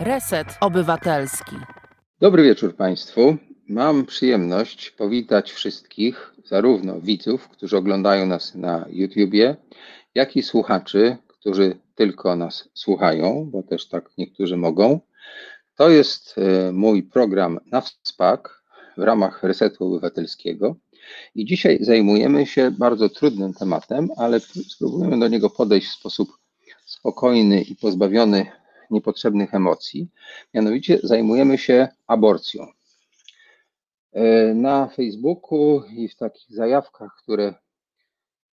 Reset Obywatelski. Dobry wieczór Państwu. Mam przyjemność powitać wszystkich, zarówno widzów, którzy oglądają nas na YouTubie, jak i słuchaczy, którzy tylko nas słuchają, bo też tak niektórzy mogą. To jest e, mój program na WSPAK w ramach Resetu Obywatelskiego. I dzisiaj zajmujemy się bardzo trudnym tematem, ale spróbujemy do niego podejść w sposób spokojny i pozbawiony niepotrzebnych emocji. Mianowicie zajmujemy się aborcją. E, na Facebooku i w takich zajawkach, które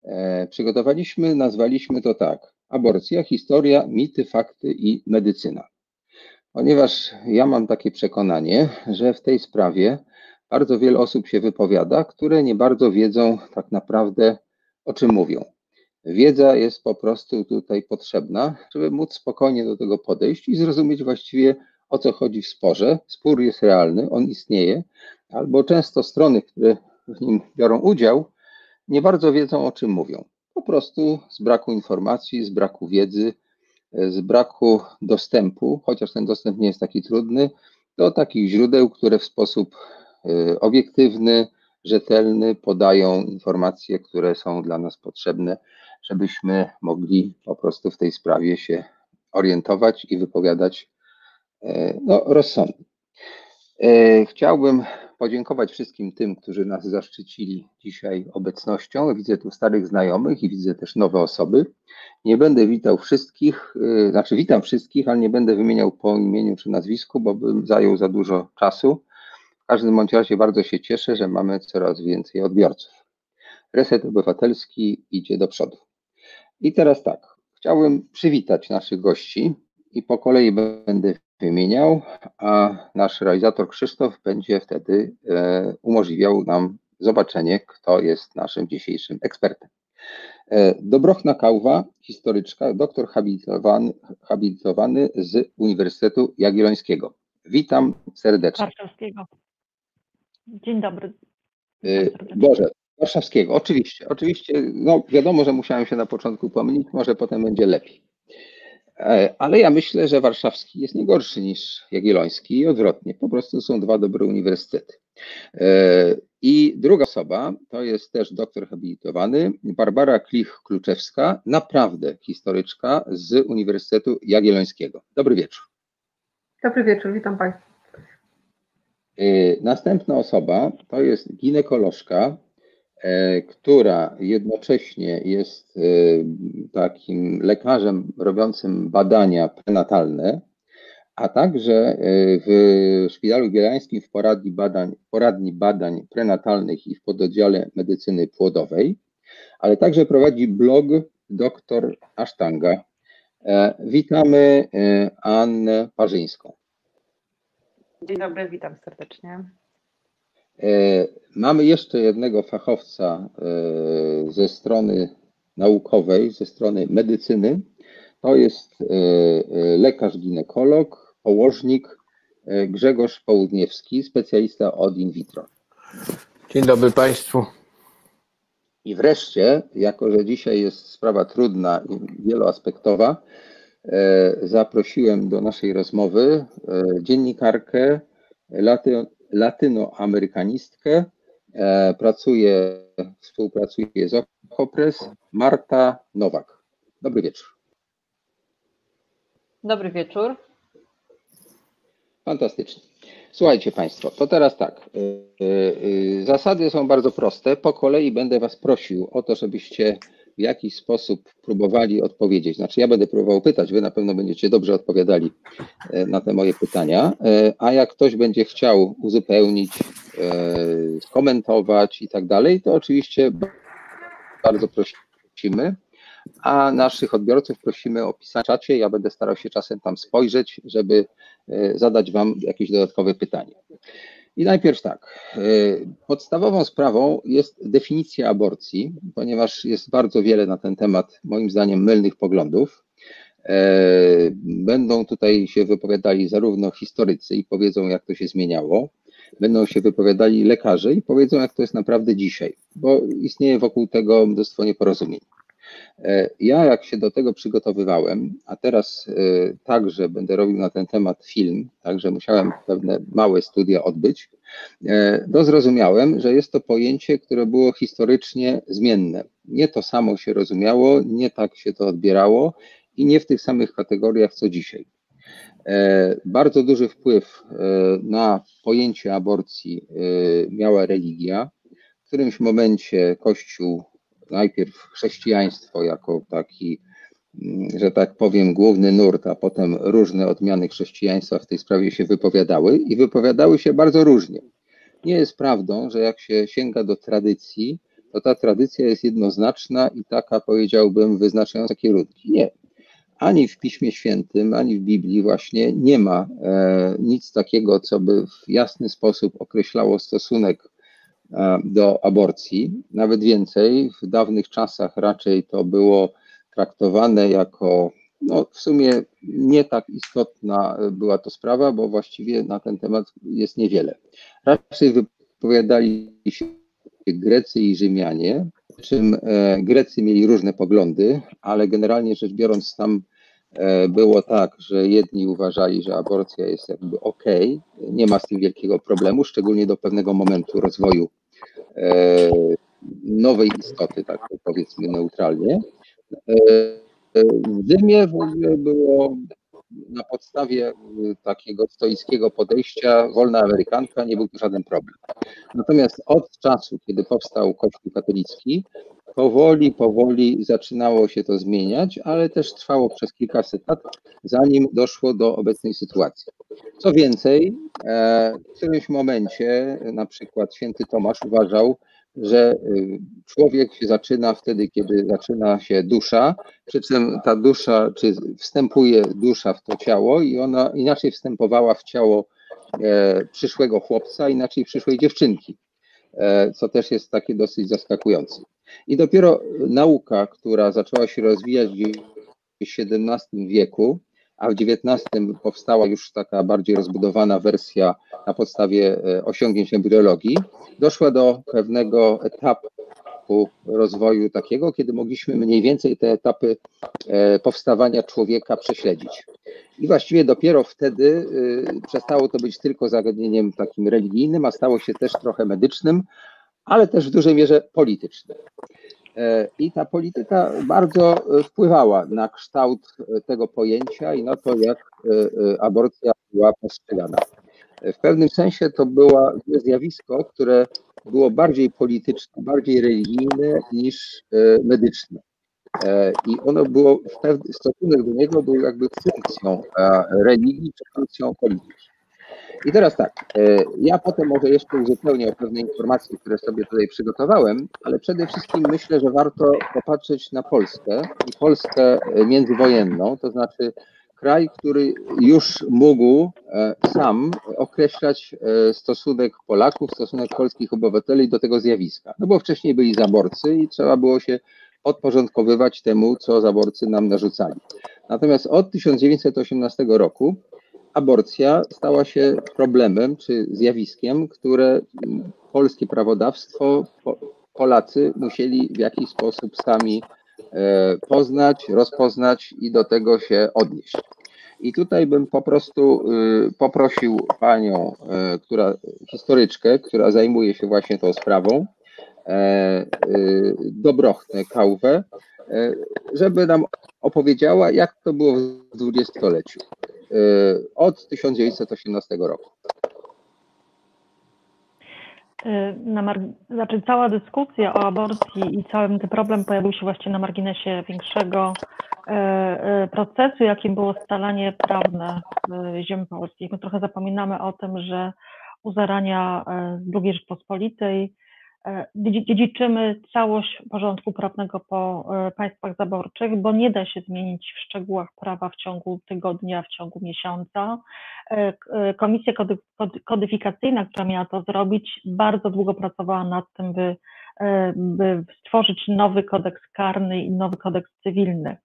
e, przygotowaliśmy, nazwaliśmy to tak: Aborcja, historia, mity, fakty i medycyna. Ponieważ ja mam takie przekonanie, że w tej sprawie bardzo wiele osób się wypowiada, które nie bardzo wiedzą tak naprawdę, o czym mówią. Wiedza jest po prostu tutaj potrzebna, żeby móc spokojnie do tego podejść i zrozumieć właściwie o co chodzi w sporze. Spór jest realny, on istnieje, albo często strony, które w nim biorą udział, nie bardzo wiedzą o czym mówią. Po prostu z braku informacji, z braku wiedzy, z braku dostępu, chociaż ten dostęp nie jest taki trudny, do takich źródeł, które w sposób y, obiektywny, rzetelny podają informacje, które są dla nas potrzebne żebyśmy mogli po prostu w tej sprawie się orientować i wypowiadać e, no, rozsądnie. E, chciałbym podziękować wszystkim tym, którzy nas zaszczycili dzisiaj obecnością. Widzę tu starych znajomych i widzę też nowe osoby. Nie będę witał wszystkich, e, znaczy witam wszystkich, ale nie będę wymieniał po imieniu czy nazwisku, bo bym zajął za dużo czasu. W każdym bądź razie bardzo się cieszę, że mamy coraz więcej odbiorców. Reset Obywatelski idzie do przodu. I teraz tak, chciałbym przywitać naszych gości i po kolei będę wymieniał, a nasz realizator Krzysztof będzie wtedy e, umożliwiał nam zobaczenie, kto jest naszym dzisiejszym ekspertem. E, Dobrochna Kałwa, historyczka, doktor habilitowany, habilitowany z Uniwersytetu Jagiellońskiego. Witam serdecznie. Warszawskiego. Dzień dobry. E, Boże, Warszawskiego, oczywiście. Oczywiście, no wiadomo, że musiałem się na początku pomylić, może potem będzie lepiej. E, ale ja myślę, że warszawski jest nie gorszy niż jagielloński i odwrotnie. Po prostu są dwa dobre uniwersytety. E, I druga osoba to jest też doktor habilitowany Barbara Klich-Kluczewska, naprawdę historyczka z Uniwersytetu Jagiellońskiego. Dobry wieczór. Dobry wieczór, witam Państwa. E, następna osoba to jest ginekolożka, która jednocześnie jest e, takim lekarzem robiącym badania prenatalne, a także e, w Szpitalu Bielańskim w poradni badań, poradni badań prenatalnych i w pododdziale medycyny płodowej, ale także prowadzi blog dr Asztanga. Witamy Annę Parzyńską. Dzień dobry, witam serdecznie. E, mamy jeszcze jednego fachowca e, ze strony naukowej, ze strony medycyny. To jest e, lekarz ginekolog, położnik Grzegorz Południewski, specjalista od in vitro. Dzień dobry Państwu. I wreszcie, jako że dzisiaj jest sprawa trudna i wieloaspektowa, zaprosiłem do naszej rozmowy dziennikarkę, latynoamerykanistkę, e, pracuje, współpracuje z Okopres, Marta Nowak. Dobry wieczór. Dobry wieczór. Fantastycznie. Słuchajcie Państwo, to teraz tak. E, e, zasady są bardzo proste. Po kolei będę Was prosił o to, żebyście w jakiś sposób próbowali odpowiedzieć. Znaczy, ja będę próbował pytać, wy na pewno będziecie dobrze odpowiadali e, na te moje pytania, e, a jak ktoś będzie chciał uzupełnić, e, skomentować i tak dalej, to oczywiście bardzo prosimy. A naszych odbiorców prosimy o pisanie w czacie. Ja będę starał się czasem tam spojrzeć, żeby zadać Wam jakieś dodatkowe pytanie. I najpierw tak. E, podstawową sprawą jest definicja aborcji, ponieważ jest bardzo wiele na ten temat, moim zdaniem, mylnych poglądów. E, będą tutaj się wypowiadali zarówno historycy i powiedzą, jak to się zmieniało, będą się wypowiadali lekarze i powiedzą, jak to jest naprawdę dzisiaj, bo istnieje wokół tego mnóstwo nieporozumień. E, Ja, jak się do tego przygotowywałem, a teraz e, także będę robił na ten temat film, także musiałem pewne małe studia odbyć, e, to zrozumiałem, że jest to pojęcie, które było historycznie zmienne. Nie to samo się rozumiało, nie tak się to odbierało i nie w tych samych kategoriach co dzisiaj. Bardzo duży wpływ na pojęcie aborcji miała religia. W którymś momencie Kościół, najpierw chrześcijaństwo jako taki, mm, że tak powiem, główny nurt, a potem różne odmiany chrześcijaństwa w tej sprawie się wypowiadały i wypowiadały się bardzo różnie. Nie jest prawdą, że jak się sięga do tradycji, to ta tradycja jest jednoznaczna i taka, powiedziałbym, wyznaczająca kierunki. Nie, ani w Piśmie Świętym, ani w Biblii właśnie nie ma e, nic takiego, co by w jasny sposób określało stosunek do aborcji. Nawet więcej, w dawnych czasach raczej to było traktowane jako, no w sumie nie tak istotna była to sprawa, bo właściwie na ten temat jest niewiele. Raczej wypowiadali się Grecy i Rzymianie, przy czym e, Grecy mieli różne poglądy, ale generalnie rzecz biorąc tam było tak, że jedni uważali, że aborcja jest jakby ok, nie ma z tym wielkiego problemu, szczególnie do pewnego momentu rozwoju e, nowej istoty, tak powiedzmy neutralnie. E, e, W ogóle było na podstawie e, takiego stoickiego podejścia wolna Amerykanka, nie był to żaden problem. Natomiast od czasu, kiedy powstał Kościół katolicki, powoli, powoli zaczynało się to zmieniać, ale też trwało przez kilkaset lat, zanim doszło do obecnej sytuacji. Co więcej, e, w którymś momencie na przykład święty Tomasz uważał, że y, człowiek się zaczyna wtedy, kiedy zaczyna się dusza, przy czym ta dusza, czy wstępuje dusza w to ciało i ona inaczej wstępowała w ciało e, przyszłego chłopca, inaczej przyszłej dziewczynki, e, co też jest takie dosyć zaskakujące. I dopiero nauka, która zaczęła się rozwijać w XVII wieku, a w XIX powstała już taka bardziej rozbudowana wersja na podstawie e, osiągnięć embriologii, doszła do pewnego etapu rozwoju takiego, kiedy mogliśmy mniej więcej te etapy e, powstawania człowieka prześledzić. I właściwie dopiero wtedy y, przestało to być tylko zagadnieniem takim religijnym, a stało się też trochę medycznym, ale też w dużej mierze politycznym. E, I ta polityka bardzo e, wpływała na kształt e, tego pojęcia i na to, jak aborcja była postrzegana. W pewnym sensie to było zjawisko, które było bardziej polityczne, bardziej religijne niż medyczne. I ono było, w stosunek do niego był jakby funkcją religii czy funkcją polityczną. I teraz tak, e, ja potem może jeszcze uzupełnię pewne informacje, które sobie tutaj przygotowałem, ale przede wszystkim myślę, że warto popatrzeć na Polskę i Polskę e, międzywojenną, to znaczy kraj, który już mógł e, sam określać stosunek Polaków, stosunek polskich obywateli do tego zjawiska. No bo wcześniej byli zaborcy i trzeba było się podporządkowywać temu, co zaborcy nam narzucali. Natomiast od 1918 roku aborcja stała się problemem czy zjawiskiem, które polskie prawodawstwo, po, Polacy musieli w jakiś sposób sami e, poznać, rozpoznać i do tego się odnieść. I tutaj bym po prostu y, poprosił panią, y, która, historyczkę, która zajmuje się właśnie tą sprawą, e, y, Dobrochnę Kałwę, e, żeby nam opowiedziała, jak to było w dwudziestoleciu od 1918 roku. Y, Na znaczy cała dyskusja o aborcji i całym ten problem pojawił się właśnie na marginesie większego e, procesu, jakim było scalanie prawne ziem polskich. My trochę zapominamy o tym, że u zarania II Rzeczpospolitej dziedziczymy całość porządku prawnego po e, państwach zaborczych, bo nie da się zmienić w szczegółach prawa w ciągu tygodnia, w ciągu miesiąca. E, e, Komisja kody- kody- kodyfikacyjna, która miała to zrobić, bardzo długo pracowała nad tym, by, e, by stworzyć nowy kodeks karny i nowy kodeks cywilny.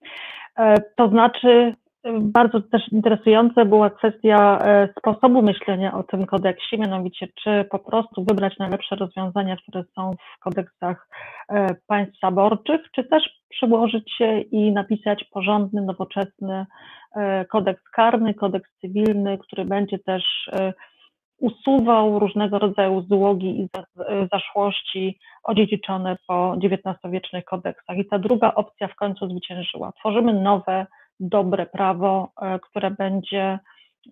E, To znaczy, Bardzo też interesująca była kwestia e, sposobu myślenia o tym kodeksie, mianowicie czy po prostu wybrać najlepsze rozwiązania, które są w kodeksach e, państw zaborczych, czy też przyłożyć się i napisać porządny, nowoczesny e, kodeks karny, kodeks cywilny, który będzie też usuwał różnego rodzaju złogi i zaszłości odziedziczone po XIX-wiecznych kodeksach. I ta druga opcja w końcu zwyciężyła. Tworzymy nowe, dobre prawo, e, które będzie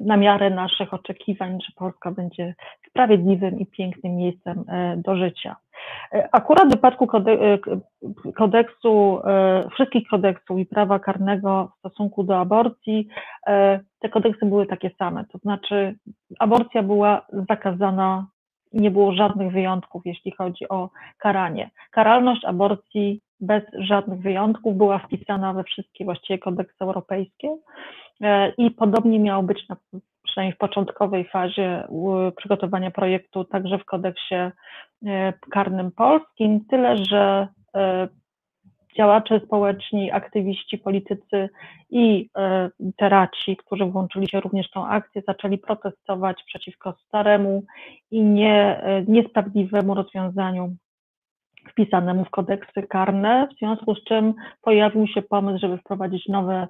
na miarę naszych oczekiwań, że Polska będzie sprawiedliwym i pięknym miejscem e, do życia. E, akurat w wypadku kodeksu, wszystkich kodeksów i prawa karnego w stosunku do aborcji, te kodeksy były takie same, to znaczy aborcja była zakazana nie było żadnych wyjątków, jeśli chodzi o karanie. Karalność aborcji bez żadnych wyjątków była wpisana we wszystkie właściwie kodeksy europejskie. E, i podobnie miało być na, przynajmniej w początkowej fazie przygotowania projektu także w kodeksie e, karnym polskim, tyle że e, działacze społeczni, aktywiści, politycy i literaci, którzy włączyli się również w tą akcję, zaczęli protestować przeciwko staremu i nie, niesprawiedliwemu rozwiązaniu wpisanemu w kodeksy karne, w związku z czym pojawił się pomysł, żeby wprowadzić nowe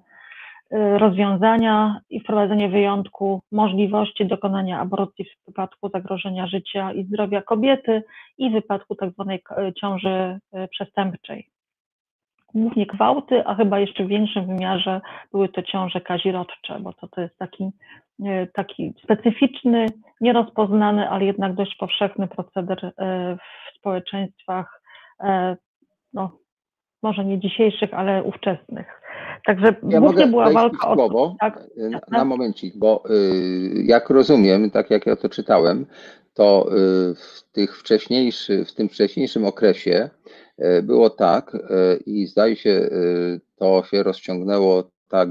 y, rozwiązania i wprowadzenie wyjątku możliwości dokonania aborcji w wypadku zagrożenia życia i zdrowia kobiety i w wypadku tak zwanej ciąży y, przestępczej. Głównie gwałty, a chyba jeszcze w większym wymiarze były to ciąże kazirodcze, bo to, to jest taki, y, taki specyficzny, nierozpoznany, ale jednak dość powszechny proceder w społeczeństwach no, może nie dzisiejszych, ale ówczesnych. Także ja głównie była walka o słowo tak, na, na momencik, bo y, jak rozumiem, tak jak ja to czytałem, to y, w, tych wcześniejszy, w tym wcześniejszym okresie y, było tak i zdaje się, to się rozciągnęło tak,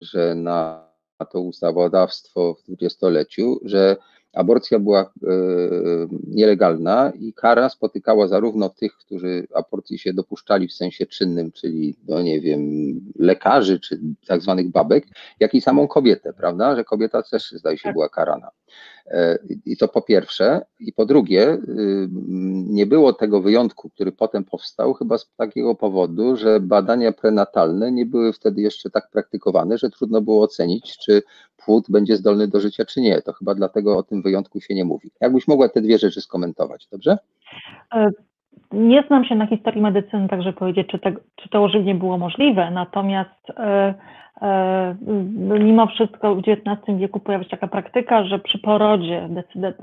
że na to ustawodawstwo w dwudziestoleciu, że aborcja była e, nielegalna i kara spotykała zarówno tych, którzy aborcji się dopuszczali w sensie czynnym, czyli, no nie wiem, lekarzy czy tak zwanych babek, jak i samą kobietę, prawda? Że kobieta też, zdaje się, tak. była karana. E, I to po pierwsze. I po drugie, y, nie było tego wyjątku, który potem powstał, chyba z takiego powodu, że badania prenatalne nie były wtedy jeszcze tak praktykowane, że trudno było ocenić, czy płód będzie zdolny do życia, czy nie. To chyba dlatego o tym wyjątku się nie mówi. Jakbyś mogła te dwie rzeczy skomentować, dobrze? Nie znam się na historii medycyny, także powiedzieć, czy, te, czy to ożywienie było możliwe, natomiast e, e, mimo wszystko w XIX wieku pojawia się taka praktyka, że przy porodzie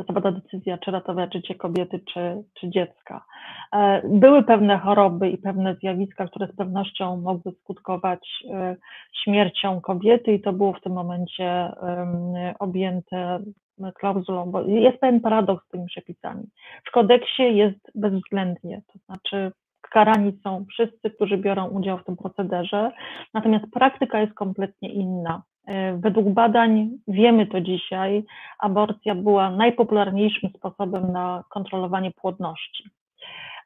zapada decyzja, czy ratować życie kobiety, czy, czy dziecka. E, były pewne choroby i pewne zjawiska, które z pewnością mogły skutkować śmiercią kobiety i to było w tym momencie objęte klauzulą, bo jest pewien paradoks z tymi przepisami. W kodeksie jest bezwzględnie, to znaczy karani są wszyscy, którzy biorą udział w tym procederze, natomiast praktyka jest kompletnie inna. E, według badań, wiemy to dzisiaj, aborcja była najpopularniejszym sposobem na kontrolowanie płodności.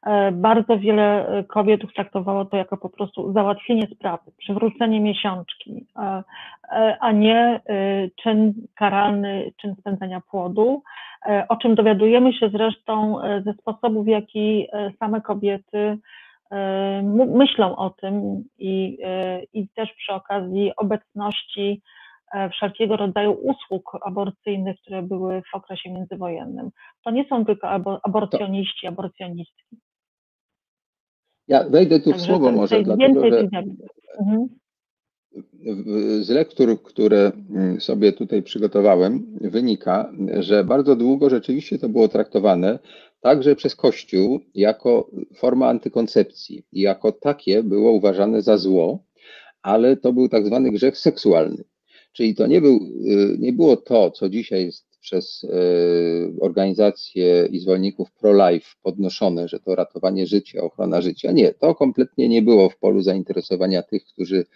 E, bardzo wiele e, kobiet traktowało to jako po prostu załatwienie sprawy, przywrócenie miesiączki, a nie czyn karalny, czyn spędzenia płodu, o czym dowiadujemy się zresztą ze sposobów, w jaki same kobiety myślą o tym i, i też przy okazji obecności wszelkiego rodzaju usług aborcyjnych, które były w okresie międzywojennym. To nie są tylko aborcjoniści, aborcjonistki. Ja wejdę tu w słowo może, dlatego że mhm. z lektur, które mm, sobie tutaj przygotowałem, wynika, że bardzo długo rzeczywiście to było traktowane także przez Kościół jako forma antykoncepcji jako takie było uważane za zło, ale to był tak zwany grzech seksualny. Czyli to nie, był, y, nie było to, co dzisiaj jest przez e, organizacje i zwolenników pro-life podnoszone, że to ratowanie życia, ochrona życia. Nie, to kompletnie nie było w polu zainteresowania tych, którzy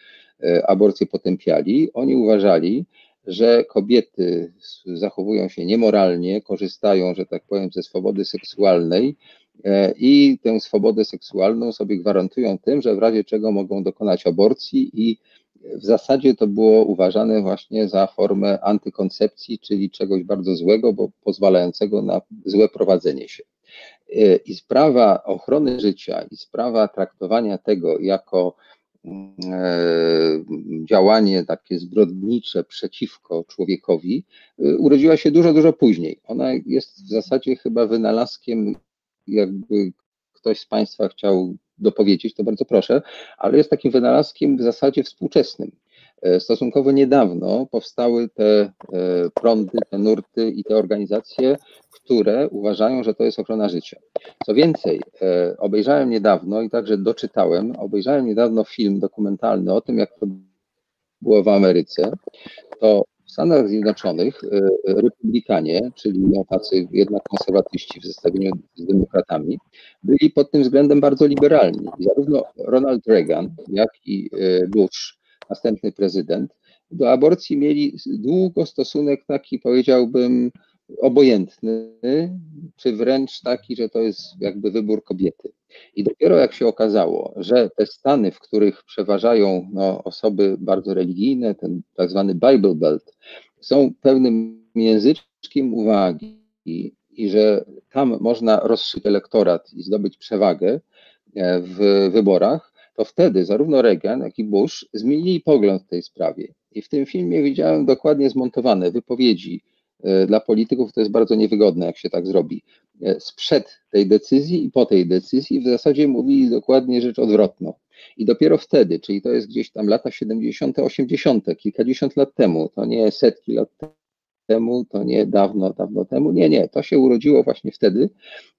e, aborcję potępiali. Oni uważali, że kobiety zachowują się niemoralnie, korzystają, że tak powiem, ze swobody seksualnej e, i tę swobodę seksualną sobie gwarantują tym, że w razie czego mogą dokonać aborcji i w zasadzie to było uważane właśnie za formę antykoncepcji, czyli czegoś bardzo złego, bo pozwalającego na złe prowadzenie się. I sprawa ochrony życia i sprawa traktowania tego jako działanie takie zbrodnicze przeciwko człowiekowi urodziła się dużo, dużo później. Ona jest w zasadzie chyba wynalazkiem, jakby ktoś z Państwa chciał dopowiedzieć, to bardzo proszę, ale jest takim wynalazkiem w zasadzie współczesnym. E, stosunkowo niedawno powstały te e, prądy, te nurty i te organizacje, które uważają, że to jest ochrona życia. Co więcej, e, obejrzałem niedawno i także doczytałem, obejrzałem niedawno film dokumentalny o tym, jak to było w Ameryce. To Stanach Zjednoczonych republikanie, czyli no tacy jednak konserwatyści w zestawieniu z demokratami, byli pod tym względem bardzo liberalni. Zarówno Ronald Reagan, jak i Bush następny prezydent, do aborcji mieli długo stosunek taki, powiedziałbym, obojętny, czy wręcz taki, że to jest jakby wybór kobiety. I dopiero jak się okazało, że te stany, w których przeważają no, osoby bardzo religijne, ten tak zwany Bible Belt, są pewnym języczkiem uwagi i, i że tam można rozszyć elektorat i zdobyć przewagę e, w wyborach, to wtedy zarówno Reagan, jak i Bush zmienili pogląd w tej sprawie. I w tym filmie widziałem dokładnie zmontowane wypowiedzi dla polityków, to jest bardzo niewygodne, jak się tak zrobi, e, sprzed tej decyzji i po tej decyzji w zasadzie mówili dokładnie rzecz odwrotną. I dopiero wtedy, czyli to jest gdzieś tam lata 70., 80., kilkadziesiąt lat temu, to nie setki lat temu, to nie dawno, dawno temu. Nie, nie, to się urodziło właśnie wtedy.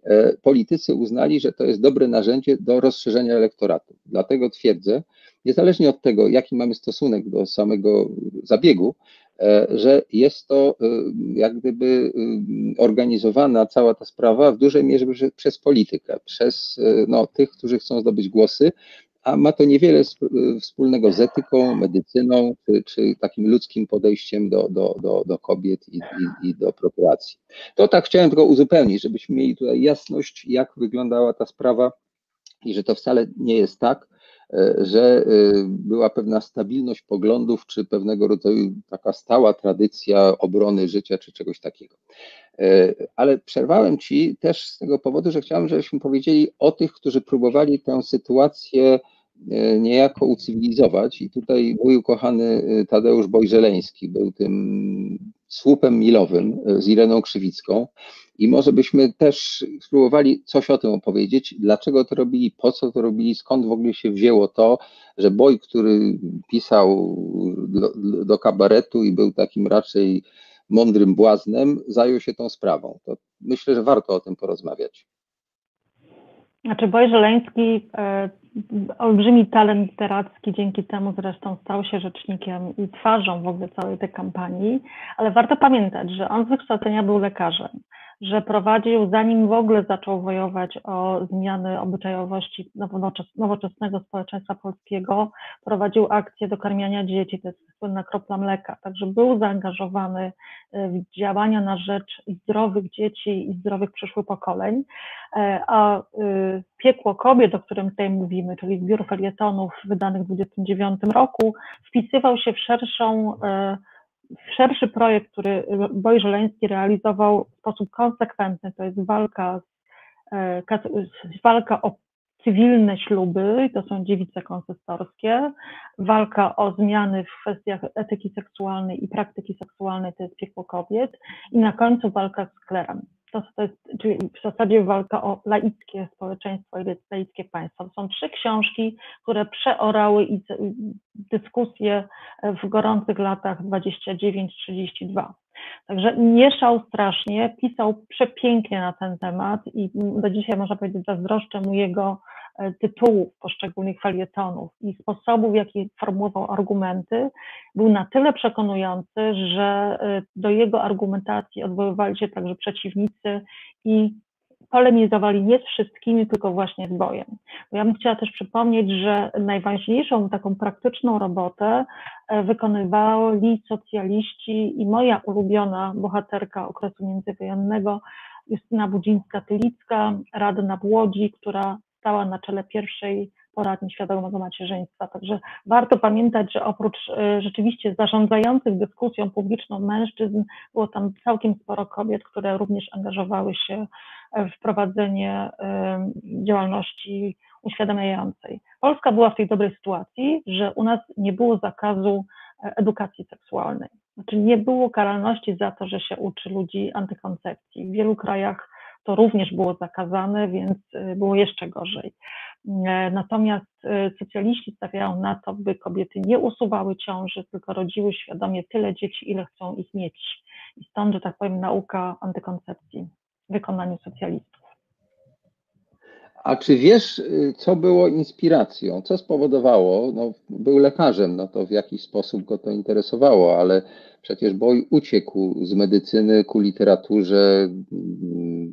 E, politycy uznali, że to jest dobre narzędzie do rozszerzenia elektoratu. Dlatego twierdzę, niezależnie od tego, jaki mamy stosunek do samego zabiegu, e, że jest to e, jak gdyby organizowana cała ta sprawa w dużej mierze przez politykę, przez no, tych, którzy chcą zdobyć głosy, a ma to niewiele wspólnego z etyką, medycyną, czy, czy takim ludzkim podejściem do, do, do, do kobiet i, i, i do prokuracji. To tak chciałem tylko uzupełnić, żebyśmy mieli tutaj jasność, jak wyglądała ta sprawa i że to wcale nie jest tak, e, że e, była pewna stabilność poglądów, czy pewnego rodzaju taka stała tradycja obrony życia, czy czegoś takiego. E, ale przerwałem Ci też z tego powodu, że chciałem, żebyśmy powiedzieli o tych, którzy próbowali tę sytuację E, niejako ucywilizować. I tutaj mój ukochany e, Tadeusz Bojżeleński był tym słupem milowym e, z Ireną Krzywicką. I może byśmy też spróbowali coś o tym opowiedzieć, dlaczego to robili, po co to robili, skąd w ogóle się wzięło to, że Boj, który pisał do, do kabaretu i był takim raczej mądrym błaznem, zajął się tą sprawą. To myślę, że warto o tym porozmawiać. Znaczy Boj Żeleński olbrzymi talent literacki, dzięki temu zresztą stał się rzecznikiem i twarzą w ogóle całej tej kampanii, ale warto pamiętać, że on z wykształcenia był lekarzem że prowadził, zanim w ogóle zaczął wojować o zmiany obyczajowości nowoczesnego społeczeństwa polskiego, prowadził akcję dokarmiania dzieci, to jest słynna kropla mleka. Także był zaangażowany e, w działania na rzecz zdrowych dzieci i zdrowych przyszłych pokoleń. E, a e, Piekło Kobiet, o którym tutaj mówimy, czyli zbiór felietonów wydanych w 1929 roku, wpisywał się w szerszą szerszy projekt, który Boj Żeleński realizował w sposób konsekwentny, to jest walka, e, walka o cywilne śluby, to są dziewice konsystorskie, walka o zmiany w kwestiach etyki seksualnej i praktyki seksualnej, to jest piekło kobiet. I na końcu walka z klerem to, to jest, czyli w zasadzie walka o laickie społeczeństwo i laickie państwo. Są trzy książki, które przeorały i dyskusje w gorących latach 29-32. Także mieszał strasznie, pisał przepięknie na ten temat i do dzisiaj można powiedzieć zazdroszczę mu jego E, tytułów poszczególnych felietonów i sposobu, w jaki formułował argumenty, był na tyle przekonujący, że e, do jego argumentacji odwoływali się także przeciwnicy i polemizowali nie z wszystkimi, tylko właśnie z bojem. Ja bym chciała też przypomnieć, że najważniejszą taką praktyczną robotę e, wykonywali socjaliści i moja ulubiona bohaterka okresu międzywojennego, Justyna Budzińska-Tylicka, radna w Łodzi, która stała na czele pierwszej poradni świadomego macierzyństwa. Także warto pamiętać, że oprócz e, rzeczywiście zarządzających dyskusją publiczną mężczyzn, było tam całkiem sporo kobiet, które również angażowały się w prowadzenie e, działalności uświadamiającej. Polska była w tej dobrej sytuacji, że u nas nie było zakazu edukacji seksualnej. Znaczy nie było karalności za to, że się uczy ludzi antykoncepcji. W wielu krajach to również było zakazane, więc y, było jeszcze gorzej. E, natomiast y, socjaliści stawiają na to, by kobiety nie usuwały ciąży, tylko rodziły świadomie tyle dzieci, ile chcą ich mieć. I stąd, że tak powiem, nauka antykoncepcji w wykonaniu socjalistów. A czy wiesz, y, co było inspiracją? Co spowodowało? No, był lekarzem, no to w jakiś sposób go to interesowało, ale przecież Boj uciekł z medycyny ku literaturze,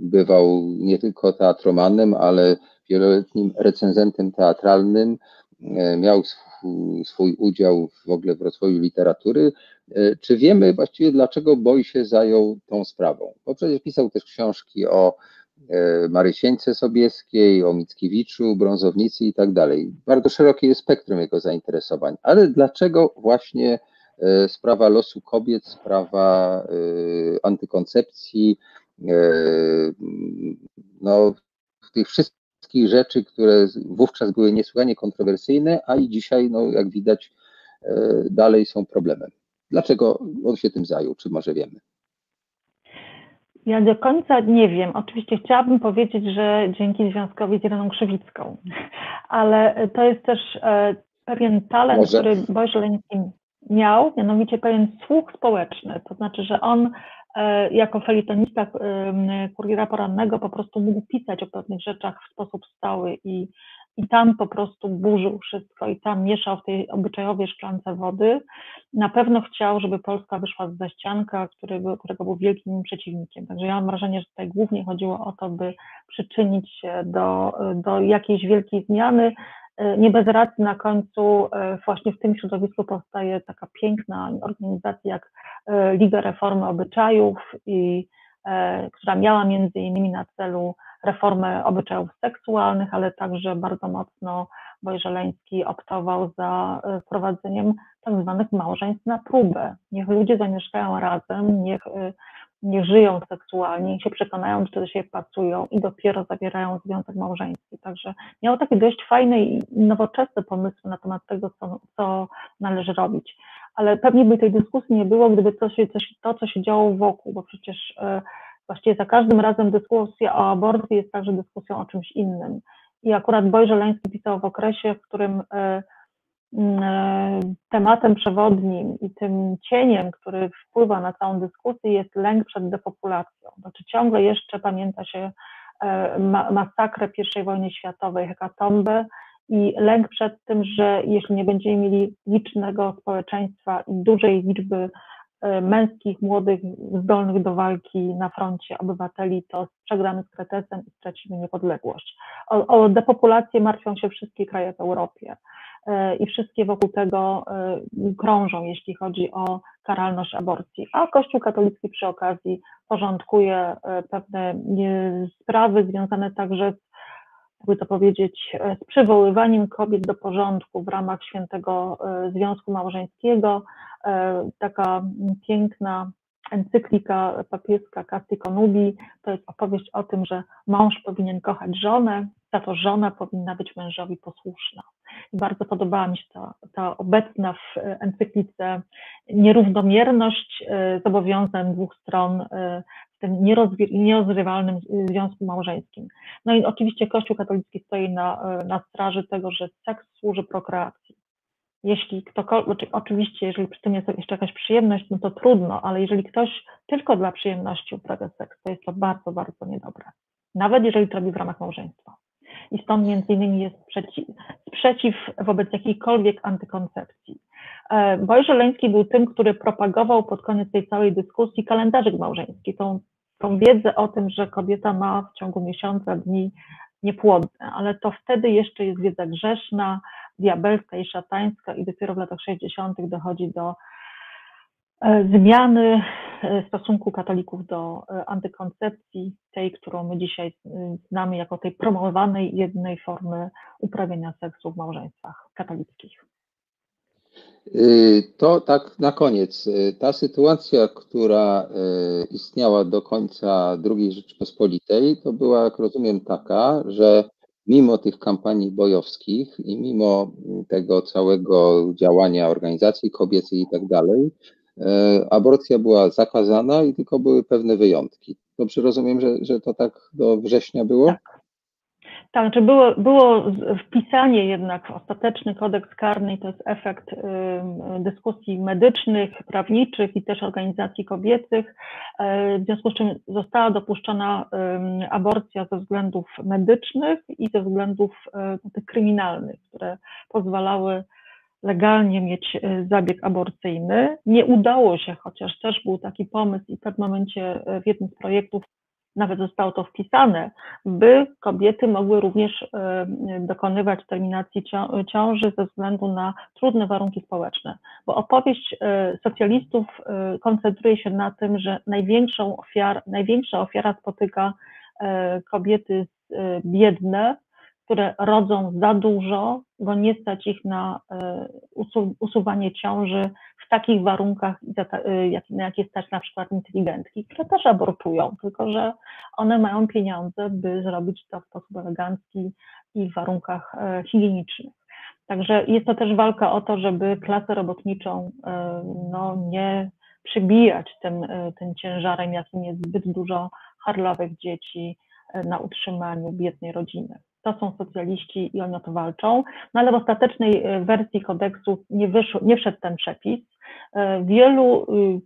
bywał nie tylko teatromanem, ale wieloletnim recenzentem teatralnym, e, miał swój, udział w ogóle w rozwoju literatury. E, czy wiemy właściwie, dlaczego Boj się zajął tą sprawą? Bo przecież pisał też książki o E, Marysieńce Sobieskiej, o Mickiewiczu, Brązownicy i tak dalej. Bardzo szerokie jest spektrum jego zainteresowań, ale dlaczego właśnie sprawa losu kobiet, sprawa e, antykoncepcji, no, tych wszystkich rzeczy, które wówczas były niesłychanie kontrowersyjne, a i dzisiaj, no, jak widać, dalej są problemem. Dlaczego on się tym zajął, czy może wiemy? Ja do końca nie wiem. Oczywiście chciałabym powiedzieć, że dzięki związkowi z Ireną Krzywicką, ale to jest też e, pewien talent, Może. który Boże Leński miał, mianowicie pewien słuch społeczny. To znaczy, że on e, jako felitonista e, kuriera porannego po prostu mógł pisać o pewnych rzeczach w sposób stały i i tam po prostu burzył wszystko i tam mieszał w tej obyczajowej szklance wody. Na pewno chciał, żeby Polska wyszła z zaścianka, który którego był wielkim przeciwnikiem. Także ja mam wrażenie, że tutaj głównie chodziło o to, by przyczynić się do, do jakiejś wielkiej zmiany. Nie bez racji na końcu e, właśnie w tym środowisku powstaje taka piękna organizacja jak e, Liga Reformy Obyczajów, i, e, która miała między innymi na celu reformę obyczajów seksualnych, ale także bardzo mocno Wojżeleński optował za e, wprowadzeniem tak zwanych małżeństw na próbę. Niech ludzie zamieszkają razem, niech, e, niech żyją seksualnie, niech się przekonają, czy do siebie pracują i dopiero zawierają związek małżeński. Także miał takie dość fajne i nowoczesne pomysły na temat tego, co, co należy robić. Ale pewnie by tej dyskusji nie było, gdyby to, się, to, co się działo wokół, bo przecież e, właściwie za każdym razem dyskusja o aborcji jest także dyskusją o czymś innym. I akurat Boj Żeleński pisał w okresie, w którym e, tematem przewodnim i tym cieniem, który wpływa na całą dyskusję, jest lęk przed depopulacją. Znaczy ciągle jeszcze pamięta się e, masakrę I wojny światowej, hekatombę i lęk przed tym, że jeśli nie będziemy mieli licznego społeczeństwa i dużej liczby E, męskich, młodych, zdolnych do walki na froncie obywateli, to przegramy z kretesem i stracimy niepodległość. O, o depopulację martwią się wszystkie kraje w Europie e, i wszystkie wokół tego e, krążą, jeśli chodzi o karalność aborcji. A Kościół katolicki przy okazji porządkuje pewne sprawy związane także z jakby to powiedzieć, z przywoływaniem kobiet do porządku w ramach świętego związku małżeńskiego, E, taka piękna encyklika papieska Casti Conubi, to jest opowieść o tym, że mąż powinien kochać żonę, za to żona powinna być mężowi posłuszna. I bardzo podobała mi się ta, ta obecna w encyklice nierównomierność e, zobowiązań dwóch stron e, w tym nierozrywalnym związku małżeńskim. No i oczywiście Kościół katolicki stoi na, na straży tego, że seks służy prokreacji jeśli ktokolwiek, znaczy oczywiście, jeżeli przy tym jest jeszcze jakaś przyjemność, no to trudno, ale jeżeli ktoś tylko dla przyjemności uprawia seks, to jest to bardzo, bardzo niedobre. Nawet jeżeli to robi w ramach małżeństwa. I stąd między innymi jest sprzeciw, sprzeciw wobec jakiejkolwiek antykoncepcji. E, Woj Żeleński był tym, który propagował pod koniec tej całej dyskusji kalendarzyk małżeński, tą, tą wiedzę o tym, że kobieta ma w ciągu miesiąca dni niepłodne, ale to wtedy jeszcze jest wiedza grzeszna, diabelska i szatańska i dopiero w latach 60. dochodzi do e, zmiany stosunku katolików do antykoncepcji, tej, którą my dzisiaj znamy jako tej promowanej jednej formy uprawiania seksu w małżeństwach katolickich. Y, to tak na koniec. Y, ta sytuacja, która istniała do końca II Rzeczypospolitej, to była, jak rozumiem, taka, że mimo tych kampanii bojowskich i mimo tego całego działania organizacji kobiecych i tak dalej, aborcja była zakazana i tylko były pewne wyjątki. Dobrze rozumiem, że, że to tak do września było? Tak. Tak, było, było wpisanie jednak w ostateczny kodeks karny, to jest efekt dyskusji medycznych, prawniczych i też organizacji kobiecych, e, w związku z czym została dopuszczona aborcja ze względów medycznych i ze względów e, tych kryminalnych, które pozwalały legalnie mieć e, zabieg aborcyjny. Nie udało się, chociaż też był taki pomysł i w pewnym momencie w jednym z projektów nawet zostało to wpisane, by kobiety mogły również e, dokonywać terminacji ciąży ze względu na trudne warunki społeczne. Bo opowieść e, socjalistów e, koncentruje się na tym, że największą ofiar, największa ofiara spotyka kobiety biedne, które rodzą za dużo, bo nie stać ich na usuwanie ciąży w takich warunkach, y, na jakie stać na przykład inteligentki, które też abortują, tylko że one mają pieniądze, by zrobić to w sposób elegancki i w warunkach e, higienicznych. Także jest to też walka o to, żeby klasę robotniczą e, no, nie przybijać tym, e, tym ciężarem, jakim jest zbyt dużo harlowych dzieci na utrzymaniu biednej rodziny to są socjaliści i oni o to walczą, no ale w ostatecznej wersji kodeksu nie, wyszło, nie wszedł ten przepis. E, wielu y,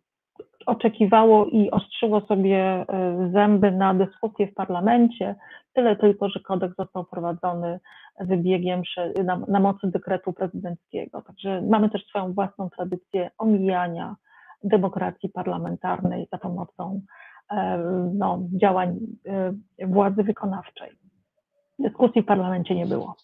oczekiwało i ostrzyło sobie e, zęby na dyskusję w parlamencie, tyle tylko, że kodeks został wprowadzony wybiegiem na, na mocy dekretu prezydenckiego. Także mamy też swoją własną tradycję omijania demokracji parlamentarnej za pomocą e, no, działań władzy wykonawczej. Dyskusji w parlamencie nie było.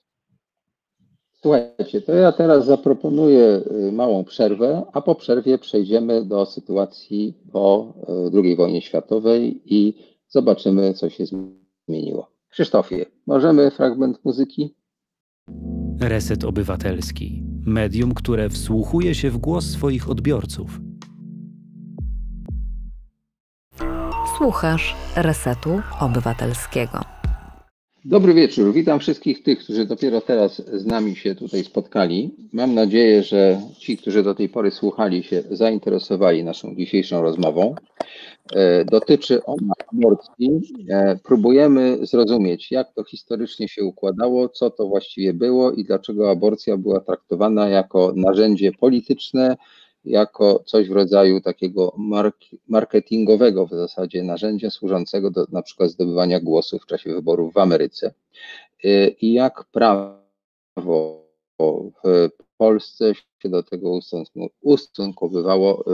Słuchajcie, to ja teraz zaproponuję y, małą przerwę, a po przerwie przejdziemy do sytuacji po y, II wojnie światowej i zobaczymy, co się zmieniło. Krzysztofie, możemy fragment muzyki? Reset Obywatelski. Medium, które wsłuchuje się w głos swoich odbiorców. Słuchasz Resetu Obywatelskiego. Dobry wieczór. Witam wszystkich tych, którzy dopiero teraz z nami się tutaj spotkali. Mam nadzieję, że ci, którzy do tej pory słuchali się, zainteresowali naszą dzisiejszą rozmową. E, dotyczy ona aborcji. E, próbujemy zrozumieć, jak to historycznie się układało, co to właściwie było i dlaczego aborcja była traktowana jako narzędzie polityczne, jako coś w rodzaju takiego marketingowego w zasadzie narzędzia służącego do na przykład zdobywania głosów w czasie wyborów w Ameryce. Y, I jak prawo w Polsce się do tego ustosunkowywało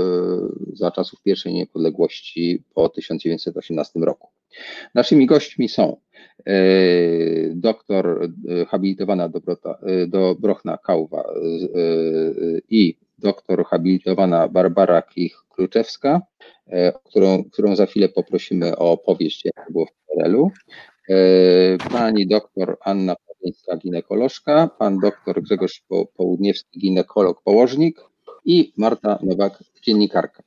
y, za czasów pierwszej niepodległości po 1918 roku. Naszymi gośćmi są y, doktor habilitowana Dobrochna Kałwa i doktor habilitowana Barbara Klich-Kluczewska, e, którą, którą za chwilę poprosimy o opowieść, jak było w PRL-u. E, pani doktor Anna Pawlińska, ginekolożka, pan doktor Grzegorz Południewski, ginekolog, położnik i Marta Nowak, dziennikarka.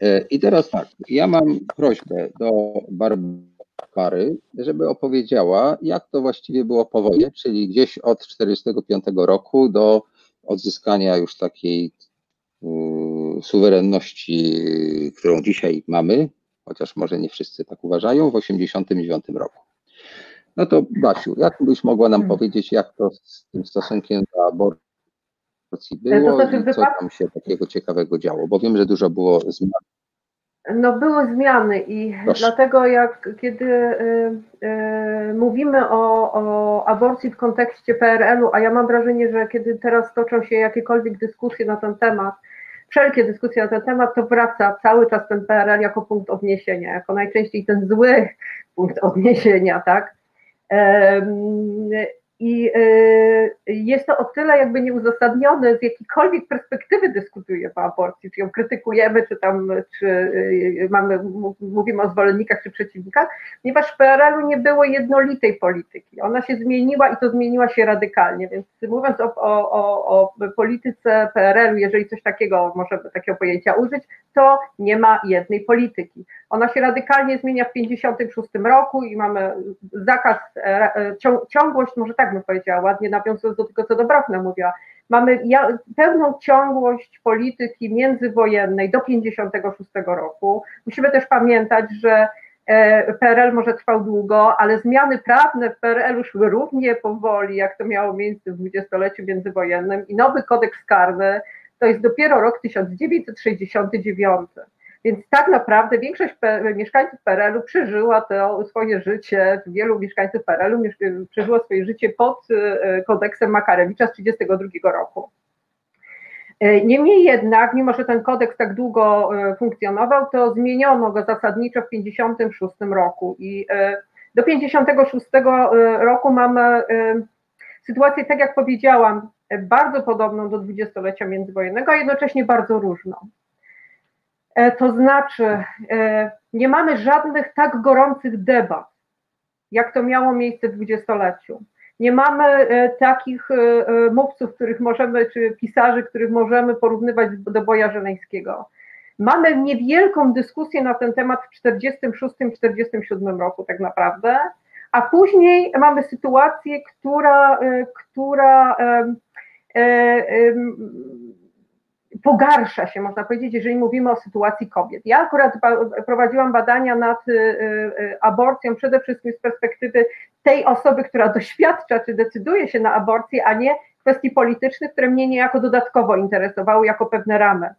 E, I teraz tak, ja mam prośbę do Barbary, żeby opowiedziała, jak to właściwie było po wojnie, czyli gdzieś od 1945 roku do odzyskania już takiej y, suwerenności, którą dzisiaj mamy, chociaż może nie wszyscy tak uważają, w 1989 roku. No to Basiu, jak byś mogła nam hmm. powiedzieć, jak to z tym stosunkiem do aborcji było to i co tam się takiego ciekawego działo? Bo wiem, że dużo było zmian no były zmiany i Proszę. dlatego jak kiedy y, y, mówimy o, o, aborcji w kontekście PRL-u, a ja mam wrażenie, że kiedy teraz toczą się jakiekolwiek dyskusje na ten temat, wszelkie dyskusje na ten temat, to wraca cały czas ten PRL jako punkt odniesienia, jako najczęściej ten zły punkt odniesienia, tak? I y, jest to o tyle jakby nieuzasadnione, z jakiejkolwiek perspektywy dyskutujemy o aborcji, czy ją krytykujemy, czy tam, czy y, mamy, mówimy o zwolennikach czy przeciwnikach, ponieważ w PRL-u nie było jednolitej polityki. Ona się zmieniła i to zmieniła się radykalnie, więc mówiąc o, o, o polityce PRL-u, jeżeli coś takiego, możemy takiego pojęcia użyć, to nie ma jednej polityki. Ona się radykalnie zmienia w 1956 roku i mamy zakaz, e, e, ciągłość, może tak bym powiedziała, ładnie nawiązując do tego, co Dobrowna mówiła, mamy pełną ciągłość polityki międzywojennej do 1956 roku. Musimy też pamiętać, że e, PRL może trwał długo, ale zmiany prawne w PRL-u szły równie powoli, jak to miało miejsce w dwudziestoleciu międzywojennym i nowy kodeks karny to jest dopiero rok 1969. Więc tak naprawdę większość mieszkańców PRL-u przeżyła to swoje życie, wielu mieszkańców PRL-u przeżyło swoje życie pod e, kodeksem Makarewicza z 1932 roku. E, niemniej jednak, mimo że ten kodeks tak długo e, funkcjonował, to zmieniono go zasadniczo w 1956 roku i do 1956 roku mamy sytuację, tak jak powiedziałam, bardzo podobną do dwudziestolecia międzywojennego, a jednocześnie bardzo różną. E, to znaczy, e, nie mamy żadnych tak gorących debat, jak to miało miejsce w dwudziestoleciu. Nie mamy e, takich mówców, których możemy, czy pisarzy, których możemy porównywać do Boja Żeleńskiego. Mamy niewielką dyskusję na ten temat w 1946-1947 roku, tak naprawdę, a później mamy sytuację, która, która pogarsza się, można powiedzieć, jeżeli mówimy o sytuacji kobiet. Ja akurat prowadziłam badania nad y, y, aborcją przede wszystkim z perspektywy tej osoby, która doświadcza czy decyduje się na aborcję, a nie kwestii politycznych, które mnie niejako dodatkowo interesowały jako pewne ramy.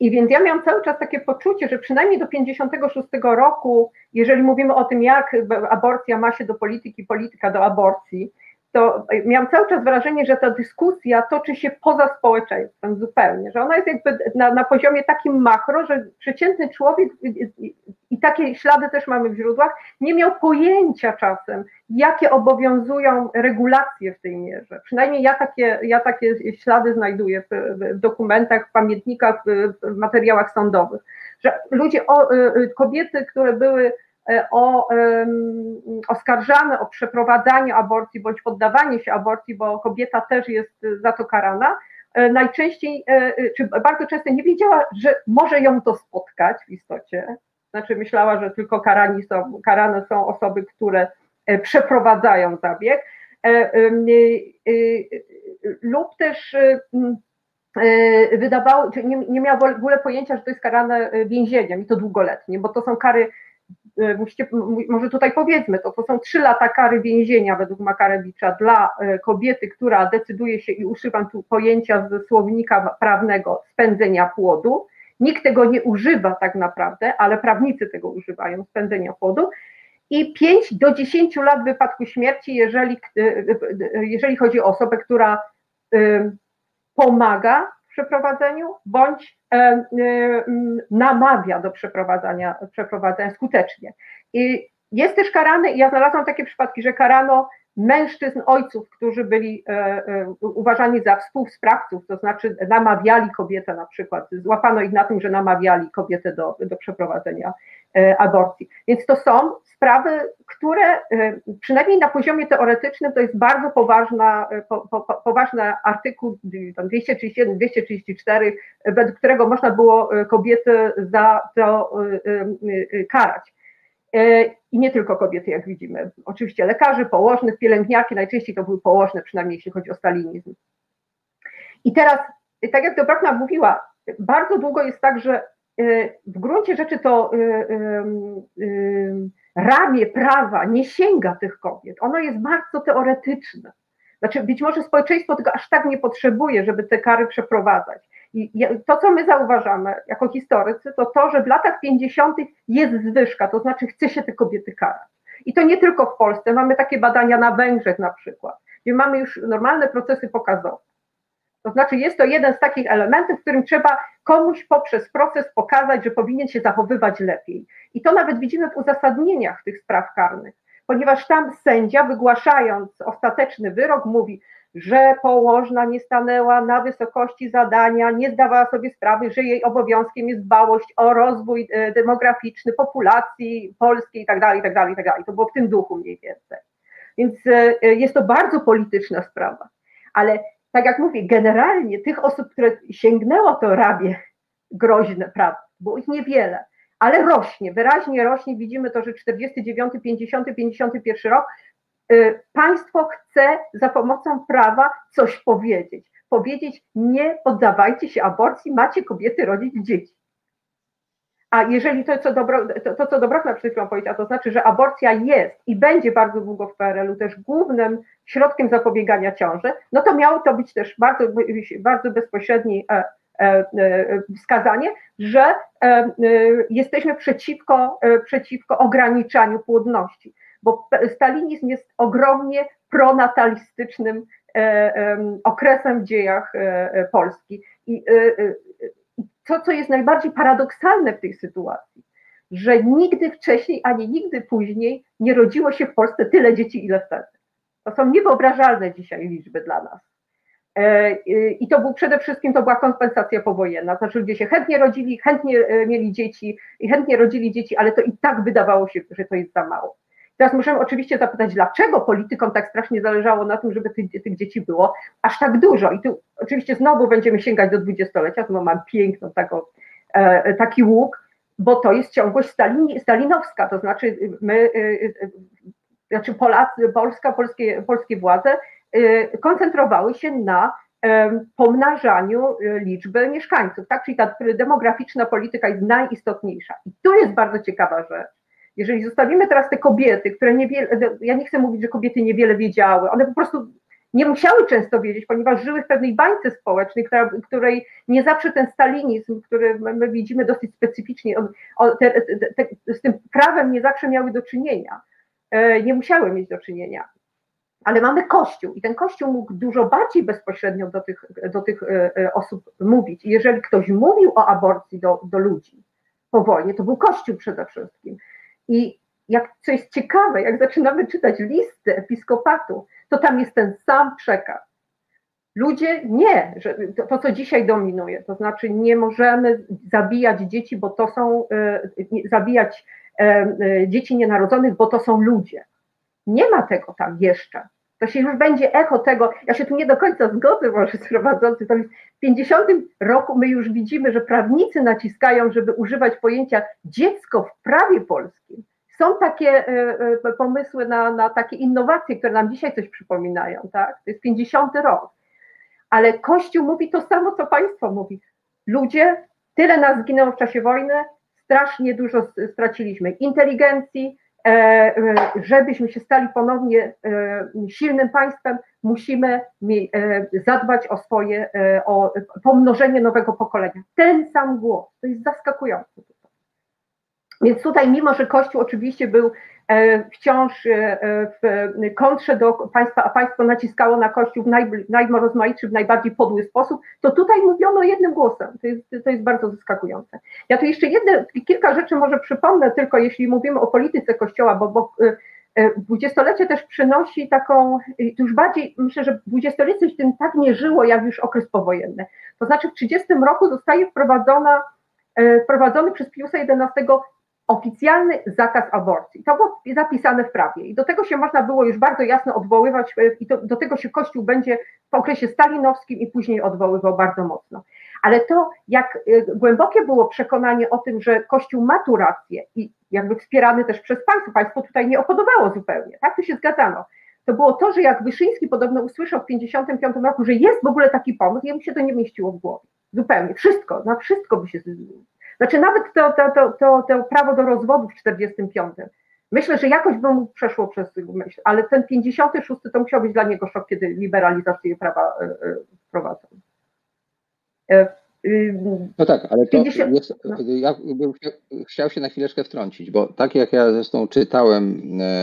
I więc ja miałam cały czas takie poczucie, że przynajmniej do 56 roku, jeżeli mówimy o tym, jak aborcja ma się do polityki, polityka do aborcji, to miałam cały czas wrażenie, że ta dyskusja toczy się poza społeczeństwem zupełnie, że ona jest jakby na, na poziomie takim makro, że przeciętny człowiek, i, i takie ślady też mamy w źródłach, nie miał pojęcia czasem, jakie obowiązują regulacje w tej mierze. Przynajmniej ja takie, ja takie ślady znajduję w, w dokumentach, w pamiętnikach, w, w materiałach sądowych, że ludzie, o, y, y, kobiety, które były o, oskarżane o przeprowadzanie aborcji bądź poddawanie się aborcji, bo kobieta też jest za to karana, e, najczęściej, e, czy bardzo często nie wiedziała, że może ją to spotkać w istocie. Znaczy myślała, że tylko karani są, karane są osoby, które przeprowadzają zabieg. Lub też wydawało, nie, nie miała w ogóle pojęcia, że to jest karane więzieniem i to długoletnie, bo to są kary E, musicie, może tutaj powiedzmy to, to są trzy lata kary więzienia według Makarewicza dla e, kobiety, która decyduje się, i używam tu pojęcia ze słownika prawnego, spędzenia płodu. Nikt tego nie używa tak naprawdę, ale prawnicy tego używają, spędzenia płodu. I 5 do 10 lat w wypadku śmierci, jeżeli, e, jeżeli chodzi o osobę, która pomaga przeprowadzeniu, bądź e, e, namawia do przeprowadzania, przeprowadzenia skutecznie. I jest też karany, ja znalazłam takie przypadki, że karano mężczyzn, ojców, którzy byli e, e, uważani za współsprawców, to znaczy namawiali kobietę na przykład, złapano ich na tym, że namawiali kobietę do, do przeprowadzenia e, aborcji. Więc to są sprawy, które przynajmniej na poziomie teoretycznym to jest bardzo poważna, po, po, poważny artykuł 231, 234, według którego można było kobiety za to karać. I nie tylko kobiety, jak widzimy. Oczywiście lekarzy, położnych, pielęgniarki, najczęściej to były położne, przynajmniej jeśli chodzi o stalinizm. I teraz, tak jak Dobrowna mówiła, bardzo długo jest tak, że w gruncie rzeczy to ramię prawa nie sięga tych kobiet. Ono jest bardzo teoretyczne. Znaczy, być może społeczeństwo tego aż tak nie potrzebuje, żeby te kary przeprowadzać. I to, co my zauważamy jako historycy, to to, że w latach 50. jest zwyżka, to znaczy chce się te kobiety karać. I to nie tylko w Polsce, mamy takie badania na Węgrzech na przykład, gdzie mamy już normalne procesy pokazowe. To znaczy jest to jeden z takich elementów, w którym trzeba komuś poprzez proces pokazać, że powinien się zachowywać lepiej. I to nawet widzimy w uzasadnieniach tych spraw karnych. ponieważ tam sędzia, wygłaszając ostateczny wyrok, mówi, że położna nie stanęła na wysokości zadania, nie zdawała sobie sprawy, że jej obowiązkiem jest dbałość o rozwój e, demograficzny populacji polskiej itd., itd., itd. To było w tym duchu mniej więcej. Więc e, jest to bardzo polityczna sprawa. Ale tak jak mówię, generalnie tych osób, które sięgnęło to ramię groźne, prawda, było ich niewiele, ale rośnie, wyraźnie rośnie. Widzimy to, że 49, 50, 51 rok państwo chce za pomocą prawa coś powiedzieć. Powiedzieć, nie poddawajcie się aborcji, macie kobiety rodzić dzieci. A jeżeli to, co, dobro, to, to, co Dobrowna przed chwilą powiedziała, to znaczy, że aborcja jest i będzie bardzo długo w PRL-u też głównym środkiem zapobiegania ciąży, no to miało to być też bardzo, bardzo bezpośredni e, e, e, wskazanie, że jesteśmy przeciwko, przeciwko ograniczaniu płodności, bo stalinizm jest ogromnie pronatalistycznym okresem w dziejach Polski. I to, co jest najbardziej paradoksalne w tej sytuacji, że nigdy wcześniej ani nigdy później nie rodziło się w Polsce tyle dzieci, ile wtedy. To są niewyobrażalne dzisiaj liczby dla nas. E, I to był przede wszystkim, to była kompensacja powojenna, znaczy ludzie się chętnie rodzili, chętnie e, mieli dzieci i chętnie rodzili dzieci, ale to i tak wydawało się, że to jest za mało. Teraz możemy oczywiście zapytać, dlaczego politykom tak strasznie zależało na tym, żeby tych, tych dzieci było aż tak dużo. I tu oczywiście znowu będziemy sięgać do dwudziestolecia, to mam piękną taką, e, taki łuk, bo to jest ciągłość Stalin, stalinowska, to znaczy my, e, e, znaczy Polacy, Polska, polskie, polskie władze e, koncentrowały się na e, pomnażaniu e, liczby mieszkańców, tak? Czyli ta demograficzna polityka jest najistotniejsza. I tu jest bardzo ciekawa rzecz jeżeli zostawimy teraz te kobiety, które niewiele, ja nie chcę mówić, że kobiety niewiele wiedziały, one po prostu nie musiały często wiedzieć, ponieważ żyły w pewnej bańce społecznej, która, której nie zawsze ten stalinizm, który my widzimy dosyć specyficznie, on, on, te, te, te, z tym prawem nie zawsze miały do czynienia, e, nie musiały mieć do czynienia. Ale mamy Kościół i ten Kościół mógł dużo bardziej bezpośrednio do tych, do tych e, e, osób mówić. I jeżeli ktoś mówił o aborcji do, do ludzi po wojnie, to był Kościół przede wszystkim. I jak co jest ciekawe, jak zaczynamy czytać listy episkopatu, to tam jest ten sam przekaz. Ludzie nie, że to, to, co dzisiaj dominuje, to znaczy nie możemy zabijać dzieci, bo to są, e, zabijać e, e, dzieci nienarodzonych, bo to są ludzie. Nie ma tego tam jeszcze. To się już będzie echo tego, ja się tu nie do końca zgodzę, może z prowadzący, to 50 roku my już widzimy, że prawnicy naciskają, żeby używać pojęcia dziecko w prawie polskim. Są takie e, e, pomysły na, na takie innowacje, które nam dzisiaj coś przypominają, tak? To jest 50 rok. Ale Kościół mówi to samo, co państwo mówi. Ludzie, tyle nas zginęło w czasie wojny, strasznie dużo straciliśmy inteligencji, E, żebyśmy się stali ponownie silnym państwem, musimy zadbać o swoje, o pomnożenie nowego pokolenia. Ten sam głos, to jest zaskakujące. Więc tutaj, mimo że Kościół oczywiście był E, wciąż e, w kontrze do państwa, a państwo naciskało na Kościół w najrozmaitszy, w najbardziej podły sposób, to tutaj mówiono jednym głosem. To jest, to jest bardzo zaskakujące. Ja tu jeszcze jedne, kilka rzeczy może przypomnę, tylko jeśli mówimy o polityce Kościoła, bo, bo e, dwudziestolecie też przynosi taką, już bardziej, myślę, że dwudziestolecie tym tak nie żyło, jak już okres powojenny. To znaczy w 30 roku zostaje wprowadzona, wprowadzony przez Piusa XI oficjalny zakaz aborcji. To było zapisane w prawie i do tego się można było już bardzo jasno odwoływać e, i do tego się Kościół będzie w okresie stalinowskim i później odwoływał bardzo mocno. Ale to, jak e, głębokie było przekonanie o tym, że Kościół ma tu rację i jakby wspierany też przez państwo, państwo tutaj nie opodobało zupełnie, tak, to się zgadzano. To było to, że jak Wyszyński podobno usłyszał w 1955 roku, że jest w ogóle taki pomysł, jemu się to nie mieściło w głowie. Zupełnie. Wszystko, na wszystko by się znaczy nawet to, to, to, to, to prawo do rozwodu w 45. Myślę, że jakoś by mu przeszło przez myśl, ale ten 56 to musiał być dla niego szok, kiedy liberalizację prawa e, wprowadzą. E, no tak, ale to 50, jest, no. ja bym chciał się na chwileczkę wtrącić, bo tak jak ja zresztą czytałem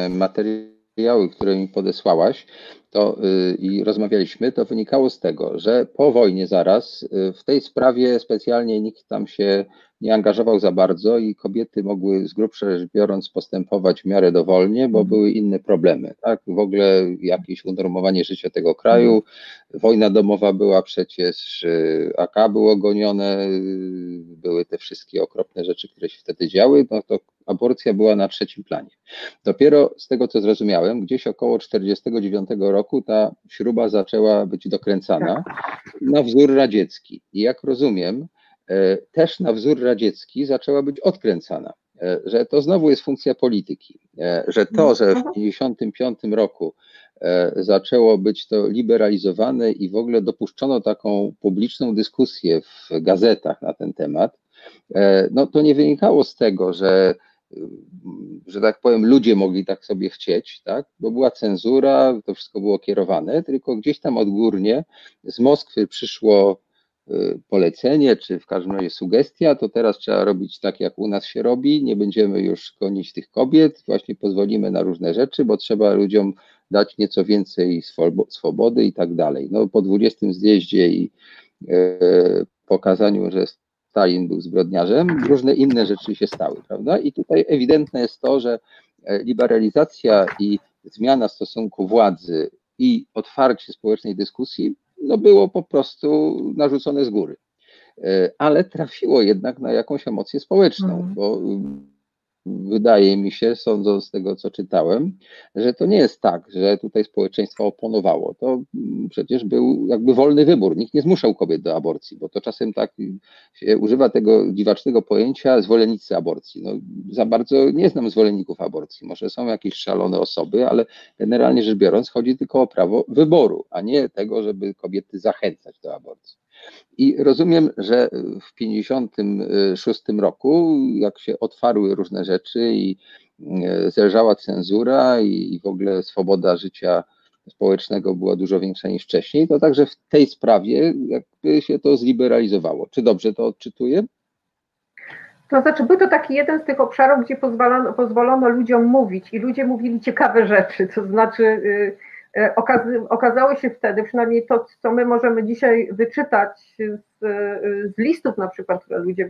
materiał materiały, które mi podesłałaś, to y, i rozmawialiśmy, to wynikało z tego, że po wojnie zaraz y, w tej sprawie specjalnie nikt tam się nie angażował za bardzo i kobiety mogły z grubsza rzecz biorąc postępować w miarę dowolnie, bo były inne problemy. Tak? W ogóle jakieś unormowanie życia tego kraju, wojna domowa była przecież, y, AK było gonione, y, były te wszystkie okropne rzeczy, które się wtedy działy, no to aborcja była na trzecim planie. Dopiero z tego, co zrozumiałem, gdzieś około 49 roku ta śruba zaczęła być dokręcana na wzór radziecki. I jak rozumiem, też na wzór radziecki zaczęła być odkręcana. E, że to znowu jest funkcja polityki, e, że to, że w 1955 roku zaczęło być to liberalizowane i w ogóle dopuszczono taką publiczną dyskusję w gazetach na ten temat, no to nie wynikało z tego, że że tak powiem, ludzie mogli tak sobie chcieć, tak? bo była cenzura, to wszystko było kierowane, tylko gdzieś tam odgórnie z Moskwy przyszło polecenie, czy w każdym razie sugestia, to teraz trzeba robić tak, jak u nas się robi, nie będziemy już gonić tych kobiet, właśnie pozwolimy na różne rzeczy, bo trzeba ludziom dać nieco więcej swobody i tak dalej. No, po 20 zjeździe i e, pokazaniu, że Stalin był zbrodniarzem, różne inne rzeczy się stały, prawda? I tutaj ewidentne jest to, że e, liberalizacja i zmiana stosunku władzy i otwarcie społecznej dyskusji no było po prostu narzucone z góry. E, ale trafiło jednak na jakąś emocję społeczną, mhm. bo wydaje mi się, sądząc z tego, co czytałem, że to nie jest tak, że tutaj społeczeństwo oponowało. To przecież był jakby wolny wybór. Nikt nie zmuszał kobiet do aborcji, bo to czasem tak się używa tego dziwacznego pojęcia zwolennicy aborcji. No, za bardzo nie znam zwolenników aborcji. Może są jakieś szalone osoby, ale generalnie rzecz biorąc chodzi tylko o prawo wyboru, a nie tego, żeby kobiety zachęcać do aborcji. I rozumiem, że w 1956 roku, jak się otwarły różne rzeczy i e, zelżała cenzura i w ogóle swoboda życia społecznego była dużo większa niż wcześniej, to także w tej sprawie jakby się to zliberalizowało. Czy dobrze to odczytuję? To znaczy, był to taki jeden z tych obszarów, gdzie pozwolono, pozwolono ludziom mówić i ludzie mówili ciekawe rzeczy, to znaczy y, E, okazało się wtedy, przynajmniej to, co my możemy dzisiaj wyczytać z, z, listów na przykład, które ludzie e,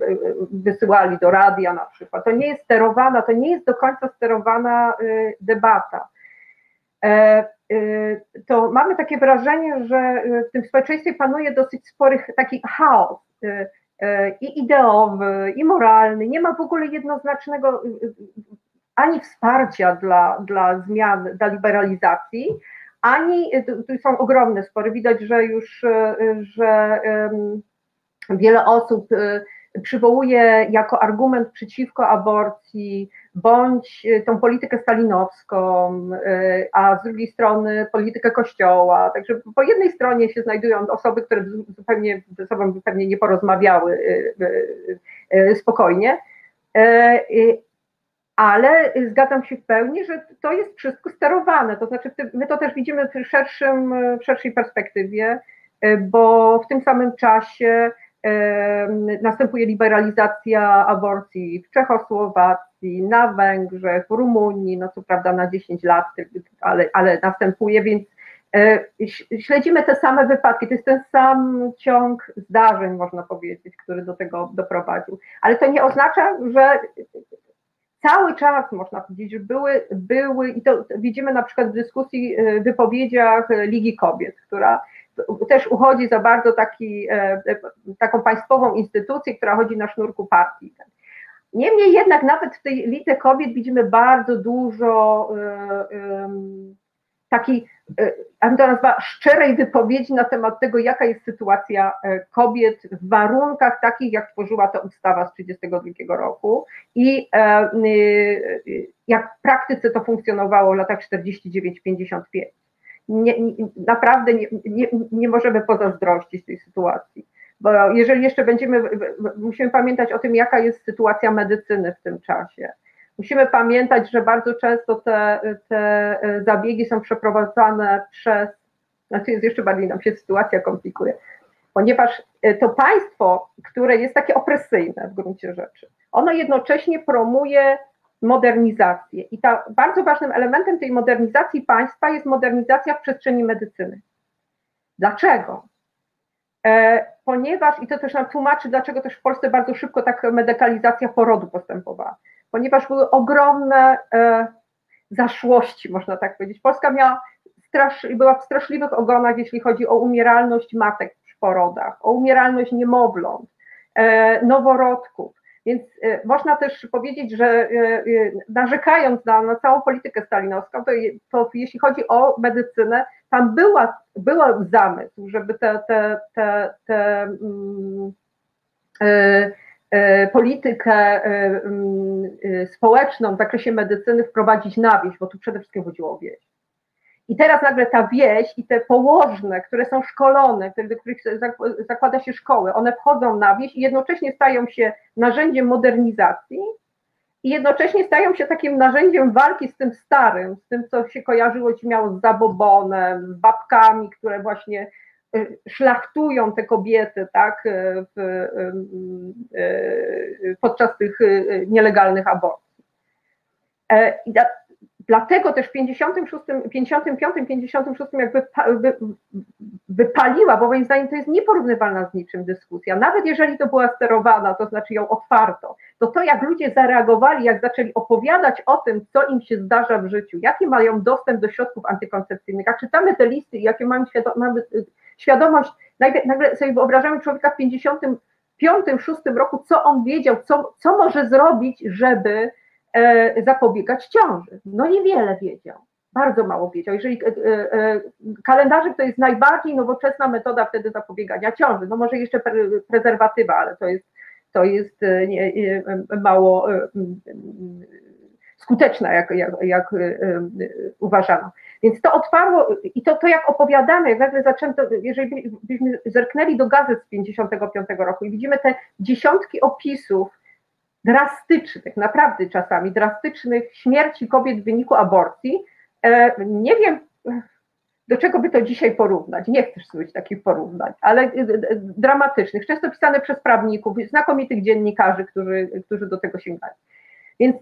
wysyłali do radia na przykład, to nie jest sterowana, to nie jest do końca sterowana e, debata. To mamy takie wrażenie, że w tym społeczeństwie panuje dosyć spory taki chaos i ideowy, i moralny. Nie ma w ogóle jednoznacznego ani wsparcia dla, dla zmian, dla liberalizacji, ani, y, są ogromne spory, widać, że już, y, że wiele osób y, przywołuje jako argument przeciwko aborcji bądź tą politykę stalinowską, a z drugiej strony politykę kościoła. Także po jednej stronie się znajdują osoby, które zupełnie ze sobą zupełnie nie porozmawiały spokojnie, ale zgadzam się w pełni, że to jest wszystko sterowane. To znaczy, my to też widzimy w, szerszym, w szerszej perspektywie, e, bo w tym samym czasie e, następuje liberalizacja aborcji w Czechosłowacji, na Węgrzech, w Rumunii, no co prawda na 10 lat, ale, ale następuje, więc e, śledzimy te same wypadki, to jest ten sam ciąg zdarzeń, można powiedzieć, który do tego doprowadził. Ale to nie oznacza, że cały czas można powiedzieć, że były, były i to widzimy na przykład w dyskusji, e, wypowiedziach Ligi Kobiet, która też uchodzi za bardzo taki, e, taką państwową instytucję, która chodzi na sznurku partii. Niemniej jednak nawet w tej Lidze Kobiet widzimy bardzo dużo e, takiej E, ja bym to nazwała szczerej wypowiedzi na temat tego, jaka jest sytuacja e, kobiet w warunkach takich, jak tworzyła ta ustawa z 1932 roku i e, jak w praktyce to funkcjonowało w latach 49-55. Nie, naprawdę nie, nie, nie możemy pozazdrościć tej sytuacji. Bo jeżeli jeszcze będziemy, musimy pamiętać o tym, jaka jest sytuacja medycyny w tym czasie Musimy pamiętać, że bardzo często te, te e, zabiegi są przeprowadzane przez, znaczy jest jeszcze bardziej nam się sytuacja komplikuje, ponieważ e, to państwo, które jest takie opresyjne w gruncie rzeczy, ono jednocześnie promuje modernizację. I ta, bardzo ważnym elementem tej modernizacji państwa jest modernizacja w przestrzeni medycyny. Dlaczego? E, ponieważ, i to też nam tłumaczy, dlaczego też w Polsce bardzo szybko tak medykalizacja porodu postępowała, ponieważ były ogromne e, zaszłości, można tak powiedzieć. Polska miała strasz, była w straszliwych ogonach, jeśli chodzi o umieralność matek w porodach, o umieralność niemowląt, e, noworodków. Więc e, można też powiedzieć, że narzekając na, na całą politykę stalinowską, to, to, jeśli chodzi o medycynę, tam była, była zamysł, żeby te, te, te, te mm, politykę mm, społeczną w zakresie medycyny wprowadzić na wieś, bo tu przede wszystkim chodziło o wieś. I teraz nagle ta wieś i te położne, które są szkolone, do których zakłada się szkoły, one wchodzą na wieś i jednocześnie stają się narzędziem modernizacji i jednocześnie stają się takim narzędziem walki z tym starym, z tym, co się kojarzyło ci miało z zabobonem, z babkami, które właśnie szlachtują te kobiety, tak, y, w, y, podczas tych nielegalnych aborcji. E, I Dlatego też w 56, 55, 56 jakby wypaliła, bo moim zdaniem to jest nieporównywalna z niczym dyskusja. Nawet jeżeli to była sterowana, to znaczy ją otwarto, to to jak ludzie zareagowali, jak zaczęli opowiadać o tym, co im się zdarza w życiu, jaki mają dostęp do środków antykoncepcyjnych, jak czytamy te listy jakie mamy, świadom mamy świadomość, nagle, nagle sobie wyobrażamy człowieka w 55, 6 roku, co on wiedział, co, co może zrobić, żeby E, zapobiegać ciąży. No niewiele wiedział, bardzo mało wiedział. Jeżeli e, e, kalendarzyk to jest najbardziej nowoczesna metoda wtedy zapobiegania ciąży, no może jeszcze prezerwatywa, ale to jest, to jest mało skuteczna, jak, jak, jak uważano. Więc to otwarło i to, to jak opowiadamy, jak nagle zaczęto, jeżeli byśmy zerknęli do gazet z 55 roku i widzimy te dziesiątki opisów drastycznych, naprawdę czasami drastycznych śmierci kobiet w wyniku aborcji. E, nie wiem, do czego by to dzisiaj porównać. Nie chcę słyszeć takich porównań, ale e, e, dramatycznych, często pisane przez prawników, znakomitych dziennikarzy, którzy, którzy do tego sięgali. Więc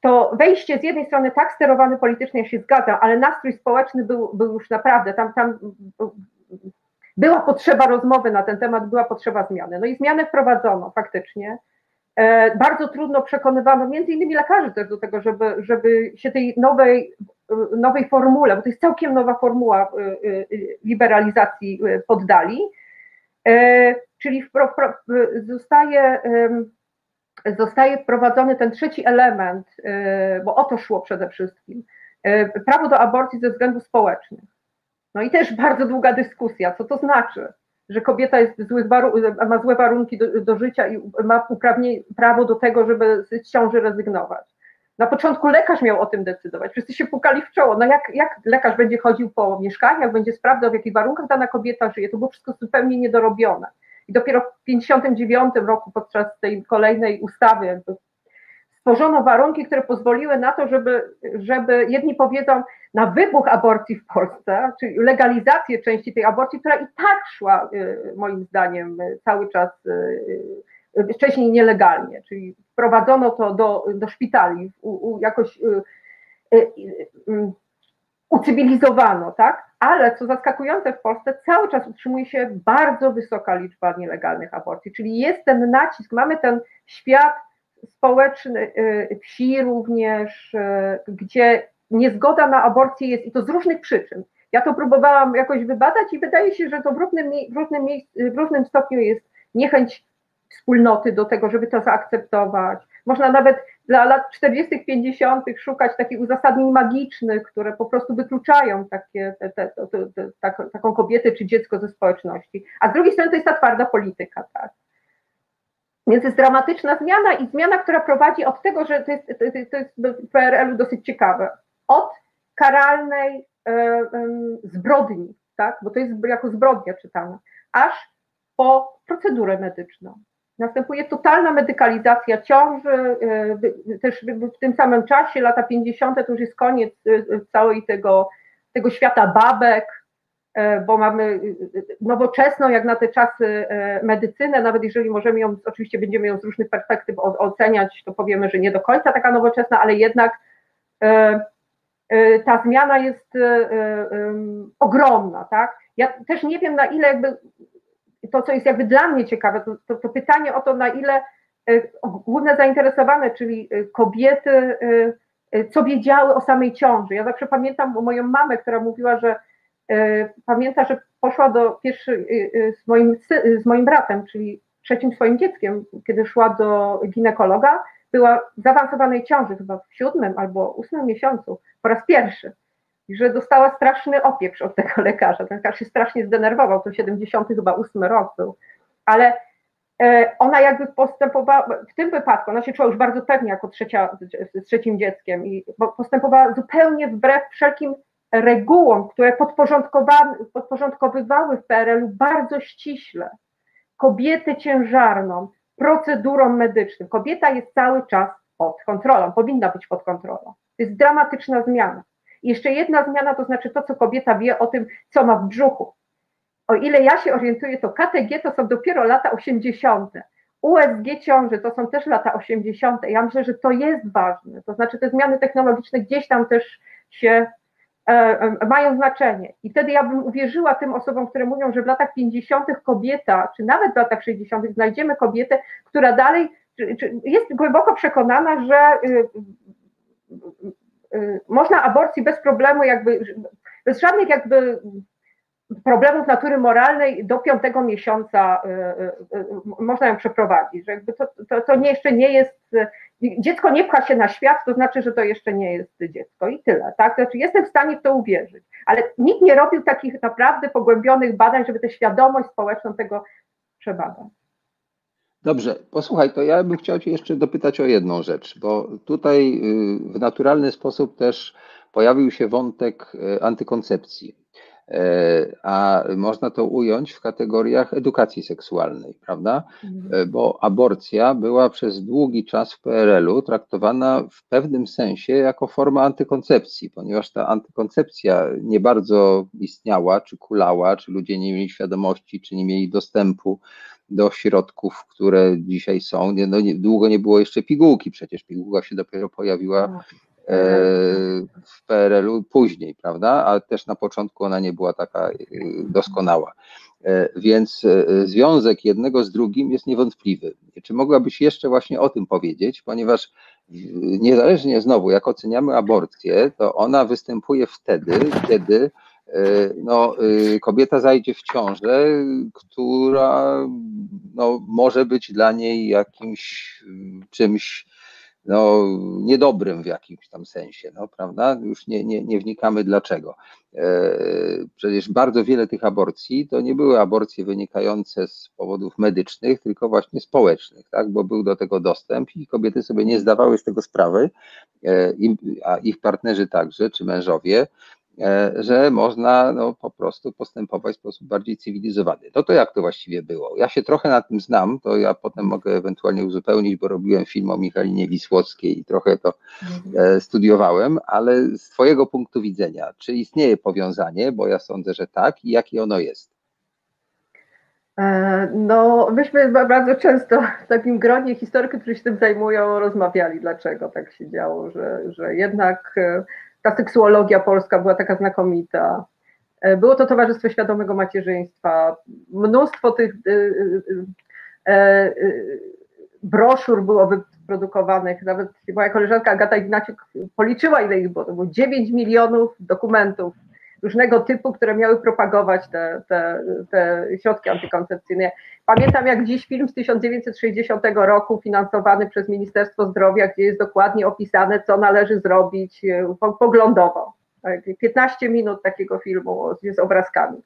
to wejście z jednej strony tak sterowane politycznie, się zgadzam, ale nastrój społeczny był, był już naprawdę, tam, tam była potrzeba rozmowy na ten temat, była potrzeba zmiany. No i zmianę wprowadzono faktycznie. E, bardzo trudno przekonywano między innymi lekarzy też do tego, żeby, żeby się tej nowej, nowej formule, bo to jest całkiem nowa formuła e, e, liberalizacji poddali, czyli zostaje, zostaje wprowadzony ten trzeci element, bo o to szło przede wszystkim, prawo do aborcji ze względów społecznych. No i też bardzo długa dyskusja, co to znaczy że kobieta jest złych ma złe warunki do, do życia i ma uprawnienie, prawo do tego, żeby z ciąży rezygnować. Na początku lekarz miał o tym decydować. Wszyscy się pukali w czoło. No jak, jak lekarz będzie chodził po mieszkaniach, będzie sprawdzał, w jakich warunkach dana kobieta żyje. To było wszystko zupełnie niedorobione. I dopiero w 1959 roku, podczas tej kolejnej ustawy, jakby stworzono warunki, które pozwoliły na to, żeby, żeby jedni powiedzą na wybuch aborcji w Polsce, czyli legalizację części tej aborcji, która i tak szła y, moim zdaniem cały czas y, y, wcześniej nielegalnie, czyli wprowadzono to do, do szpitali, u, u, jakoś ucywilizowano, tak? Ale co zaskakujące w Polsce, cały czas utrzymuje się bardzo wysoka liczba nielegalnych aborcji, czyli jest ten nacisk, mamy ten świat społeczny, y, wsi również, y, gdzie niezgoda na aborcję jest i to z różnych przyczyn. Ja to próbowałam jakoś wybadać i wydaje się, że to w różnym, w różnym, w różnym stopniu jest niechęć wspólnoty do tego, żeby to zaakceptować. Można nawet dla lat 40., 50. szukać takich uzasadnień magicznych, które po prostu wykluczają takie, te, te, te, taką kobietę czy dziecko ze społeczności. A z drugiej strony to jest ta twarda polityka. Tak? Więc jest dramatyczna zmiana i zmiana, która prowadzi od tego, że to jest, to jest w PRL-u dosyć ciekawe, od karalnej e, zbrodni, tak, bo to jest jako zbrodnia czytana, aż po procedurę medyczną. Następuje totalna medykalizacja ciąży, e, też w tym samym czasie, lata 50. to już jest koniec całej tego, tego świata babek, bo mamy y, y, nowoczesną, jak na te czasy, medycynę, nawet jeżeli możemy ją, oczywiście będziemy ją z różnych perspektyw oceniać, to powiemy, że nie do końca taka nowoczesna, ale jednak ta zmiana jest ogromna, tak? Ja też nie wiem, na ile jakby to, co jest jakby dla mnie ciekawe, to, to, to pytanie o to, na ile główne zainteresowane, czyli kobiety, co wiedziały o samej ciąży. Ja zawsze pamiętam moją mamę, która mówiła, że pamięta, że poszła do pierwszy z moim, z moim bratem, czyli trzecim swoim dzieckiem, kiedy szła do ginekologa, była w zaawansowanej ciąży, chyba w siódmym albo ósmym miesiącu, po raz pierwszy. Że dostała straszny opieprz od tego lekarza. Ten lekarz się strasznie zdenerwował, to 70 chyba ósmy rok był. Ale e, ona jakby postępowała, w tym wypadku, ona się czuła już bardzo pewnie jako trzecia, z trzecim dzieckiem i postępowała zupełnie wbrew wszelkim regułom, które podporządkowywały w PRL-u bardzo ściśle kobietę ciężarną, procedurą medyczną. Kobieta jest cały czas pod kontrolą, powinna być pod kontrolą. To jest dramatyczna zmiana. Jeszcze jedna zmiana, to znaczy to, co kobieta wie o tym, co ma w brzuchu. O ile ja się orientuję, to KTG to są dopiero lata 80. USG ciąży to są też lata 80. Ja myślę, że to jest ważne. To znaczy te zmiany technologiczne gdzieś tam też się e, e, mają znaczenie. I wtedy ja bym uwierzyła tym osobom, które mówią, że w latach 50. kobieta, czy nawet w latach 60. znajdziemy kobietę, która dalej czy, czy jest głęboko przekonana, że y, można aborcji bez problemu, jakby bez żadnych jakby problemów natury moralnej do piątego miesiąca można ją przeprowadzić. Że jakby to, to, to nie, jeszcze nie jest, dziecko nie pcha się na świat, to znaczy, że to jeszcze nie jest dziecko i tyle. Tak? Znaczy, jestem w stanie w to uwierzyć, ale nikt nie robił takich naprawdę pogłębionych badań, żeby tę świadomość społeczną tego przebadać. Dobrze, posłuchaj, to ja bym chciał Cię jeszcze dopytać o jedną rzecz, bo tutaj y, w naturalny sposób też pojawił się wątek y, antykoncepcji, e, a można to ująć w kategoriach edukacji seksualnej, prawda? Mhm. E, bo aborcja była przez długi czas w PRL-u traktowana w pewnym sensie jako forma antykoncepcji, ponieważ ta antykoncepcja nie bardzo istniała, czy kulała, czy ludzie nie mieli świadomości, czy nie mieli dostępu do środków, które dzisiaj są. Nie, no nie, długo nie było jeszcze pigułki, przecież pigułka się dopiero pojawiła no. e, w PRL-u później, prawda? Ale też na początku ona nie była taka e, doskonała. E, więc e, związek jednego z drugim jest niewątpliwy. Czy mogłabyś jeszcze właśnie o tym powiedzieć, ponieważ niezależnie znowu, jak oceniamy aborcję, to ona występuje wtedy, kiedy E, no, e, kobieta zajdzie w ciążę, która no, może być dla niej jakimś mm, czymś no, niedobrym w jakimś tam sensie, no, prawda? Już nie, nie, nie wnikamy dlaczego. E, przecież bardzo wiele tych aborcji to nie były aborcje wynikające z powodów medycznych, tylko właśnie społecznych, tak? bo był do tego dostęp i kobiety sobie nie zdawały z tego sprawy, a ich partnerzy także, czy mężowie, E, że można no, po prostu postępować w sposób bardziej cywilizowany. No to jak to właściwie było? Ja się trochę na tym znam, to ja potem mogę ewentualnie uzupełnić, bo robiłem film o Michalinie Wisłockiej i trochę to e, studiowałem, ale z Twojego punktu widzenia, czy istnieje powiązanie, bo ja sądzę, że tak, i jakie ono jest? E, no, myśmy bardzo często w takim gronie historyków, którzy się tym zajmują, rozmawiali, dlaczego tak się działo, że, że jednak ta seksuologia polska była taka znakomita. E, było to Towarzystwo Świadomego Macierzyństwa. Mnóstwo tych e, e, broszur było wyprodukowanych. Nawet moja koleżanka Agata Ignaciuk policzyła, ile ich było. To było 9 milionów dokumentów różnego typu, które miały propagować te, te, te środki antykoncepcyjne. Pamiętam jak dziś film z 1960 roku finansowany przez Ministerstwo Zdrowia, gdzie jest dokładnie opisane, co należy zrobić e, poglądowo. 15 minut takiego filmu z obrazkami.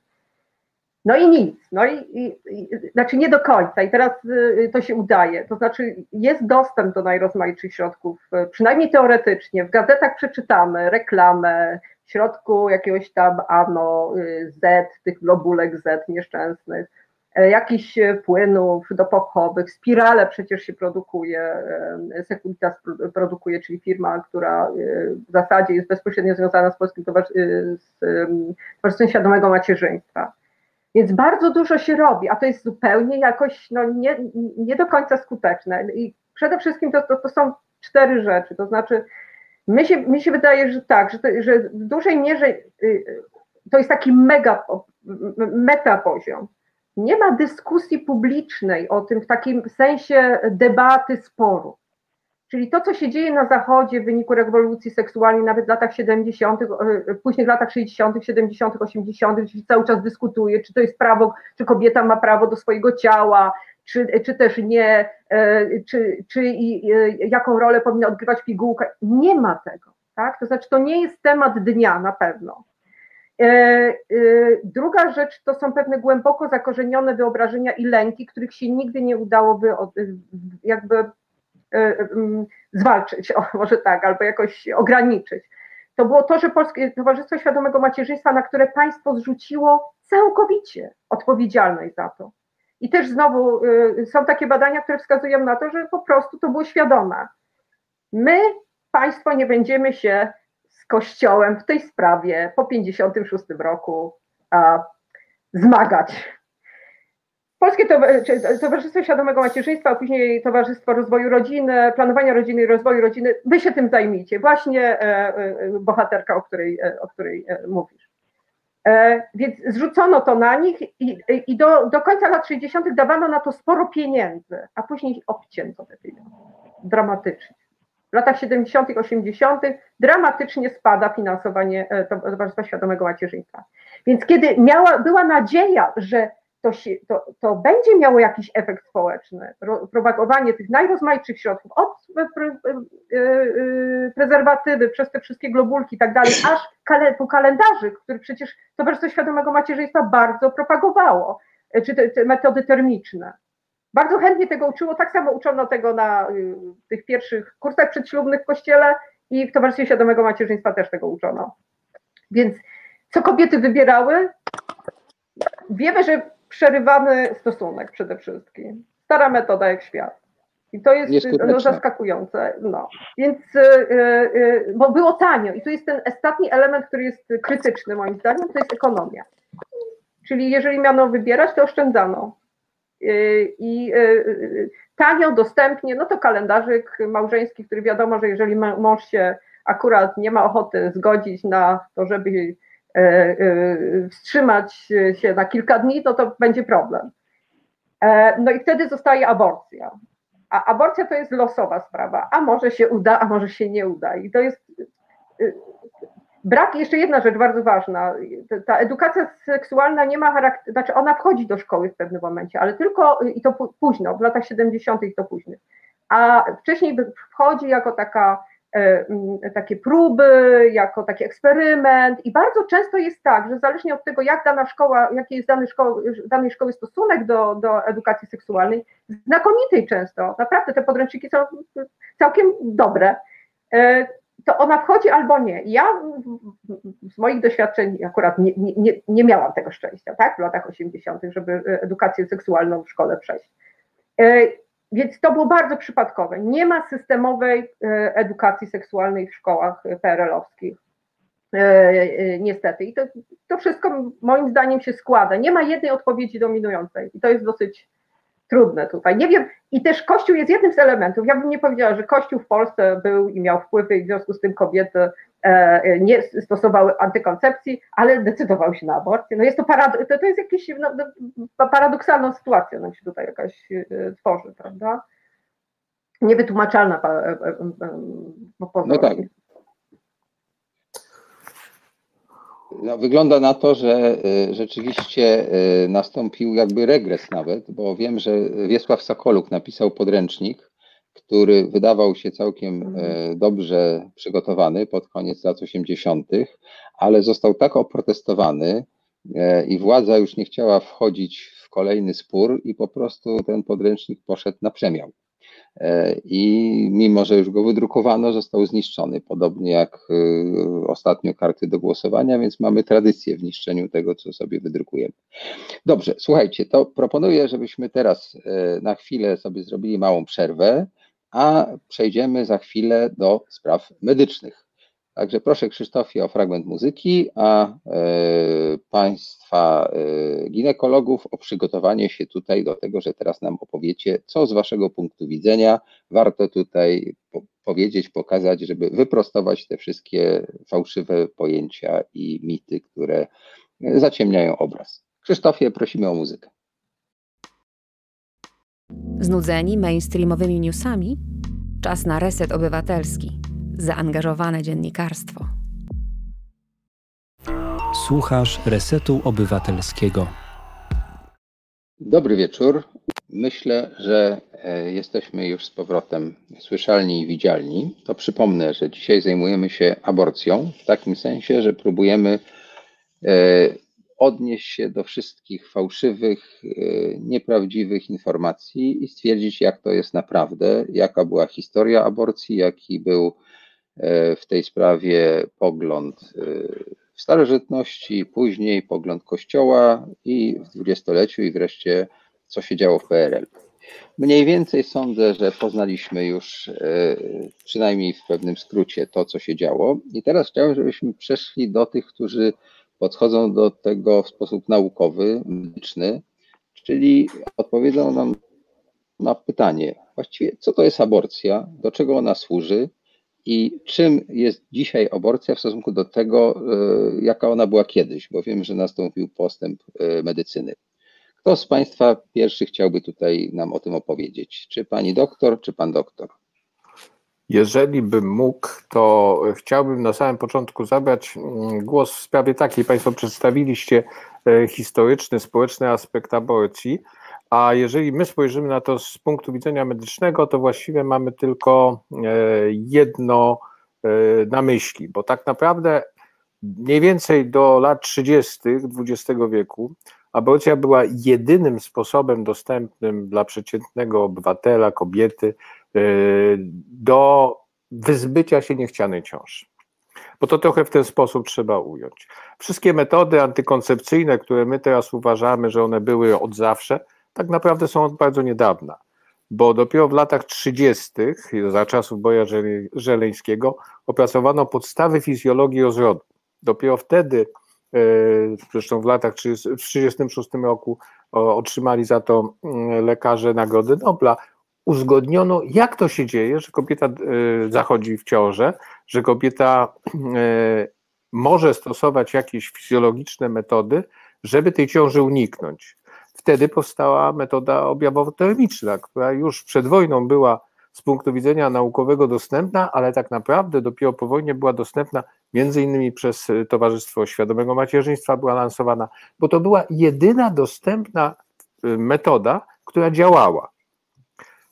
No i nic, no i, i, i, znaczy nie do końca i teraz y, to się udaje, to znaczy jest dostęp do najrozmaitszych środków, y, przynajmniej teoretycznie, w gazetach przeczytamy reklamę, w środku jakiegoś tam ANO, y, Z, tych globulek Z nieszczęsnych, e, jakichś płynów dopochowych, spirale przecież się produkuje, e, Securitas pro- produkuje, czyli firma, która e, w zasadzie jest bezpośrednio związana z Polskim e, em, Towarzystwem Świadomego Macierzyństwa. Więc bardzo dużo się robi, a to jest zupełnie jakoś no, nie, nie do końca skuteczne. I przede wszystkim to, to, to są cztery rzeczy, to znaczy mi się, mi się wydaje, że tak, że, to, że w dużej mierze y, y, to jest taki mega, meta poziom. Nie ma dyskusji publicznej o tym w takim sensie debaty, sporu. Czyli to, co się dzieje na Zachodzie w wyniku rewolucji seksualnej, nawet w latach 70., y, później w latach 60., 70., 80., gdzie się cały czas dyskutuje, czy to jest prawo, czy kobieta ma prawo do swojego ciała, czy, czy też nie, e, czy, czy i, e, jaką rolę powinna odgrywać pigułka. Nie ma tego. Tak? To znaczy, to nie jest temat dnia na pewno. E, Druga rzecz to są pewne głęboko zakorzenione wyobrażenia i lęki, których się nigdy nie udało by jakby zwalczyć, o, może tak, albo jakoś ograniczyć. To było to, że Polskie Towarzystwo Świadomego Macierzyństwa, na które państwo zrzuciło całkowicie odpowiedzialność za to. I też znowu y, są takie badania, które wskazują na to, że po prostu to było świadome. My, państwo, nie będziemy się z Kościołem w tej sprawie po 56 roku a, zmagać. Polskie Towarzystwo Świadomego Macierzyństwa, a później Towarzystwo Rozwoju Rodziny, Planowania Rodziny i Rozwoju Rodziny, wy się tym zajmijcie. Właśnie e, e, bohaterka, o której, e, o której mówisz. E, Więc zrzucono to na nich i, i do, do końca lat 60. dawano na to sporo pieniędzy, a później obcięto te pieniądze. Dramatycznie. W latach 70., 80. dramatycznie spada finansowanie e, Towarzystwa Świadomego Macierzyństwa. Więc kiedy miała, była nadzieja, że to, się, to, to będzie miało jakiś efekt społeczny, ro, propagowanie tych najrozmaitszych środków, od pre, pre, e, e, prezerwatywy, przez te wszystkie globulki i tak dalej, aż kale, po kalendarzy, który przecież Towarzystwo Świadomego Macierzyństwa bardzo propagowało, e, czy te, te metody termiczne. Bardzo chętnie tego uczyło, tak samo uczono tego na tych pierwszych kursach przedślubnych w kościele i w Towarzystwie Świadomego Macierzyństwa też tego uczono. Więc co kobiety wybierały? Wiemy, że przerywany stosunek przede wszystkim. Stara metoda jak świat. I to jest no, zaskakujące. No. Więc, y, y, y, bo było tanio. I tu jest ten ostatni element, który jest krytyczny moim zdaniem, to jest ekonomia. Czyli jeżeli miano wybierać, to oszczędzano. Y, I y, y, tanio, dostępnie, no to kalendarzyk małżeński, który wiadomo, że jeżeli mąż się akurat nie ma ochoty zgodzić na to, żeby wstrzymać się na kilka dni, to to będzie problem. E, No i wtedy zostaje aborcja. A aborcja to jest losowa sprawa, a może się uda, a może się nie uda. I to jest y, brak, jeszcze jedna rzecz bardzo ważna, ta- edukacja seksualna nie ma charakteru, znaczy ona wchodzi do szkoły w pewnym momencie, ale tylko i to pó- późno, w latach 70. i to później. A wcześniej wchodzi jako taka, e, takie próby, jako taki eksperyment i bardzo często jest tak, że zależnie od tego, jak dana szkoła, jaki jest dany szkoły, danej szkoły stosunek do, do edukacji seksualnej, znakomitej często, naprawdę te podręczniki są całkiem dobre, e, to ona wchodzi albo nie. Ja z moich doświadczeń akurat nie, nie, nie- nie miałam tego szczęścia, tak, w latach 80., żeby e, edukację seksualną w szkole przejść. Więc to było bardzo przypadkowe. Nie ma systemowej e, edukacji seksualnej w szkołach e, PRL-owskich. E, Niestety. I to, to wszystko moim zdaniem się składa. Nie ma jednej odpowiedzi dominującej. I to jest dosyć trudne tutaj. Nie wiem, i też Kościół jest jednym z elementów. Ja bym nie powiedziała, że Kościół w Polsce był i miał wpływy, i w związku z tym kobiety nie stosowały antykoncepcji, ale decydowały się na aborcję. No jest to, parad- to, to jest jakieś no, no, paradoksalna sytuacja nam się tutaj jakaś e, tworzy, prawda? Niewytłumaczalna pa- e, e, e, po pozorom. No tak. No, wygląda na to, że rzeczywiście nastąpił jakby regres nawet, bo wiem, że Wiesław Sokoluk napisał podręcznik, który wydawał się całkiem y, dobrze przygotowany pod koniec lat 80., ale został tak oprotestowany y, i władza już nie chciała wchodzić w kolejny spór i po prostu ten podręcznik poszedł na przemiał. E, I mimo, że już go wydrukowano, został zniszczony, podobnie jak e, ostatnio karty do głosowania, więc mamy tradycję w niszczeniu tego, co sobie wydrukujemy. Dobrze, słuchajcie, to proponuję, żebyśmy teraz e, na chwilę sobie zrobili małą przerwę, a przejdziemy za chwilę do spraw medycznych. Także proszę Krzysztofie o fragment muzyki, a e, Państwa e, ginekologów o przygotowanie się tutaj do tego, że teraz nam opowiecie, co z Waszego punktu widzenia warto tutaj po powiedzieć, pokazać, żeby wyprostować te wszystkie fałszywe pojęcia i mity, które zaciemniają obraz. Krzysztofie, prosimy o muzykę. Znudzeni mainstreamowymi newsami? Czas na reset obywatelski zaangażowane dziennikarstwo. Słuchasz Resetu Obywatelskiego. Dobry wieczór. Myślę, że e, jesteśmy już z powrotem słyszalni i widzialni. To przypomnę, że dzisiaj zajmujemy się aborcją w takim sensie, że próbujemy e, odnieść się do wszystkich fałszywych, e, nieprawdziwych informacji i stwierdzić, jak to jest naprawdę, jaka była historia aborcji, jaki był E, w tej sprawie pogląd e, w starożytności, później pogląd Kościoła i w dwudziestoleciu i wreszcie co się działo w PRL. Mniej więcej sądzę, że poznaliśmy już przynajmniej w pewnym skrócie to, co się działo. I teraz chciałem, żebyśmy przeszli do tych, którzy podchodzą do tego w sposób naukowy, medyczny, czyli odpowiedzą nam na pytanie, właściwie co to jest aborcja, do czego ona służy, i czym jest dzisiaj aborcja w stosunku do tego, e, jaka ona była kiedyś, bo wiem, że nastąpił postęp e, medycyny. Kto z Państwa pierwszy chciałby tutaj nam o tym opowiedzieć? Czy pani doktor, czy pan doktor? Jeżeli bym mógł, to chciałbym na samym początku zabrać mm, głos w sprawie takiej. Państwo przedstawiliście e, historyczny, społeczny aspekt aborcji. A jeżeli my spojrzymy na to z punktu widzenia medycznego, to właściwie mamy tylko e, jedno e, na myśli, bo tak naprawdę mniej więcej do lat 30. XX wieku aborcja była jedynym sposobem dostępnym dla przeciętnego obywatela, kobiety do wyzbycia się niechcianej ciąży. Bo to trochę w ten sposób trzeba ująć. Wszystkie metody antykoncepcyjne, które my teraz uważamy, że one były od zawsze, tak naprawdę są od bardzo niedawna, bo dopiero w latach 30., za czasów Boja Żeleńskiego, opracowano podstawy fizjologii rozrodu. Dopiero wtedy, e, zresztą w latach 1936 roku, otrzymali za to mm, lekarze Nagrody Nobla, uzgodniono, jak to się dzieje, że kobieta e, zachodzi w ciążę, że kobieta e, może stosować jakieś fizjologiczne metody, żeby tej ciąży uniknąć. Wtedy powstała metoda objawowo-termiczna, która już przed wojną była z punktu widzenia naukowego dostępna, ale tak naprawdę dopiero po wojnie była dostępna między innymi przez Towarzystwo Świadomego Macierzyństwa była lansowana, bo to była jedyna dostępna y, metoda, która działała.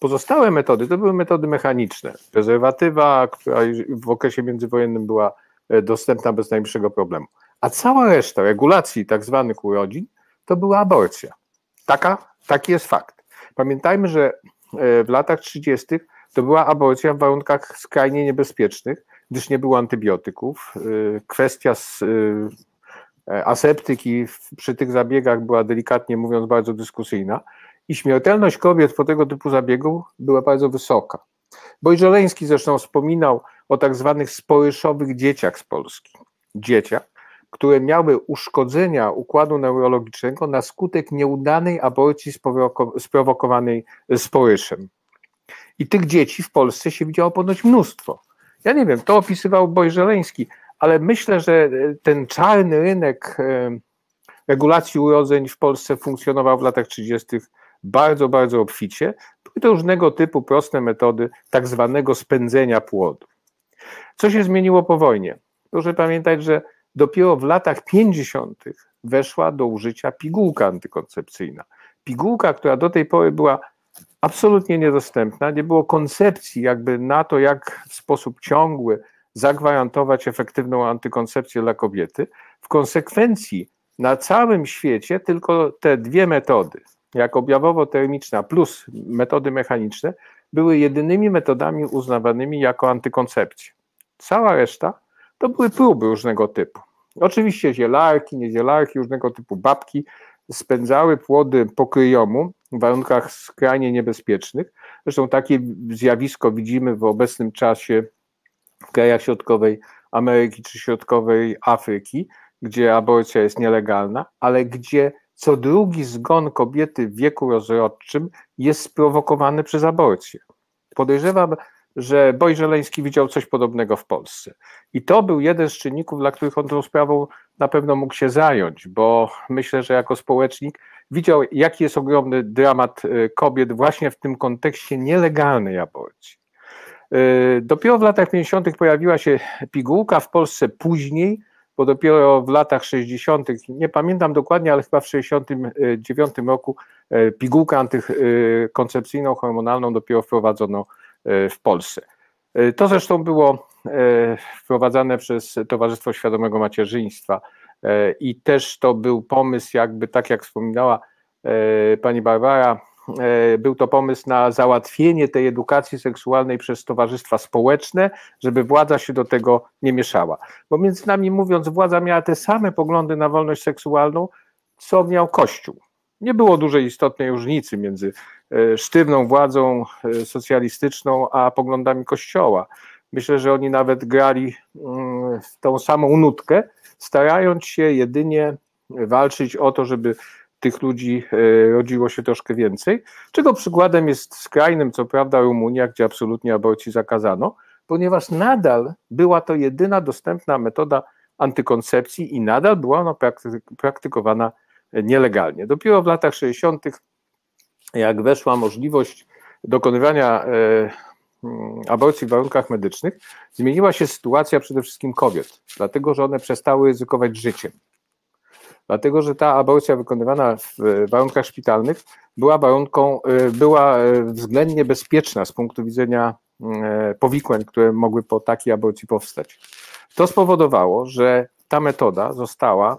Pozostałe metody to były metody mechaniczne. Prezerwatywa, która w okresie międzywojennym była e, dostępna bez najmniejszego problemu. A cała reszta regulacji tak zwanych urodzin to była aborcja. Taka, taki jest fakt. Pamiętajmy, że e, w latach 30. to była aborcja w warunkach skrajnie niebezpiecznych, gdyż nie było antybiotyków. E, kwestia aseptyki przy tych zabiegach była delikatnie mówiąc bardzo dyskusyjna i śmiertelność kobiet po tego typu zabiegu była bardzo wysoka. Bojżoleński zresztą wspominał o tak zwanych sporyszowych dzieciach z Polski. Dzieciach, które miały uszkodzenia układu neurologicznego na skutek nieudanej aborcji sprowokowanej sporyszem. I tych dzieci w Polsce się widziało ponoć mnóstwo. Ja nie wiem, to opisywał Bojżeleński, ale myślę, że ten czarny rynek e, regulacji urodzeń w Polsce funkcjonował w latach 30. bardzo, bardzo obficie. Były to różnego typu proste metody tak zwanego spędzenia płodu. Co się zmieniło po wojnie? Proszę pamiętać, że Dopiero w latach 50. weszła do użycia pigułka antykoncepcyjna. Pigułka, która do tej pory była absolutnie niedostępna, nie było koncepcji jakby na to, jak w sposób ciągły zagwarantować efektywną antykoncepcję dla kobiety. W konsekwencji na całym świecie tylko te dwie metody, jak objawowo-termiczna plus metody mechaniczne, były jedynymi metodami uznawanymi jako antykoncepcje. Cała reszta to były próby różnego typu. Oczywiście zielarki, niezielarki, różnego typu babki spędzały płody pokryjomu w warunkach skrajnie niebezpiecznych. Zresztą takie zjawisko widzimy w obecnym czasie w krajach środkowej Ameryki czy środkowej Afryki, gdzie aborcja jest nielegalna, ale gdzie co drugi zgon kobiety w wieku rozrodczym jest sprowokowany przez aborcję. Podejrzewam, że Boj Żeleński widział coś podobnego w Polsce. I to był jeden z czynników, dla których on tą sprawą na pewno mógł się zająć, bo myślę, że jako społecznik widział, jaki jest ogromny dramat y, kobiet właśnie w tym kontekście nielegalnej aborcji. Y, dopiero w latach 50. pojawiła się pigułka, w Polsce później, bo dopiero w latach 60., nie pamiętam dokładnie, ale chyba w 69 roku y, pigułkę antykoncepcyjną, hormonalną dopiero wprowadzono w Polsce. To zresztą było wprowadzane przez Towarzystwo Świadomego Macierzyństwa i też to był pomysł, jakby tak jak wspominała pani Barbara, był to pomysł na załatwienie tej edukacji seksualnej przez towarzystwa społeczne, żeby władza się do tego nie mieszała. Bo między nami mówiąc, władza miała te same poglądy na wolność seksualną, co miał Kościół. Nie było dużej istotnej różnicy między E, sztywną władzą e, socjalistyczną, a poglądami Kościoła. Myślę, że oni nawet grali mm, w tą samą nutkę, starając się jedynie walczyć o to, żeby tych ludzi e, rodziło się troszkę więcej, czego przykładem jest skrajnym, co prawda, Rumunia, gdzie absolutnie aborcji zakazano, ponieważ nadal była to jedyna dostępna metoda antykoncepcji i nadal była ona praktykowana nielegalnie. Dopiero w latach 60 jak weszła możliwość dokonywania e, mm, aborcji w warunkach medycznych, zmieniła się sytuacja przede wszystkim kobiet, dlatego że one przestały ryzykować życiem. Dlatego, że ta aborcja wykonywana w warunkach szpitalnych była warunką, e, była e, względnie bezpieczna z punktu widzenia mm, powikłań, które mogły po takiej aborcji powstać. To spowodowało, że ta metoda została,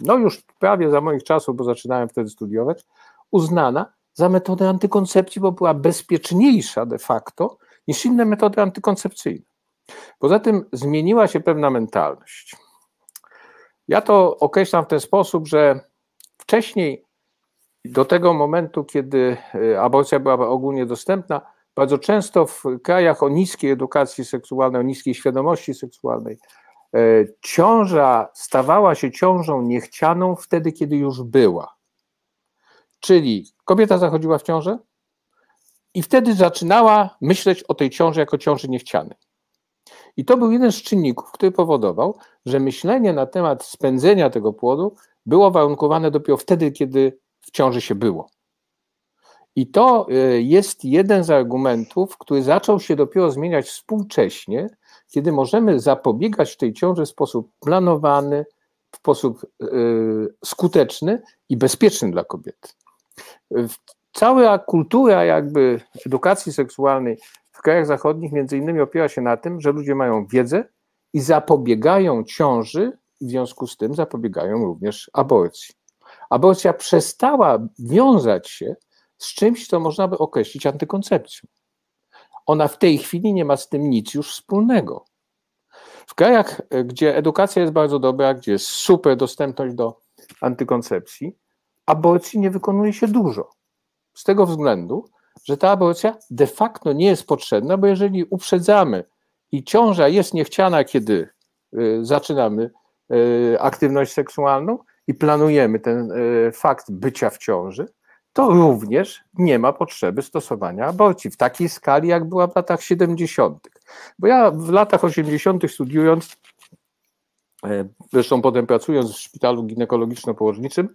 no już prawie za moich czasów, bo zaczynałem wtedy studiować, uznana za metodę antykoncepcji, bo była bezpieczniejsza de facto niż inne metody antykoncepcyjne. Poza tym zmieniła się pewna mentalność. Ja to określam w ten sposób, że wcześniej, do tego momentu, kiedy e, aborcja była ogólnie dostępna, bardzo często w krajach o niskiej edukacji seksualnej, o niskiej świadomości seksualnej, e, ciąża stawała się ciążą niechcianą wtedy, kiedy już była. Czyli kobieta zachodziła w ciążę i wtedy zaczynała myśleć o tej ciąży jako ciąży niechcianej. I to był jeden z czynników, który powodował, że myślenie na temat spędzenia tego płodu było warunkowane dopiero wtedy, kiedy w ciąży się było. I to e, jest jeden z argumentów, który zaczął się dopiero zmieniać współcześnie, kiedy możemy zapobiegać tej ciąży w sposób planowany, w sposób e, skuteczny i bezpieczny dla kobiety. Cała kultura jakby edukacji seksualnej w krajach zachodnich między innymi opiera się na tym, że ludzie mają wiedzę i zapobiegają ciąży, w związku z tym zapobiegają również aborcji. Aborcja przestała wiązać się z czymś, co można by określić antykoncepcją. Ona w tej chwili nie ma z tym nic już wspólnego. W krajach, gdzie edukacja jest bardzo dobra, gdzie jest super dostępność do antykoncepcji, aborcji nie wykonuje się dużo. Z tego względu, że ta aborcja de facto nie jest potrzebna, bo jeżeli uprzedzamy i ciąża jest niechciana, kiedy y, zaczynamy y, aktywność seksualną i planujemy ten y, fakt bycia w ciąży, to również nie ma potrzeby stosowania aborcji w takiej skali, jak była w latach 70. Bo ja w latach 80. studiując, zresztą potem pracując w szpitalu ginekologiczno-położniczym,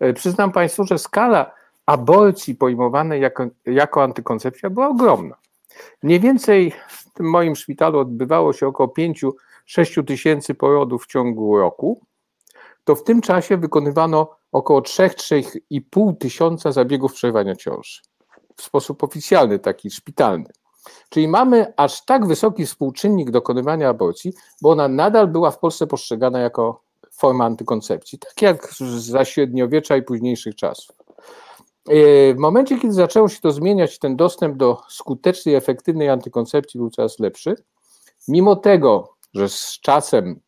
E, przyznam Państwu, że skala aborcji pojmowanej jako, jako antykoncepcja była ogromna. Mniej więcej w tym moim szpitalu odbywało się około 5-6 tysięcy porodów w ciągu roku. To w tym czasie wykonywano około 3-3,5 tysiąca zabiegów przerwania ciąży. W sposób oficjalny, taki szpitalny. Czyli mamy aż tak wysoki współczynnik dokonywania aborcji, bo ona nadal była w Polsce postrzegana jako forma antykoncepcji, tak jak za średniowiecza i późniejszych czasów. W momencie, kiedy zaczęło się to zmieniać, ten dostęp do skutecznej, efektywnej antykoncepcji był coraz lepszy. Mimo tego, że z czasem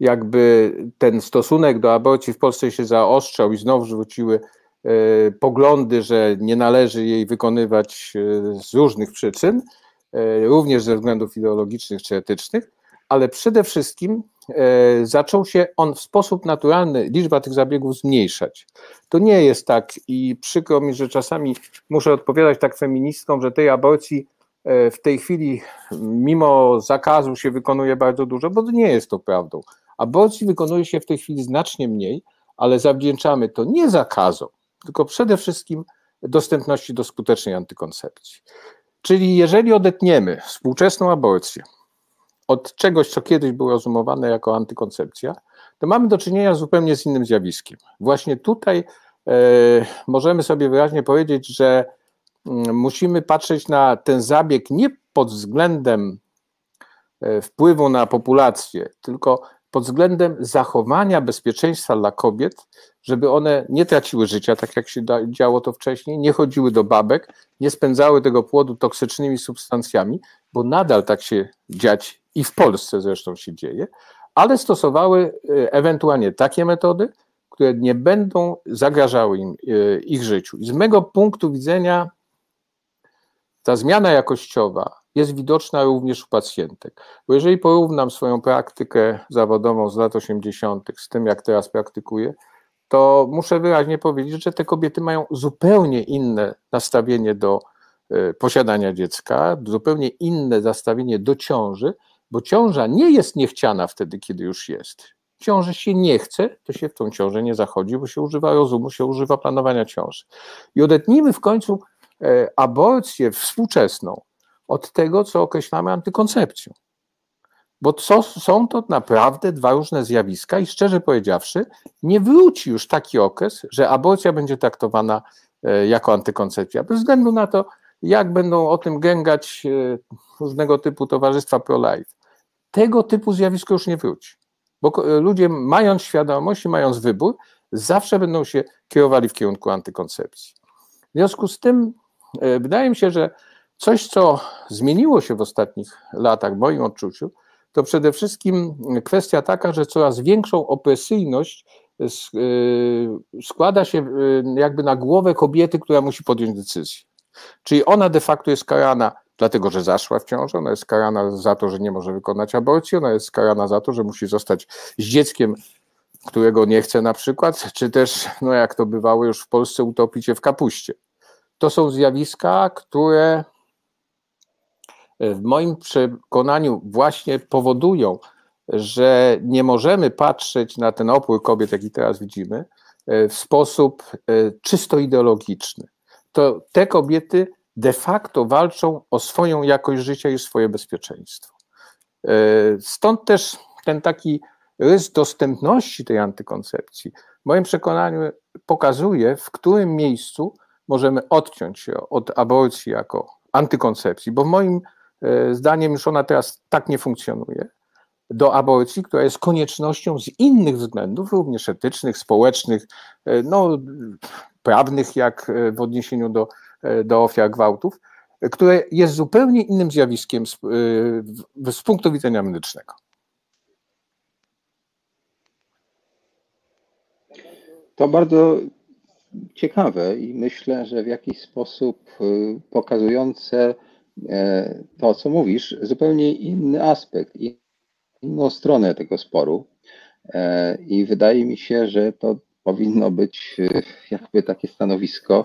jakby ten stosunek do aborcji w Polsce się zaostrzał i znowu wróciły E, poglądy, że nie należy jej wykonywać e, z różnych przyczyn, e, również ze względów ideologicznych czy etycznych, ale przede wszystkim zaczął się on w sposób naturalny, liczba tych zabiegów zmniejszać. To nie jest tak i przykro mi, że czasami muszę odpowiadać tak feministkom, że tej aborcji w tej chwili mimo zakazu się wykonuje bardzo dużo, bo nie jest to prawdą. Aborcji wykonuje się w tej chwili znacznie mniej, ale zawdzięczamy to nie zakazom, tylko przede wszystkim dostępności do skutecznej antykoncepcji. Czyli jeżeli odetniemy współczesną aborcję od czegoś, co kiedyś było rozumowane jako antykoncepcja, to mamy do czynienia zupełnie z innym zjawiskiem. Właśnie tutaj e, możemy sobie wyraźnie powiedzieć, że mm, musimy patrzeć na ten zabieg nie pod względem e, wpływu na populację, tylko pod względem zachowania bezpieczeństwa dla kobiet, żeby one nie traciły życia, tak jak się działo to wcześniej, nie chodziły do babek, nie spędzały tego płodu toksycznymi substancjami, bo nadal tak się dziać i w Polsce zresztą się dzieje, ale stosowały e, ewentualnie takie metody, które nie będą zagrażały im, e, ich życiu. I z mego punktu widzenia ta zmiana jakościowa jest widoczna również u pacjentek. Bo jeżeli porównam swoją praktykę zawodową z lat 80. z tym, jak teraz praktykuję, to muszę wyraźnie powiedzieć, że te kobiety mają zupełnie inne nastawienie do e, posiadania dziecka, zupełnie inne nastawienie do ciąży, bo ciąża nie jest niechciana wtedy, kiedy już jest. Ciąży się nie chce, to się w tą ciążę nie zachodzi, bo się używa rozumu, się używa planowania ciąży. I odetnijmy w końcu e, aborcję współczesną od tego, co określamy antykoncepcją. Bo co, są to naprawdę dwa różne zjawiska i szczerze powiedziawszy, nie wróci już taki okres, że aborcja będzie traktowana e, jako antykoncepcja, bez względu na to, jak będą o tym gęgać e, różnego typu towarzystwa pro-life. Tego typu zjawisko już nie wróci, bo e, ludzie mając świadomość i mając wybór, zawsze będą się kierowali w kierunku antykoncepcji. W związku z tym wydaje mi się, że coś, co zmieniło się w ostatnich latach w moim odczuciu, to przede wszystkim kwestia taka, że coraz większą opresyjność y, składa się y, jakby na głowę kobiety, która musi podjąć decyzję. Czyli ona de facto jest karana dlatego, że zaszła w ciążę, ona jest karana za to, że nie może wykonać aborcji, ona jest karana za to, że musi zostać z dzieckiem, którego nie chce na przykład, czy też, no jak to bywało już w Polsce, utopić się w kapuście. To są zjawiska, które w moim przekonaniu właśnie powodują, że nie możemy patrzeć na ten opór kobiet, jaki teraz widzimy, e, w sposób e, czysto ideologiczny. To te kobiety de facto walczą o swoją jakość życia i swoje bezpieczeństwo. E, stąd też ten taki rys dostępności tej antykoncepcji, w moim przekonaniu, pokazuje, w którym miejscu możemy odciąć się od aborcji jako antykoncepcji, bo moim E, zdaniem już ona teraz tak nie funkcjonuje, do aborcji, która jest koniecznością z innych względów, również etycznych, społecznych, e, no, prawnych, jak w odniesieniu do, do ofiar gwałtów, które jest zupełnie innym zjawiskiem z, z punktu widzenia medycznego. To bardzo ciekawe i myślę, że w jakiś sposób pokazujące E, to, co mówisz, zupełnie inny aspekt, inną stronę tego sporu. E, I wydaje mi się, że to powinno być e, jakby takie stanowisko,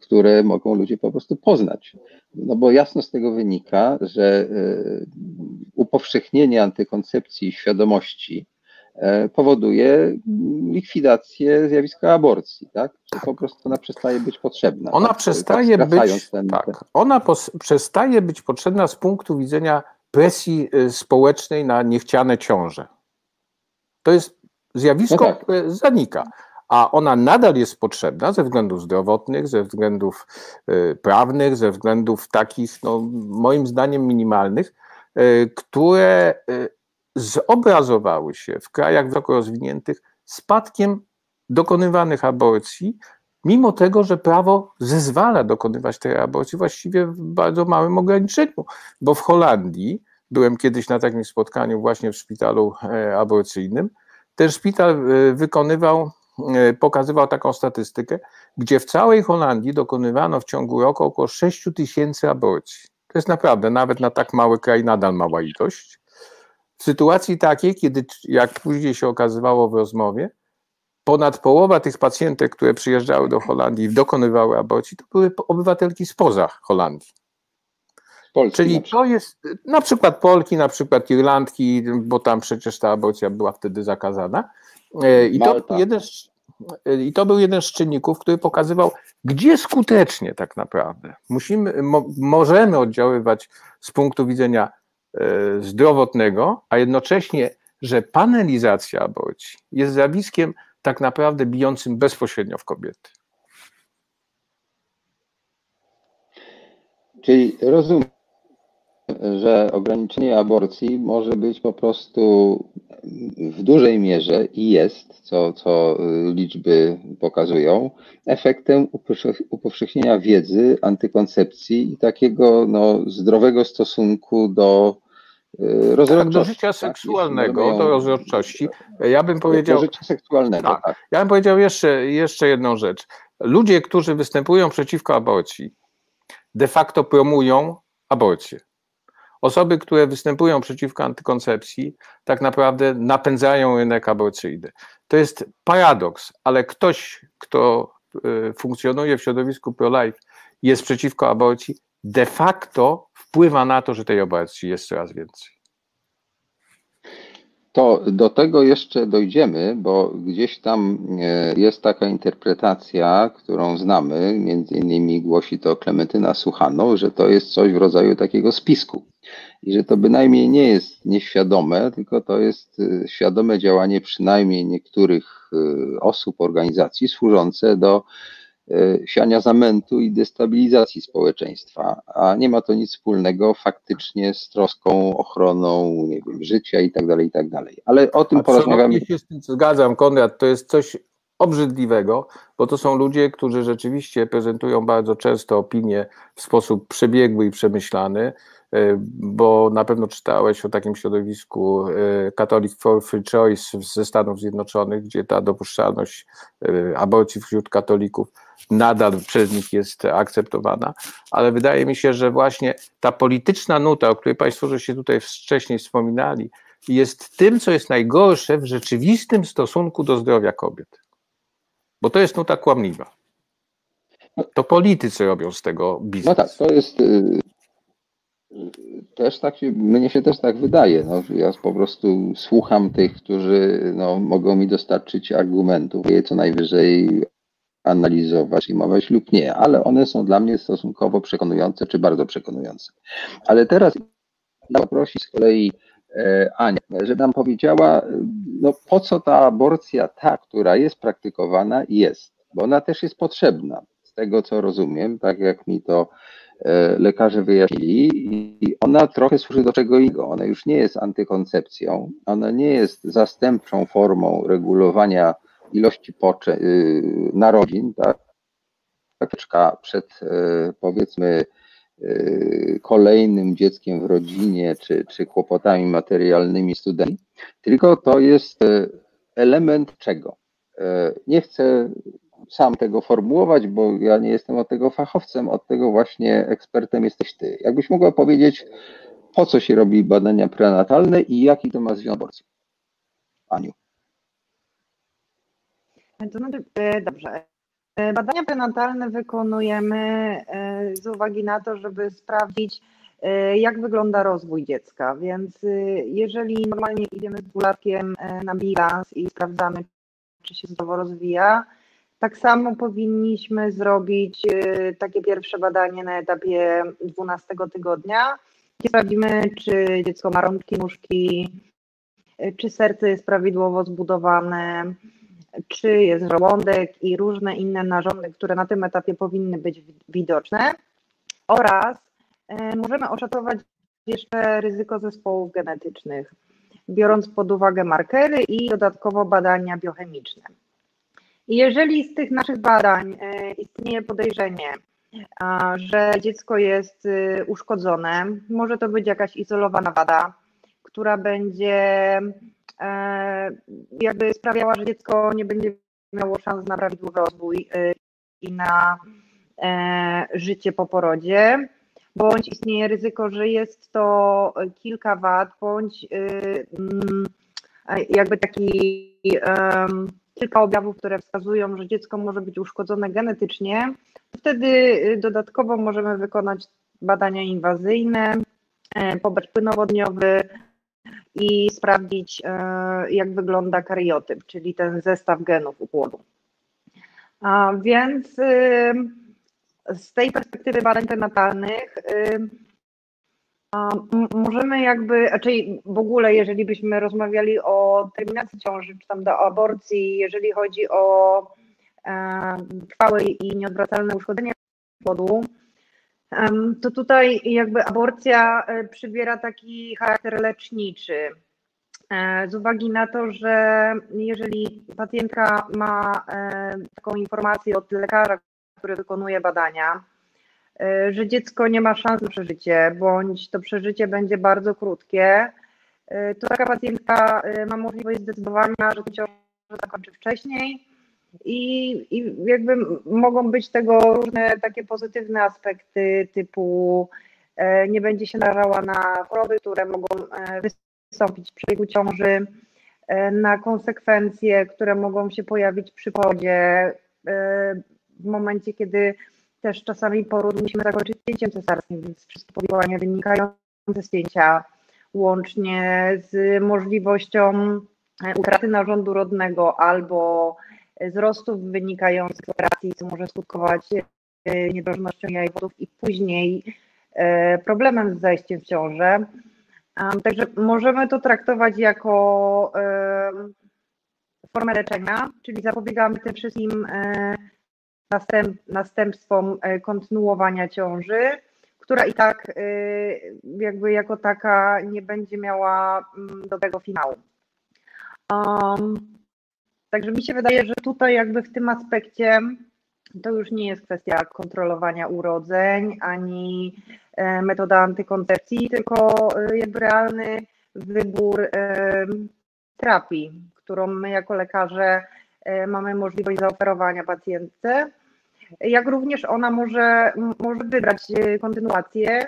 które mogą ludzie po prostu poznać. No bo jasno z tego wynika, że upowszechnienie antykoncepcji i świadomości E, powoduje likwidację zjawiska aborcji, tak? Czy po prostu ona przestaje być potrzebna. Ona tak? przestaje tak być, ten, tak, ona przestaje być potrzebna z punktu widzenia presji y, społecznej na niechciane ciąże. To jest zjawisko, no tak. które zanika. A ona nadal jest potrzebna ze względów zdrowotnych, ze względów y, prawnych, ze względów takich, no, moim zdaniem, minimalnych, y, które zobrazowały się w krajach wysoko rozwiniętych spadkiem dokonywanych aborcji, mimo tego, że prawo zezwala dokonywać tej aborcji właściwie w bardzo małym ograniczeniu, bo w Holandii, byłem kiedyś na takim spotkaniu właśnie w szpitalu e, aborcyjnym, ten szpital e, wykonywał, e, pokazywał taką statystykę, gdzie w całej Holandii dokonywano w ciągu roku około 6 tysięcy aborcji. To jest naprawdę, nawet na tak mały kraj, nadal mała ilość. W sytuacji takiej, kiedy, jak później się okazywało w rozmowie, ponad połowa tych pacjentek, które przyjeżdżały do Holandii i dokonywały aborcji, to były obywatelki spoza Holandii. Polski Czyli to jest na przykład Polki, na przykład Irlandki, bo tam przecież ta aborcja była wtedy zakazana. E, I to, jeden, I to był jeden z czynników, który pokazywał, gdzie skutecznie tak naprawdę musimy, mo, możemy oddziaływać z punktu widzenia e, zdrowotnego, a jednocześnie, że panelizacja aborcji jest zjawiskiem tak naprawdę bijącym bezpośrednio w kobiety. Czyli rozumiem, że ograniczenie aborcji może być po prostu w dużej mierze i jest, co, co liczby pokazują, efektem upowszechnienia wiedzy, antykoncepcji i takiego no, zdrowego stosunku do y. Tak, do życia tak, seksualnego, tak, do rozrodczości. Ja bym powiedział. Do życia seksualnego. Tak, tak. Ja bym powiedział jeszcze, jeszcze jedną rzecz. Ludzie, którzy występują przeciwko aborcji, de facto promują aborcję. Osoby, które występują przeciwko antykoncepcji, tak naprawdę napędzają rynek aborcyjny. To jest paradoks, ale ktoś, kto y, funkcjonuje w środowisku pro-life, jest przeciwko aborcji, de facto wpływa na to, że tej aborcji jest coraz więcej. To do tego jeszcze dojdziemy, bo gdzieś tam e, jest taka interpretacja, którą znamy, między innymi głosi to Klementyna Suchano, że to jest coś w rodzaju takiego spisku. I że to bynajmniej nie jest nieświadome, tylko to jest e, świadome działanie przynajmniej niektórych e, osób, organizacji służące do siania zamętu i destabilizacji społeczeństwa, a nie ma to nic wspólnego faktycznie z troską, ochroną, nie wiem, życia i tak dalej, i tak dalej. Ale o tym a porozmawiamy. się z tym zgadzam, Konrad, to jest coś obrzydliwego, bo to są ludzie, którzy rzeczywiście prezentują bardzo często opinie w sposób przebiegły i przemyślany, e, bo na pewno czytałeś o takim środowisku e, Catholic for Free Choice ze Stanów Zjednoczonych, gdzie ta dopuszczalność aborcji wśród katolików nadal przez nich jest akceptowana, ale wydaje mi się, że właśnie ta polityczna nuta, o której Państwo żeście tutaj wcześniej wspominali, jest tym, co jest najgorsze w rzeczywistym stosunku do zdrowia kobiet. Bo to jest nuta kłamliwa. To politycy robią z tego biznes. No tak, to jest y, też tak się, mnie się też tak wydaje. No, ja po prostu słucham tych, którzy no, mogą mi dostarczyć argumentów. Je co najwyżej analizować, przyjmować lub nie, ale one są dla mnie stosunkowo przekonujące, czy bardzo przekonujące. Ale teraz poprosić z kolei e, Anię, żeby nam powiedziała, no po co ta aborcja, ta, która jest praktykowana, jest, bo ona też jest potrzebna, z tego co rozumiem, tak jak mi to e, lekarze wyjaśnili i ona trochę służy do czego innego. Ona już nie jest antykoncepcją, ona nie jest zastępczą formą regulowania ilości poczę, y, narodzin, tak, przed powiedzmy kolejnym dzieckiem w rodzinie, czy, czy kłopotami materialnymi studentów, tylko to jest element czego? Nie chcę sam tego formułować, bo ja nie jestem od tego fachowcem, od tego właśnie ekspertem jesteś ty. Jakbyś mogła powiedzieć, po co się robi badania prenatalne i jaki to ma związek? Aniu. To znaczy, e, dobrze. E, badania prenatalne wykonujemy e, z uwagi na to, żeby sprawdzić, jak wygląda rozwój dziecka. Więc jeżeli normalnie idziemy z dwulatkiem na bilans i sprawdzamy, czy się zdrowo rozwija, tak samo powinniśmy zrobić takie pierwsze badanie na etapie 12 tygodnia, gdzie sprawdzimy, czy dziecko ma rączki, nóżki, czy serce jest prawidłowo zbudowane, czy jest żołądek i różne inne narządy, które na tym etapie powinny być widoczne oraz e, możemy oszacować jeszcze ryzyko zespołów genetycznych, biorąc pod uwagę markery i dodatkowo badania biochemiczne. Jeżeli z tych naszych badań istnieje podejrzenie, że dziecko jest uszkodzone, może to być jakaś izolowana wada, która będzie jakby sprawiała, że dziecko nie będzie miało szans na prawidłowy rozwój i na życie po porodzie, bądź istnieje ryzyko, że jest to kilka wad, bądź mm, jakby taki kilka objawów, które wskazują, że dziecko może być uszkodzone genetycznie, wtedy dodatkowo możemy wykonać badania inwazyjne, pobrać płynowodniowy i sprawdzić, jak wygląda kariotyp, czyli ten zestaw genów u płodu. A więc z tej perspektywy badań prenatalnych możemy jakby, czyli w ogóle jeżeli byśmy rozmawiali o terminacji ciąży, czy tam do aborcji, jeżeli chodzi o trwałe i nieodwracalne uszkodzenie płodu, to tutaj jakby aborcja e, przybiera taki charakter leczniczy. E, z uwagi na to, że jeżeli pacjentka ma e, taką informację od lekarza, który wykonuje badania, że dziecko nie ma szans na przeżycie, bądź to przeżycie będzie bardzo krótkie, to taka pacjentka ma możliwość zdecydowania, że ciąża zakończy wcześniej i, i jakby mogą być tego różne takie pozytywne aspekty typu nie będzie się narażała na choroby, które mogą wystąpić w przebiegu ciąży, na konsekwencje, które mogą się pojawić przy porodzie, w momencie, kiedy też czasami poród musimy zakończyć cięciem cesarskim, więc wszystkie powikłania wynikające z cięcia, łącznie z możliwością e, utraty narządu rodnego albo wzrostów wynikających z operacji, co może skutkować e, niedrożnością jajowodów i później e, problemem z zajściem w ciążę. Także możemy to traktować jako formę leczenia, czyli zapobiegamy tym wszystkim następ, następstwom e, kontynuowania ciąży, która i tak e, jakby jako taka nie będzie miała mm, dobrego finału. Um, także mi się wydaje, że tutaj jakby w tym aspekcie to już nie jest kwestia kontrolowania urodzeń ani e, metoda antykoncepcji, tylko jakby realny wybór terapii, którą my jako lekarze E, mamy możliwość zaoferowania pacjentce, jak również ona może, może wybrać e, kontynuację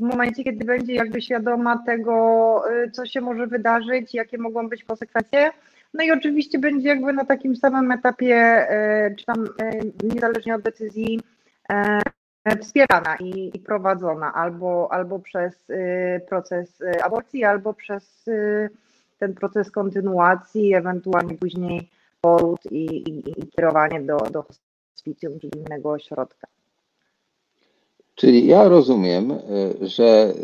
w momencie, kiedy będzie jakby świadoma tego, e, co się może wydarzyć, jakie mogą być konsekwencje. No i oczywiście będzie jakby na takim samym etapie, czy tam niezależnie od decyzji, wspierana i, i prowadzona albo, albo przez proces aborcji, albo przez ten proces kontynuacji, ewentualnie później poród i, i, i kierowanie do, do hospicjum czy innego ośrodka. Czyli ja rozumiem, że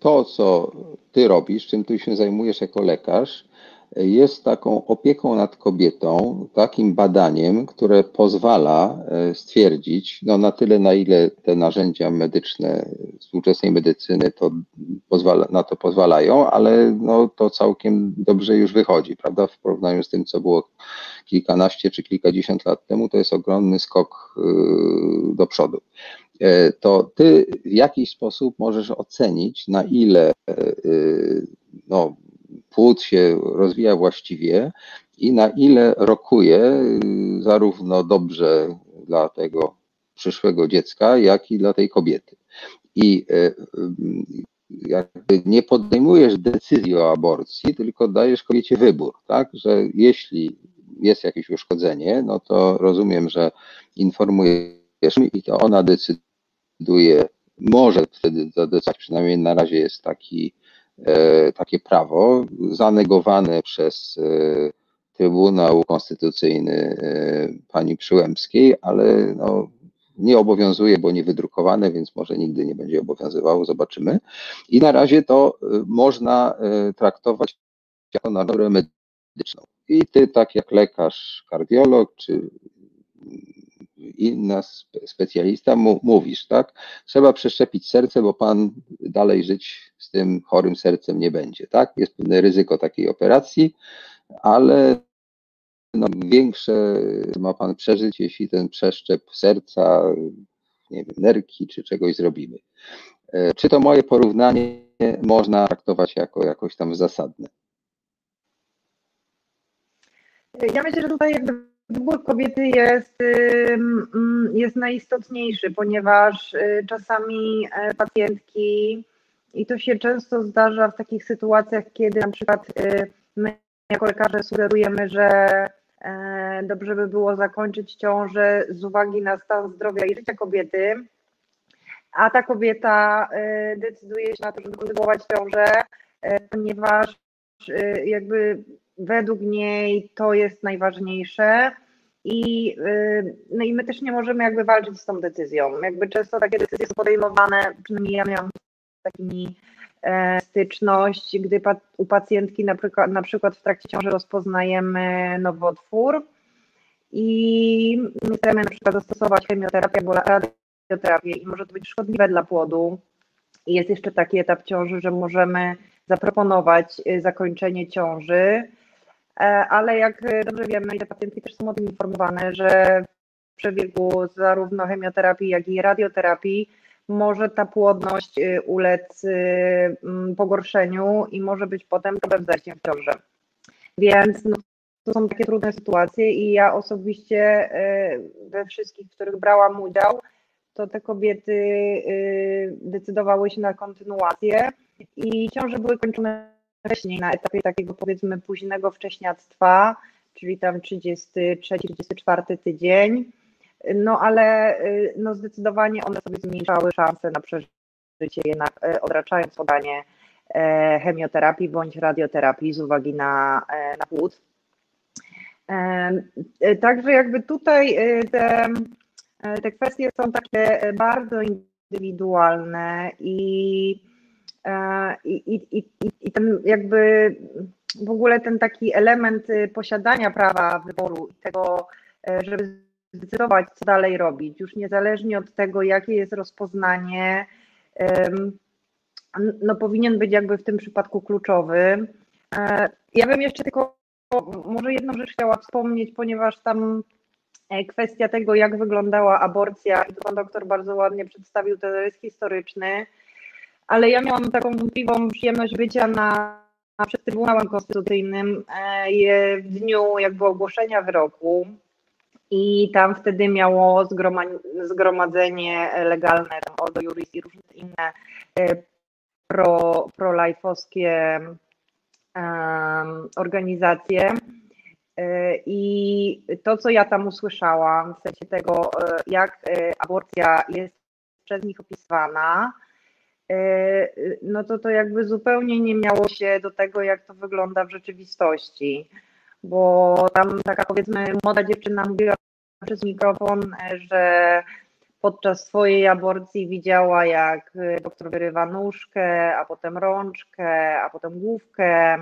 to, co ty robisz, czym ty się zajmujesz jako lekarz, jest taką opieką nad kobietą, takim badaniem, które pozwala e, stwierdzić, no na tyle, na ile te narzędzia medyczne współczesnej medycyny to pozwala, na to pozwalają, ale no to całkiem dobrze już wychodzi, prawda? W porównaniu z tym, co było kilkanaście czy kilkadziesiąt lat temu, to jest ogromny skok y, do przodu. E, to ty w jakiś sposób możesz ocenić, na ile y, no, płód się rozwija właściwie i na ile rokuje y, zarówno dobrze dla tego przyszłego dziecka, jak i dla tej kobiety. I y, y, jakby nie podejmujesz decyzji o aborcji, tylko dajesz kobiecie wybór, tak, że jeśli jest jakieś uszkodzenie, no to rozumiem, że informujesz i to ona decyduje, może wtedy zadecydować, przynajmniej na razie jest taki takie prawo zanegowane przez e, Trybunał Konstytucyjny e, pani Przyłębskiej, ale no, nie obowiązuje, bo nie wydrukowane, więc może nigdy nie będzie obowiązywało, zobaczymy. I na razie to można traktować jako normę medyczną. I ty, tak jak lekarz, kardiolog, czy inna specjalista mówisz, tak? Trzeba przeszczepić serce, bo pan dalej żyć z tym chorym sercem nie będzie, tak? Jest pewne ryzyko takiej operacji, ale no, większe ma Pan przeżyć, jeśli ten przeszczep serca, nie wiem, nerki czy czegoś zrobimy. E, czy to moje porównanie można traktować jako jakoś tam zasadne? Ja myślę, że tutaj jakby wybór kobiety jest, jest najistotniejszy, ponieważ y, czasami e, pacjentki, i to się często zdarza w takich sytuacjach, kiedy na przykład y, my jako lekarze sugerujemy, że e, dobrze by było zakończyć ciążę z uwagi na stan zdrowia i życia kobiety, a ta kobieta e, decyduje się na to, żeby kontynuować ciążę, ponieważ jakby według niej to jest najważniejsze. I, y, no i my też nie możemy jakby walczyć z tą decyzją. Jakby często takie decyzje są podejmowane, przynajmniej ja miałam z e, styczność, gdy u pacjentki na przykład, na przykład w trakcie ciąży rozpoznajemy nowotwór i chcemy na przykład zastosować chemioterapię albo radioterapię i może to być szkodliwe dla płodu. I jest jeszcze taki etap ciąży, że możemy zaproponować y, zakończenie ciąży, ale jak e, dobrze wiemy, te pacjentki też są o tym informowane, że w przebiegu zarówno chemioterapii, jak i radioterapii może ta płodność e, ulec pogorszeniu i może być potem problem zajściem w ciąży. Więc no, to są takie trudne sytuacje i ja osobiście we wszystkich, w których brałam udział, to te kobiety decydowały się na kontynuację i ciąże były kończone wcześniej, na etapie takiego powiedzmy późnego wcześniactwa, czyli tam 33-34 tydzień. No ale y, no zdecydowanie one sobie zmniejszały szanse na przeżycie, jednak y, odraczając podanie e, chemioterapii bądź radioterapii z uwagi na, e, na płód. E, także jakby tutaj te, te kwestie są takie bardzo indywidualne i i, i, i, i ten jakby w ogóle ten taki element y, posiadania prawa wyboru i tego, e, żeby zdecydować, co dalej robić, już niezależnie od tego, jakie jest rozpoznanie, no powinien być jakby w tym przypadku kluczowy. E, ja bym jeszcze tylko może jedną rzecz chciała wspomnieć, ponieważ tam e, kwestia tego, jak wyglądała aborcja, i to pan doktor bardzo ładnie przedstawił ten rys historyczny, ale ja miałam taką wątpliwą przyjemność bycia na, na przed Trybunałem Konstytucyjnym e, w dniu jakby ogłoszenia wyroku i tam wtedy miało zgromadzenie legalne, tam Ordo Juris i różne inne e, pro, pro-life'owskie um, organizacje. E, I to, co ja tam usłyszałam, w sensie tego, jak aborcja jest przez nich opisywana, E, no to to jakby zupełnie nie miało się do tego, jak to wygląda w rzeczywistości. Bo tam taka powiedzmy młoda dziewczyna mówiła przez mikrofon, że podczas swojej aborcji widziała, jak doktor wyrywa nóżkę, a potem rączkę, a potem główkę.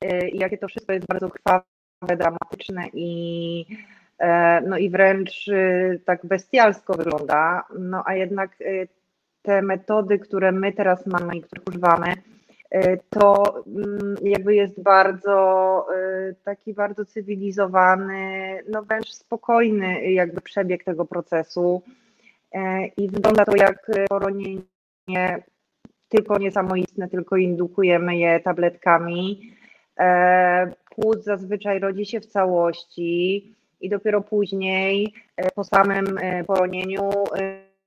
E, I jakie to wszystko jest bardzo krwawe, dramatyczne i, e, no i wręcz tak bestialsko wygląda. No a jednak te metody, które my teraz mamy i których używamy, y, to mm, jakby jest bardzo y, taki bardzo cywilizowany, no wręcz spokojny jakby przebieg tego procesu y, i wygląda to jak poronienie tylko niesamoistne, tylko indukujemy je tabletkami. Płód zazwyczaj rodzi się w całości i dopiero później po samym poronieniu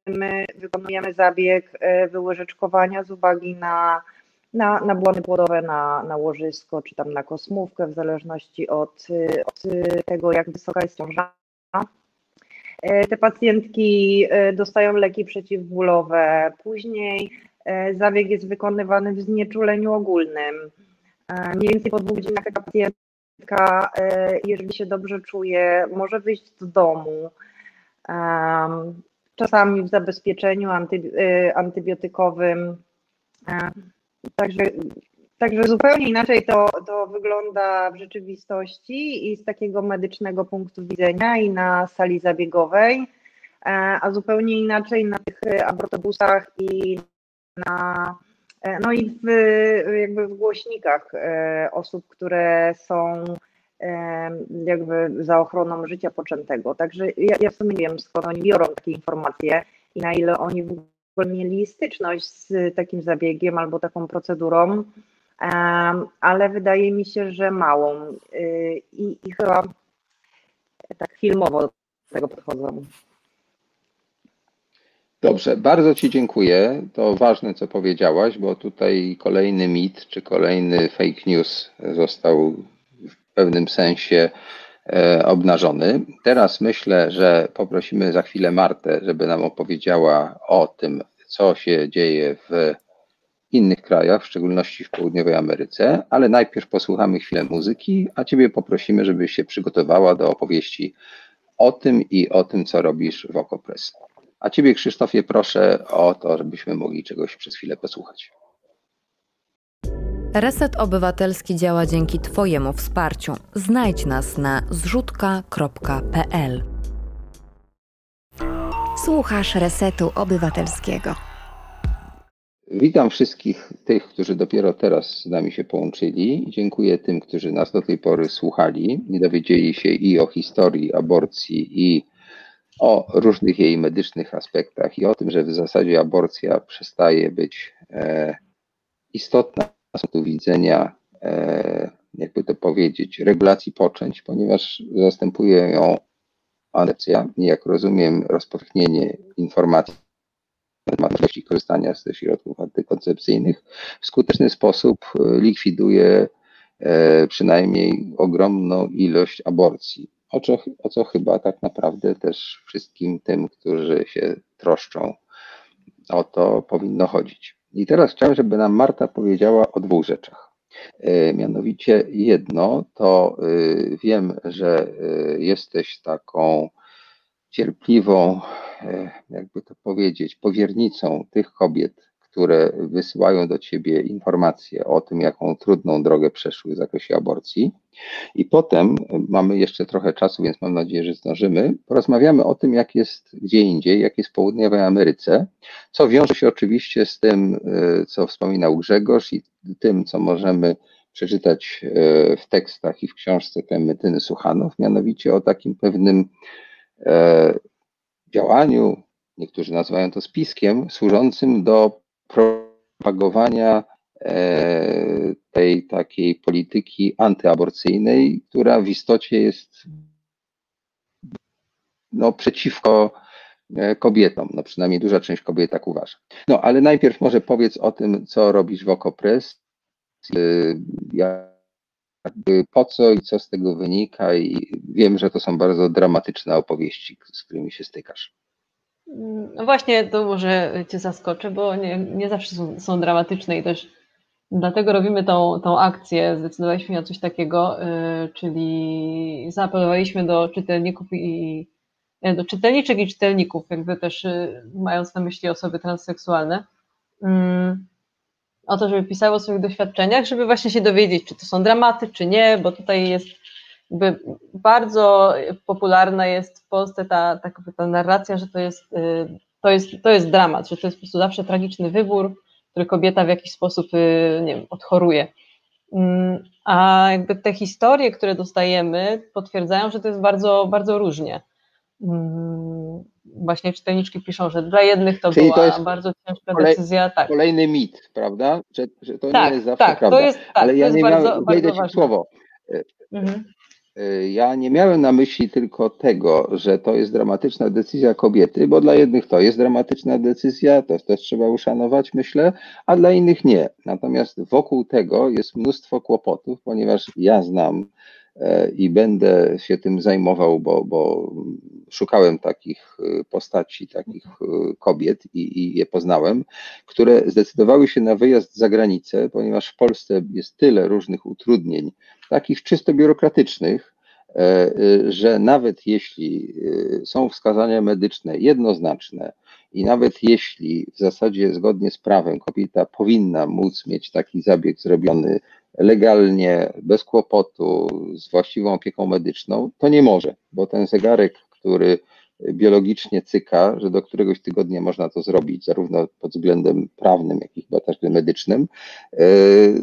my wykonujemy zabieg e, wyłyżeczkowania z uwagi na, na, na błony płodowe, na, na łożysko, czy tam na kosmówkę, w zależności od, od tego, jak wysoka jest ciąża. E, te pacjentki e, dostają leki przeciwbólowe. Później zabieg jest wykonywany w znieczuleniu ogólnym. Mniej więcej po dwóch godzinach taka pacjentka, jeżeli się dobrze czuje, może wyjść do domu czasami w zabezpieczeniu anty, y, antybiotykowym. E, także, także zupełnie inaczej to, to wygląda w rzeczywistości i z takiego medycznego punktu widzenia i na sali zabiegowej, e, a zupełnie inaczej na tych abortobusach i na no i w, jakby w głośnikach e, osób, które są jakby za ochroną życia poczętego. Także ja, ja w sumie nie wiem, skąd oni biorą takie informacje i na ile oni w ogóle mieli styczność z takim zabiegiem albo taką procedurą, ale wydaje mi się, że małą y, i, i chyba tak filmowo do tego podchodzą. Dobrze, bardzo Ci dziękuję. To ważne, co powiedziałaś, bo tutaj kolejny mit czy kolejny fake news został pewnym sensie e, obnażony. Teraz myślę, że poprosimy za chwilę Martę, żeby nam opowiedziała o tym, co się dzieje w innych krajach, w szczególności w Południowej Ameryce, ale najpierw posłuchamy chwilę muzyki, a Ciebie poprosimy, żebyś się przygotowała do opowieści o tym i o tym, co robisz w Okopres. A Ciebie, Krzysztofie, proszę o to, żebyśmy mogli czegoś przez chwilę posłuchać. Reset Obywatelski działa dzięki Twojemu wsparciu. Znajdź nas na zrzutka.pl. Słuchasz Resetu Obywatelskiego. Witam wszystkich tych, którzy dopiero teraz z nami się połączyli. Dziękuję tym, którzy nas do tej pory słuchali i dowiedzieli się i o historii aborcji, i o różnych jej medycznych aspektach, i o tym, że w zasadzie aborcja przestaje być e, istotna z punktu widzenia, e, jakby to powiedzieć, regulacji poczęć, ponieważ zastępuje ją aborcja, jak rozumiem, rozpowszechnienie informacji możliwości korzystania ze środków antykoncepcyjnych w skuteczny sposób e, likwiduje e, przynajmniej ogromną ilość aborcji. O co, o co chyba tak naprawdę też wszystkim tym, którzy się troszczą o to powinno chodzić. I teraz chciałem, żeby nam Marta powiedziała o dwóch rzeczach. E, mianowicie jedno, to wiem, że jesteś taką cierpliwą, e, jakby to powiedzieć, powiernicą tych kobiet, które wysyłają do ciebie informacje o tym, jaką trudną drogę przeszły w zakresie aborcji. I potem mamy jeszcze trochę czasu, więc mam nadzieję, że zdążymy. Porozmawiamy o tym, jak jest gdzie indziej, jak jest w południowej Ameryce, co wiąże się oczywiście z tym, e, co wspominał Grzegorz i tym, co możemy przeczytać e, w tekstach i w książce Klementyny Suchanow, mianowicie o takim pewnym E, działaniu, niektórzy nazywają to spiskiem, służącym do propagowania e, tej takiej polityki antyaborcyjnej, która w istocie jest no, przeciwko e, kobietom. No przynajmniej duża część kobiet tak uważa. No ale najpierw może powiedz o tym, co robisz w Okopres. Ja jakby po co i co z tego wynika i wiem, że to są bardzo dramatyczne opowieści, z którymi się stykasz. No właśnie, to może Cię zaskoczę, bo nie, nie zawsze są, są, dramatyczne i też dlatego robimy tą, tą akcję. Zdecydowaliśmy na coś takiego, yy, czyli zaapelowaliśmy do czytelników i yy, do czytelniczek i czytelników, jakby też yy, mając na myśli osoby transseksualne. Yy, o to, żeby pisały o swoich doświadczeniach, żeby właśnie się dowiedzieć, czy to są dramaty, czy nie, bo tutaj jest bardzo popularna jest w Polsce ta, ta, ta narracja, że to jest, y, to, jest, to jest dramat, że to jest po prostu zawsze tragiczny wybór, który kobieta w jakiś sposób y, nie wiem, odchoruje. Mm, a jakby te historie, które dostajemy, potwierdzają, że to jest bardzo, bardzo różnie. Mm, właśnie czytelniczki piszą, że dla jednych to Czyli była to jest bardzo ciężka kolej, decyzja. Tak. Kolejny mit, prawda? Że, że to tak, nie jest zawsze tak, prawda. To jest, tak, Ale ja nie bardzo, miałem, ci słowo. Mhm. E, ja nie miałem na myśli tylko tego, że to jest dramatyczna decyzja kobiety, bo dla jednych to jest dramatyczna decyzja, to też trzeba uszanować, myślę, a dla innych nie. Natomiast wokół tego jest mnóstwo kłopotów, ponieważ ja znam i będę się tym zajmował, bo, bo szukałem takich e, postaci, takich kobiet i, i je poznałem, które zdecydowały się na wyjazd za granicę, ponieważ w Polsce jest tyle różnych utrudnień takich czysto biurokratycznych, e, e, że nawet jeśli e, są wskazania medyczne jednoznaczne i nawet jeśli w zasadzie zgodnie z prawem kobieta powinna móc mieć taki zabieg zrobiony legalnie, bez kłopotu, z właściwą opieką medyczną, to nie może, bo ten zegarek, który biologicznie cyka, że do któregoś tygodnia można to zrobić, zarówno pod względem prawnym, jak i chyba też medycznym, e,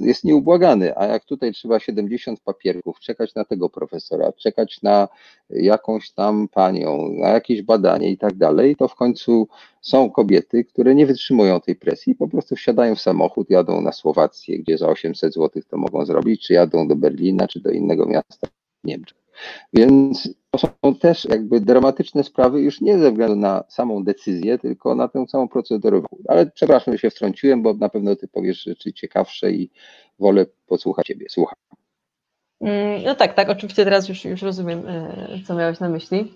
jest nieubłagany. A jak tutaj trzeba 70 papierków, czekać na tego profesora, czekać na jakąś tam panią, na jakieś badanie i tak dalej, to w końcu są kobiety, które nie wytrzymują tej presji, po prostu wsiadają w samochód, jadą na Słowację, gdzie za 800 zł to mogą zrobić, czy jadą do Berlina, czy do innego miasta w Niemczech. Więc to są też jakby dramatyczne sprawy już nie ze względu na samą decyzję, tylko na tę całą procedurę. Ale przepraszam, że się wtrąciłem, bo na pewno ty powiesz rzeczy ciekawsze i wolę posłuchać ciebie. Słucham. Mm, no tak, tak, oczywiście teraz już, już rozumiem, e, co miałeś na myśli.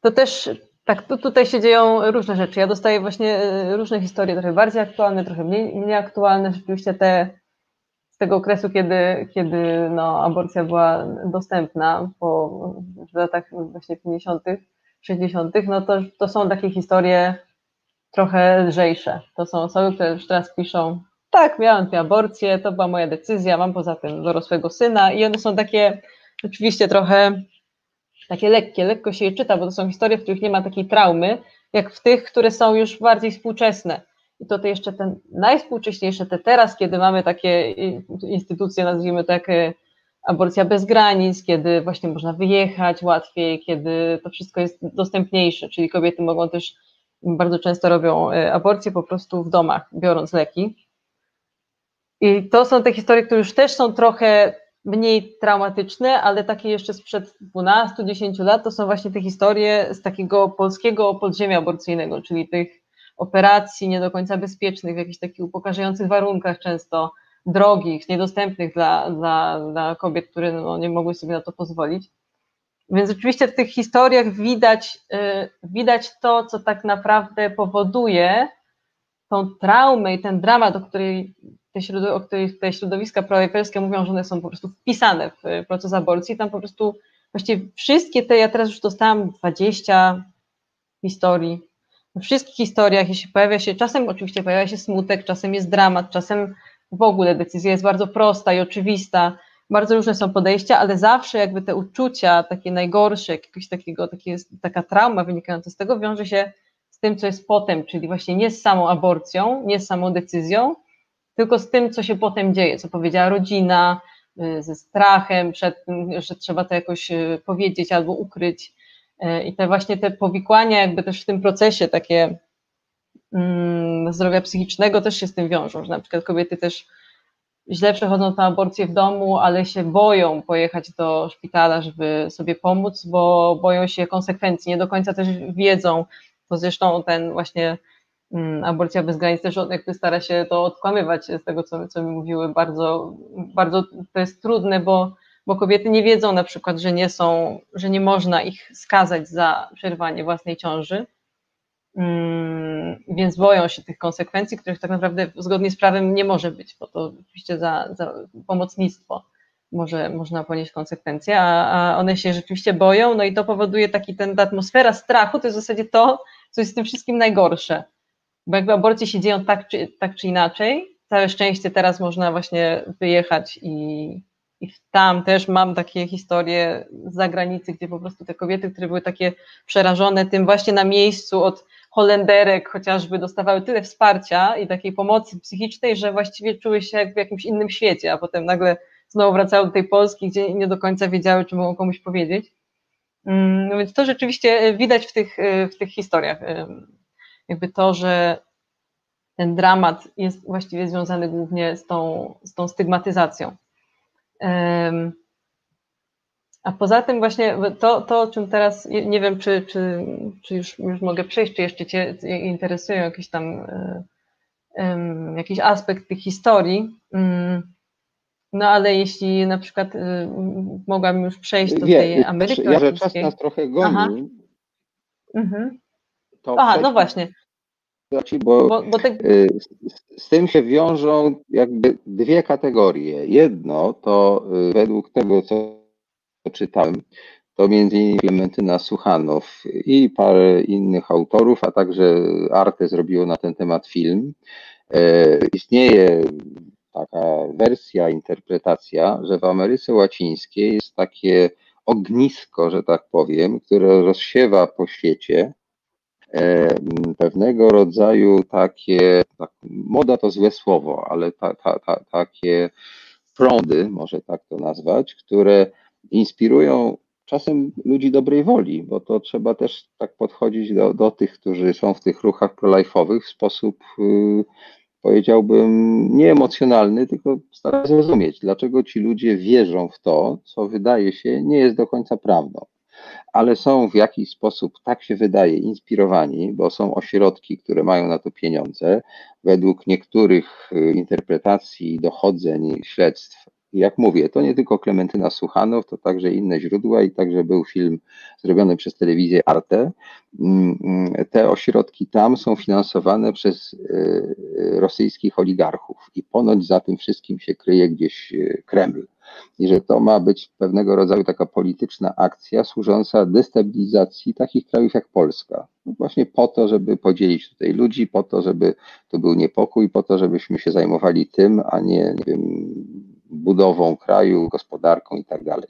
To też, tak, tu, tutaj się dzieją różne rzeczy. Ja dostaję właśnie e, różne historie, trochę bardziej aktualne, trochę mniej, mniej aktualne. Rzeczywiście te z tego okresu, kiedy, kiedy no, aborcja była dostępna po w latach właśnie 50., 60., no to, to są takie historie trochę lżejsze. To są osoby, które już teraz piszą, tak, miałam dwie aborcje, to była moja decyzja, mam poza tym dorosłego syna i one są takie oczywiście trochę takie lekkie, lekko się je czyta, bo to są historie, w których nie ma takiej traumy, jak w tych, które są już bardziej współczesne i to te jeszcze ten najwspółcześniejsze, te teraz, kiedy mamy takie instytucje, nazwijmy to jak e, aborcja bez granic, kiedy właśnie można wyjechać łatwiej, kiedy to wszystko jest dostępniejsze, czyli kobiety mogą też, bardzo często robią e, aborcję po prostu w domach, biorąc leki. I to są te historie, które już też są trochę mniej traumatyczne, ale takie jeszcze sprzed 12-10 lat, to są właśnie te historie z takiego polskiego podziemia aborcyjnego, czyli tych operacji nie do końca bezpiecznych, w jakichś takich upokarzających warunkach często, drogich, niedostępnych dla, dla, dla kobiet, które no, nie mogły sobie na to pozwolić. Więc oczywiście w tych historiach widać, yy, widać to, co tak naprawdę powoduje tą traumę i ten dramat, o której te, środow o której te środowiska proeuropejskie mówią, że one są po prostu wpisane w proces aborcji. Tam po prostu właściwie wszystkie te, ja teraz już dostałam 20 historii we wszystkich historiach, jeśli pojawia się, czasem oczywiście pojawia się smutek, czasem jest dramat, czasem w ogóle decyzja jest bardzo prosta i oczywista, bardzo różne są podejścia, ale zawsze jakby te uczucia, takie najgorsze, jakiegoś takiego, takie, taka trauma wynikająca z tego wiąże się z tym, co jest potem, czyli właśnie nie z samą aborcją, nie z samą decyzją, tylko z tym, co się potem dzieje, co powiedziała rodzina, y, ze strachem przed tym, że trzeba to jakoś y, powiedzieć albo ukryć, I te właśnie te powikłania, jakby też w tym procesie takie mm, zdrowia psychicznego też się z tym wiążą, że na przykład kobiety też źle przechodzą tę aborcję w domu, ale się boją pojechać do szpitala, żeby sobie pomóc, bo boją się konsekwencji, nie do końca też wiedzą, to zresztą ten właśnie mm, aborcja bez granic też jakby stara się to odkłamywać z tego, co, co mi mówiły, bardzo, bardzo to jest trudne, bo bo kobiety nie wiedzą na przykład, że nie są, że nie można ich skazać za przerwanie własnej ciąży, mm, więc boją się tych konsekwencji, których tak naprawdę zgodnie z prawem nie może być, bo to oczywiście za, za pomocnictwo może, można ponieść konsekwencje, a, a, one się rzeczywiście boją, no i to powoduje taki ten, ta atmosfera strachu, to jest w zasadzie to, co jest w tym wszystkim najgorsze, bo jakby aborcje się dzieją tak czy, tak czy inaczej, całe szczęście teraz można właśnie wyjechać i, i tam też mam takie historie z zagranicy, gdzie po prostu te kobiety, które były takie przerażone tym właśnie na miejscu od Holenderek chociażby dostawały tyle wsparcia i takiej pomocy psychicznej, że właściwie czuły się jak w jakimś innym świecie, a potem nagle znowu wracały do tej Polski, gdzie nie do końca wiedziały, czy mogą komuś powiedzieć. Mm, no więc to rzeczywiście widać w tych, w tych historiach. Jakby to, że ten dramat jest właściwie związany głównie z tą, z tą stygmatyzacją. A poza tym właśnie to, to o czym teraz, nie wiem, czy, czy, czy już, już mogę przejść, czy jeszcze Cię interesują jakiś tam um, jakiś aspekt tych historii. Um, no ale jeśli na przykład um, mogłabym już przejść do Wie, tej Ameryki Ja, że czas nas trochę goni. Aha, mhm. Aha no właśnie bo, bo, bo te... Y, z tym się wiążą jakby dwie kategorie. Jedno to y, według tego, co czytałem, to między innymi Klementyna Suchanow i parę innych autorów, a także Arte zrobiło na ten temat film. E, istnieje taka wersja, interpretacja, że w Ameryce Łacińskiej jest takie ognisko, że tak powiem, które rozsiewa po świecie pewnego rodzaju takie, tak, moda to złe słowo, ale ta, ta, ta, takie prądy, może tak to nazwać, które inspirują czasem ludzi dobrej woli, bo to trzeba też tak podchodzić do, do tych, którzy są w tych ruchach prolajfowych w sposób, yy, powiedziałbym, nie emocjonalny, tylko starać zrozumieć, dlaczego ci ludzie wierzą w to, co wydaje się nie jest do końca prawdą ale są w jakiś sposób, tak się wydaje, inspirowani, bo są ośrodki, które mają na to pieniądze. Według niektórych y, interpretacji, dochodzeń, śledztw, jak mówię, to nie tylko Klementyna Suchanow, to także inne źródła i także był film zrobiony przez telewizję Arte. Mm, mm, te ośrodki tam są finansowane przez y, rosyjskich oligarchów i ponoć za tym wszystkim się kryje gdzieś y, Kreml i że to ma być pewnego rodzaju taka polityczna akcja służąca destabilizacji takich krajów jak Polska. No właśnie po to, żeby podzielić tutaj ludzi, po to, żeby to był niepokój, po to, żebyśmy się zajmowali tym, a nie, nie wiem, budową kraju, gospodarką i tak dalej.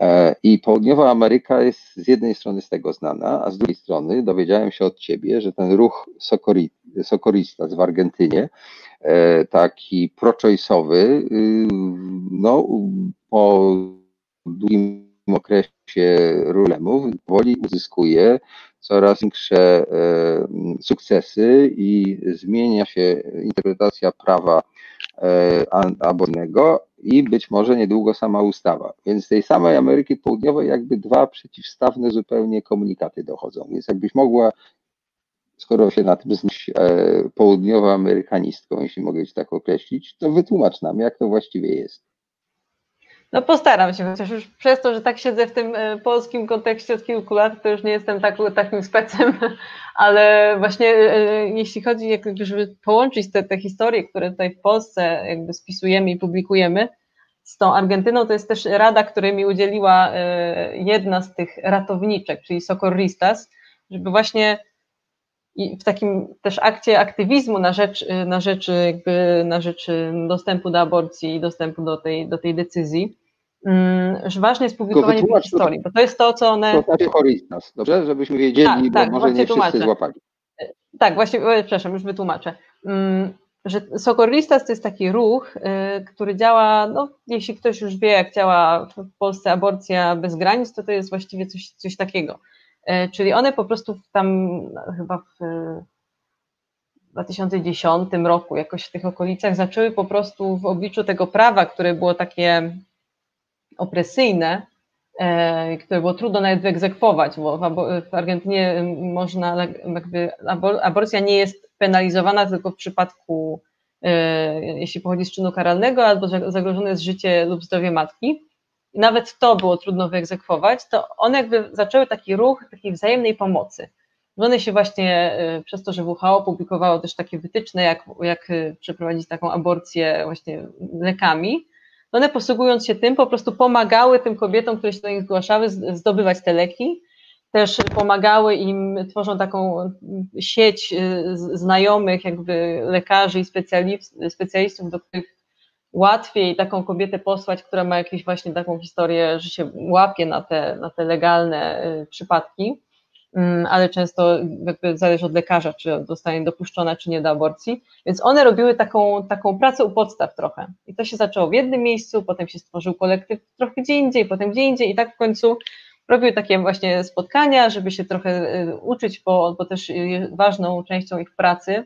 E, I Południowa Ameryka jest z jednej strony z tego znana, a z drugiej strony dowiedziałem się od ciebie, że ten ruch Socoristas w Argentynie E, taki pro-choice'owy, y, no, po długim okresie rulemów woli uzyskuje coraz większe e, sukcesy i zmienia się interpretacja prawa e, abornego i być może niedługo sama ustawa. Więc z tej samej Ameryki Południowej jakby dwa przeciwstawne zupełnie komunikaty dochodzą. Więc jakbyś mogła skoro się na tym znasz e, południowoamerykanistką, jeśli mogę ci tak określić, to wytłumacz nam, jak to właściwie jest. No postaram się, chociaż już przez to, że tak siedzę w tym e, polskim kontekście od kilku lat, to już nie jestem tak, takim specem, ale właśnie e, jeśli chodzi, jakby, żeby połączyć te, te historie, które tutaj w Polsce jakby spisujemy i publikujemy z tą Argentyną, to jest też rada, której mi udzieliła jedna z tych ratowniczek, czyli Socorristas, żeby właśnie i w takim też akcie aktywizmu na rzecz, na rzecz, jakby na rzecz dostępu do aborcji i dostępu do tej, do tej decyzji, że ważne jest publikowanie historii, bo to jest to, co one... To znaczy Horistas, dobrze? Żebyśmy wiedzieli, tak, bo tak, może nie wszyscy tłumaczę. złapali. Tak, właśnie, przepraszam, już wytłumaczę. Mm, że Socorristas to jest taki ruch, y, który działa, no jeśli ktoś już wie, jak działa w Polsce aborcja bez granic, to to jest właściwie coś, coś takiego. E, czyli one po prostu tam chyba w 2010 roku, jakoś w tych okolicach, zaczęły po prostu w obliczu tego prawa, które było takie opresyjne, e, które było trudno nawet wyegzekwować, bo w Argentynie można, jakby aborcja nie jest penalizowana tylko w przypadku, e, jeśli pochodzi z czynu karalnego, albo zagrożone jest życie lub zdrowie matki i nawet to było trudno wyegzekwować, to one jakby zaczęły taki ruch takiej wzajemnej pomocy. One się właśnie y, przez to, że WHO publikowało też takie wytyczne, jak, jak przeprowadzić taką aborcję właśnie lekami, one posługując się tym, po prostu pomagały tym kobietom, które się do nich zgłaszały, zdobywać te leki. Też pomagały im, tworzą taką sieć y, znajomych, jakby lekarzy i specjalistów, do których łatwiej taką kobietę posłać, która ma jakąś właśnie taką historię, że się łapie na te, na te legalne y, przypadki, mm, ale często zależy od lekarza, czy zostanie dopuszczona, czy nie do aborcji. Więc one robiły taką, taką pracę u podstaw trochę. I to się zaczęło w jednym miejscu, potem się stworzył kolektyw trochę gdzie indziej, potem gdzie indziej i tak w końcu robiły takie właśnie spotkania, żeby się trochę y, uczyć, bo, bo też y, ważną częścią ich pracy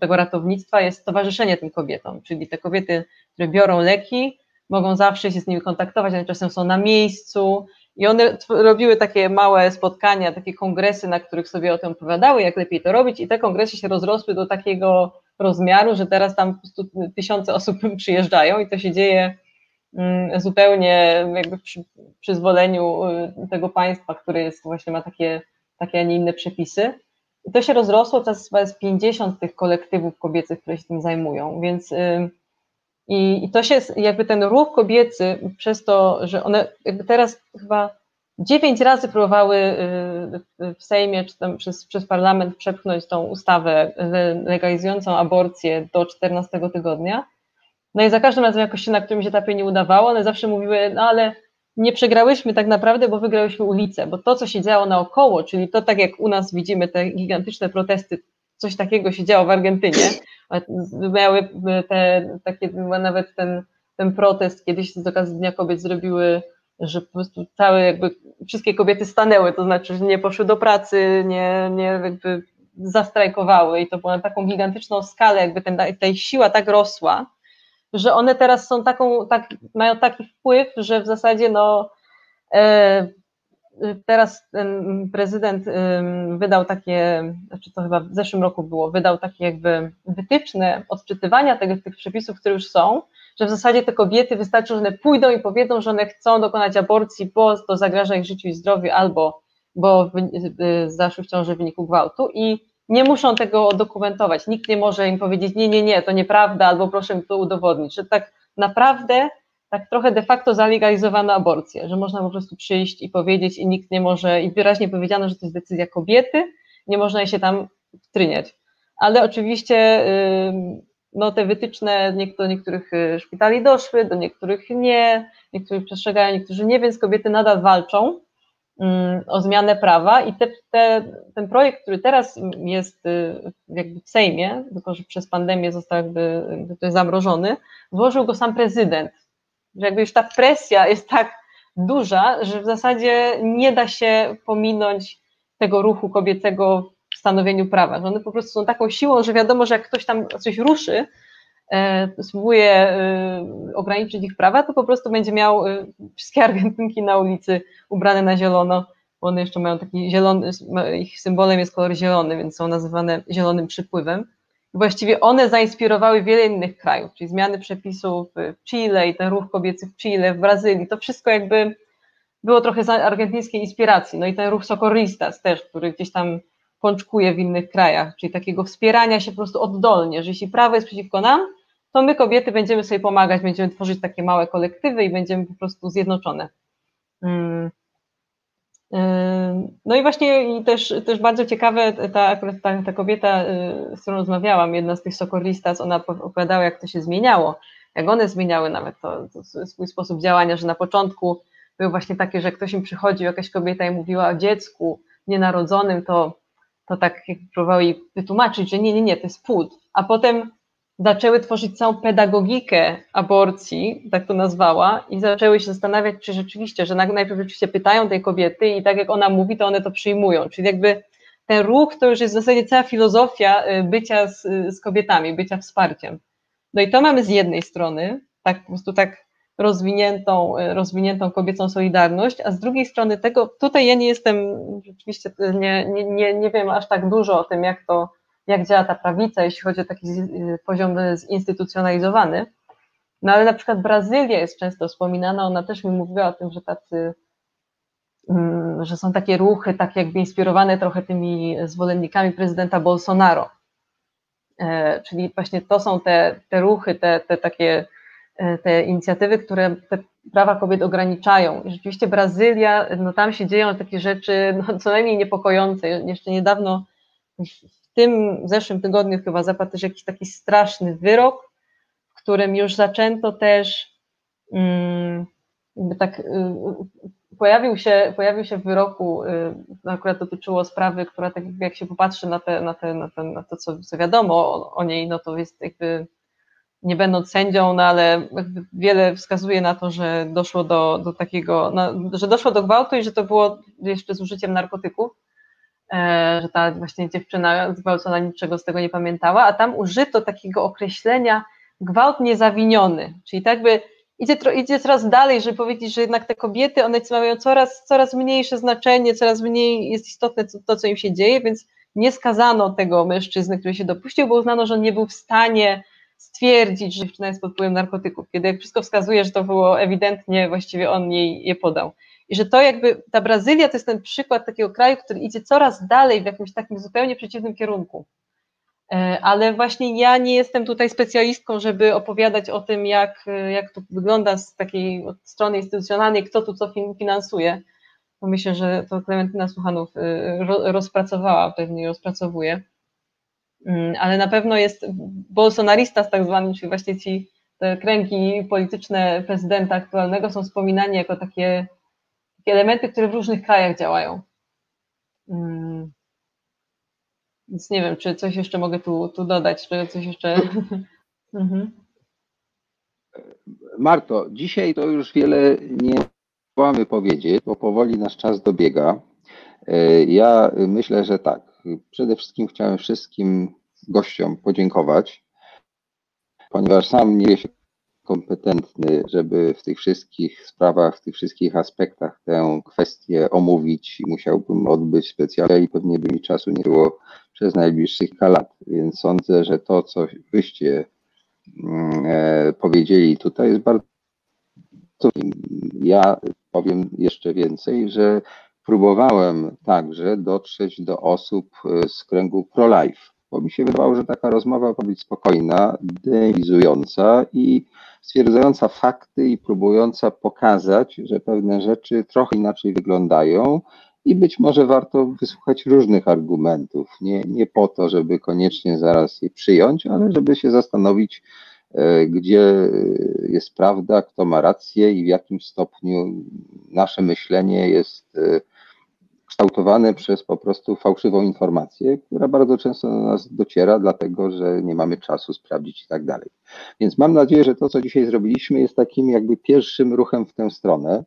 tego ratownictwa jest towarzyszenie tym kobietom, czyli te kobiety, które biorą leki, mogą zawsze się z nimi kontaktować, one czasem są na miejscu i one robiły takie małe spotkania, takie kongresy, na których sobie o tym opowiadały, jak lepiej to robić i te kongresy się rozrosły do takiego rozmiaru, że teraz tam po prostu tysiące osób przyjeżdżają i to się dzieje mm, zupełnie jakby przy przyzwoleniu y, tego państwa, które jest właśnie ma takie, takie, a nie inne przepisy. I to się rozrosło, teraz jest 50 tych kolektywów kobiecych, które się tym zajmują, więc i, i to się, jakby ten ruch kobiecy, przez to, że one jakby teraz chyba dziewięć razy próbowały y, w Sejmie czy tam przez, przez parlament przepchnąć tą ustawę legalizującą aborcję do 14 tygodnia. No i za każdym razem jakoś się na którymś etapie nie udawało, one zawsze mówiły, no ale nie przegrałyśmy tak naprawdę, bo wygrałyśmy ulicę, bo to, co się działo naokoło, czyli to tak jak u nas widzimy te gigantyczne protesty, coś takiego się działo w Argentynie, miały te takie, nawet ten, ten protest kiedyś z okazji Dnia Kobiet zrobiły, że po prostu całe jakby wszystkie kobiety stanęły, to znaczy, że nie poszły do pracy, nie, nie jakby zastrajkowały i to było na taką gigantyczną skalę, jakby ten, ta ich siła tak rosła, że one teraz są taką, tak, mają taki wpływ, że w zasadzie no e, teraz ten prezydent wydał takie, znaczy to chyba w zeszłym roku było, wydał takie jakby wytyczne odczytywania tego, tych przepisów, które już są, że w zasadzie te kobiety wystarczy, że one pójdą i powiedzą, że one chcą dokonać aborcji, bo to zagraża ich życiu i zdrowiu, albo bo y, zaszły w ciąży w wyniku gwałtu i nie muszą tego dokumentować. Nikt nie może im powiedzieć, nie, nie, nie, to nieprawda, albo proszę mi to udowodnić. Że tak naprawdę, tak trochę de facto zalegalizowano aborcję, że można po prostu przyjść i powiedzieć, i nikt nie może, i wyraźnie powiedziano, że to jest decyzja kobiety, nie można jej się tam wtryniać. Ale oczywiście no, te wytyczne do niektórych y, szpitali doszły, do niektórych nie, niektórych przestrzegają, niektórzy nie, więc kobiety nadal walczą o zmianę prawa i te, te, ten projekt, który teraz jest y, jakby w Sejmie, tylko że przez pandemię został jakby, jakby zamrożony, włożył go sam prezydent. Że jakby już ta presja jest tak duża, że w zasadzie nie da się pominąć tego ruchu kobiecego w stanowieniu prawa, że one po prostu są taką siłą, że wiadomo, że jak ktoś tam coś ruszy, E, spróbuje e, ograniczyć ich prawa, to po prostu będzie miał e, wszystkie Argentynki na ulicy ubrane na zielono, bo one jeszcze mają taki zielony, ich symbolem jest kolor zielony, więc są nazywane zielonym przypływem. Właściwie one zainspirowały wiele innych krajów, czyli zmiany przepisów w Chile i ten ruch kobiecy w Chile, w Brazylii, to wszystko jakby było trochę z argentyńskiej inspiracji. No i ten ruch Socorristas też, który gdzieś tam pączkuje w innych krajach, czyli takiego wspierania się po prostu oddolnie, że jeśli prawo jest przeciwko nam, to my kobiety będziemy sobie pomagać, będziemy tworzyć takie małe kolektywy i będziemy po prostu zjednoczone. Mm. No i właśnie i też, też bardzo ciekawe, ta, akurat ta, ta kobieta, y, z którą rozmawiałam, jedna z tych sokorlistas, ona opowiadała, jak to się zmieniało, jak one zmieniały nawet to, to, swój sposób działania, że na początku był właśnie takie, że ktoś im przychodził, jakaś kobieta i mówiła o dziecku nienarodzonym, to, to tak próbował jej wytłumaczyć, że nie, nie, nie, to jest płód, a potem zaczęły tworzyć całą pedagogikę aborcji, tak to nazwała, i zaczęły się zastanawiać, czy rzeczywiście, że najpierw rzeczywiście pytają tej kobiety i tak jak ona mówi, to one to przyjmują. Czyli jakby ten ruch to już jest w zasadzie cała filozofia y, bycia z, z kobietami, bycia wsparciem. No i to mamy z jednej strony, tak po prostu tak rozwiniętą, y, rozwiniętą kobiecą solidarność, a z drugiej strony tego, tutaj ja nie jestem, rzeczywiście nie, nie, nie, nie wiem aż tak dużo o tym, jak to jak działa ta prawica, jeśli chodzi o taki poziom zinstytucjonalizowany. No ale na przykład Brazylia jest często wspominana, ona też mi mówiła o tym, że tacy, mm, że są takie ruchy, tak jakby inspirowane trochę tymi zwolennikami prezydenta Bolsonaro. E, czyli właśnie to są te, te ruchy, te, te takie e, te inicjatywy, które te prawa kobiet ograniczają. I rzeczywiście Brazylia, no tam się dzieją takie rzeczy no, co najmniej niepokojące. Jeszcze niedawno tym zeszłym tygodniu chyba zapadł też jakiś taki straszny wyrok, w którym już zaczęto też um, tak y, pojawił się, pojawił się w wyroku, y, akurat dotyczyło sprawy, która tak jak się popatrzy na, te, na, te, na, te, na to, co, co wiadomo o, o, niej, no to jest jakby nie będąc sędzią, no ale wiele wskazuje na to, że doszło do, do takiego, no, że doszło do gwałtu i że to było jeszcze z użyciem narkotyków. E, że ta właśnie dziewczyna zgwałcona niczego z tego nie pamiętała, a tam użyto takiego określenia gwałt niezawiniony, czyli tak by idzie, idzie coraz dalej, żeby powiedzieć, że jednak te kobiety, one mają coraz, coraz mniejsze znaczenie, coraz mniej jest istotne to, to, co im się dzieje, więc nie skazano tego mężczyzny, który się dopuścił, bo uznano, że on nie był w stanie stwierdzić, że dziewczyna jest pod wpływem narkotyków, kiedy jak wszystko wskazuje, że to było ewidentnie, właściwie on jej je podał. I że to jakby ta Brazylia to jest ten przykład takiego kraju, który idzie coraz dalej w jakimś takim zupełnie przeciwnym kierunku. E, ale właśnie ja nie jestem tutaj specjalistką, żeby opowiadać o tym, jak, jak to wygląda z takiej strony instytucjonalnej, kto tu co finansuje. Bo myślę, że to Klementyna Słuchanów y, rozpracowała, pewnie rozpracowuje. Mm, ale na pewno jest bolsonaristas tak zwany, czyli właśnie ci te kręgi polityczne prezydenta aktualnego są wspominani jako takie elementy, które w różnych krajach działają. Hmm. Więc nie wiem, czy coś jeszcze mogę tu, tu dodać, czy coś jeszcze. mhm. Marto, dzisiaj to już wiele nie mamy powiedzieć, bo powoli nasz czas dobiega. E, ja myślę, że tak. Przede wszystkim chciałem wszystkim gościom podziękować, ponieważ sam nie kompetentny, żeby w tych wszystkich sprawach, w tych wszystkich aspektach tę kwestię omówić. Musiałbym odbyć specjalnie i pewnie by mi czasu nie było przez najbliższych kilka lat. Więc sądzę, że to, co wyście mm, e, powiedzieli tutaj jest bardzo. Ja powiem jeszcze więcej, że próbowałem także dotrzeć do osób e, z kręgu pro-life, bo mi się wydawało, że taka rozmowa powinna być spokojna, deizująca i stwierdzająca fakty i próbująca pokazać, że pewne rzeczy trochę inaczej wyglądają i być może warto wysłuchać różnych argumentów. Nie, nie po to, żeby koniecznie zaraz je przyjąć, ale żeby się zastanowić, e, gdzie jest prawda, kto ma rację i w jakim stopniu nasze myślenie jest e, kształtowane przez po prostu fałszywą informację, która bardzo często do nas dociera, dlatego że nie mamy czasu sprawdzić i tak dalej. Więc mam nadzieję, że to, co dzisiaj zrobiliśmy, jest takim jakby pierwszym ruchem w tę stronę.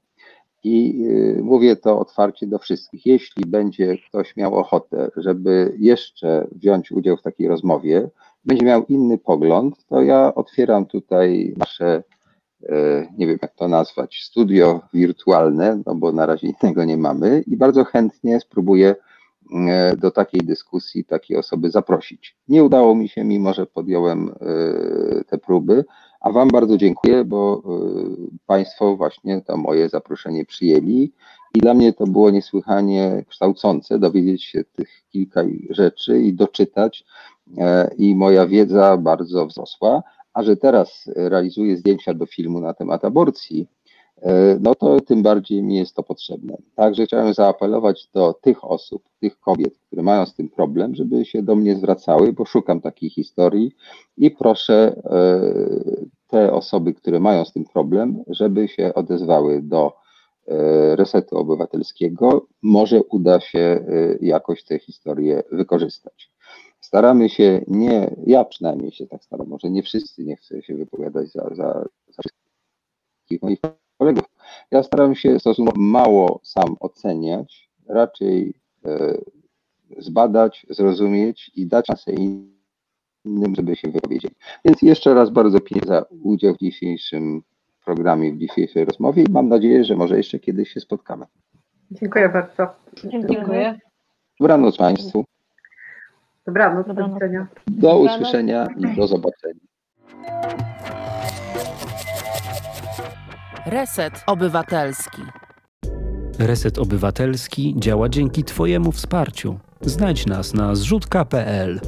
I y, mówię to otwarcie do wszystkich. Jeśli będzie ktoś miał ochotę, żeby jeszcze wziąć udział w takiej rozmowie, będzie miał inny pogląd, to ja otwieram tutaj nasze nie wiem jak to nazwać, studio wirtualne, no bo na razie innego nie mamy i bardzo chętnie spróbuję e, do takiej dyskusji takie osoby zaprosić. Nie udało mi się, mimo że podjąłem e, te próby, a Wam bardzo dziękuję, bo Państwo właśnie to moje zaproszenie przyjęli i dla mnie to było niesłychanie kształcące dowiedzieć się tych kilka rzeczy i doczytać i moja wiedza bardzo wzrosła a że teraz realizuję zdjęcia do filmu na temat aborcji, e, no to tym bardziej mi jest to potrzebne. Także chciałem zaapelować do tych osób, tych kobiet, które mają z tym problem, żeby się do mnie zwracały, bo szukam takiej historii i proszę e, te osoby, które mają z tym problem, żeby się odezwały do e, resetu obywatelskiego. Może uda się jakoś tę historię wykorzystać staramy się nie, ja przynajmniej się tak staram, może nie wszyscy, nie chcę się wypowiadać za, za, za wszystkich moich kolegów. Ja staram się stosunkowo mało sam oceniać, raczej e, zbadać, zrozumieć i dać szansę innym, żeby się wypowiedzieli. Więc jeszcze raz bardzo pięknie za udział w dzisiejszym programie, w dzisiejszej rozmowie i mam nadzieję, że może jeszcze kiedyś się spotkamy. Dziękuję bardzo. Dziękuję. Dobranoc Państwu. Dobranoc, do widzenia. Do usłyszenia i do zobaczenia. Reset Obywatelski. Reset Obywatelski działa dzięki Twojemu wsparciu. Znajdź nas na zrzutka.pl.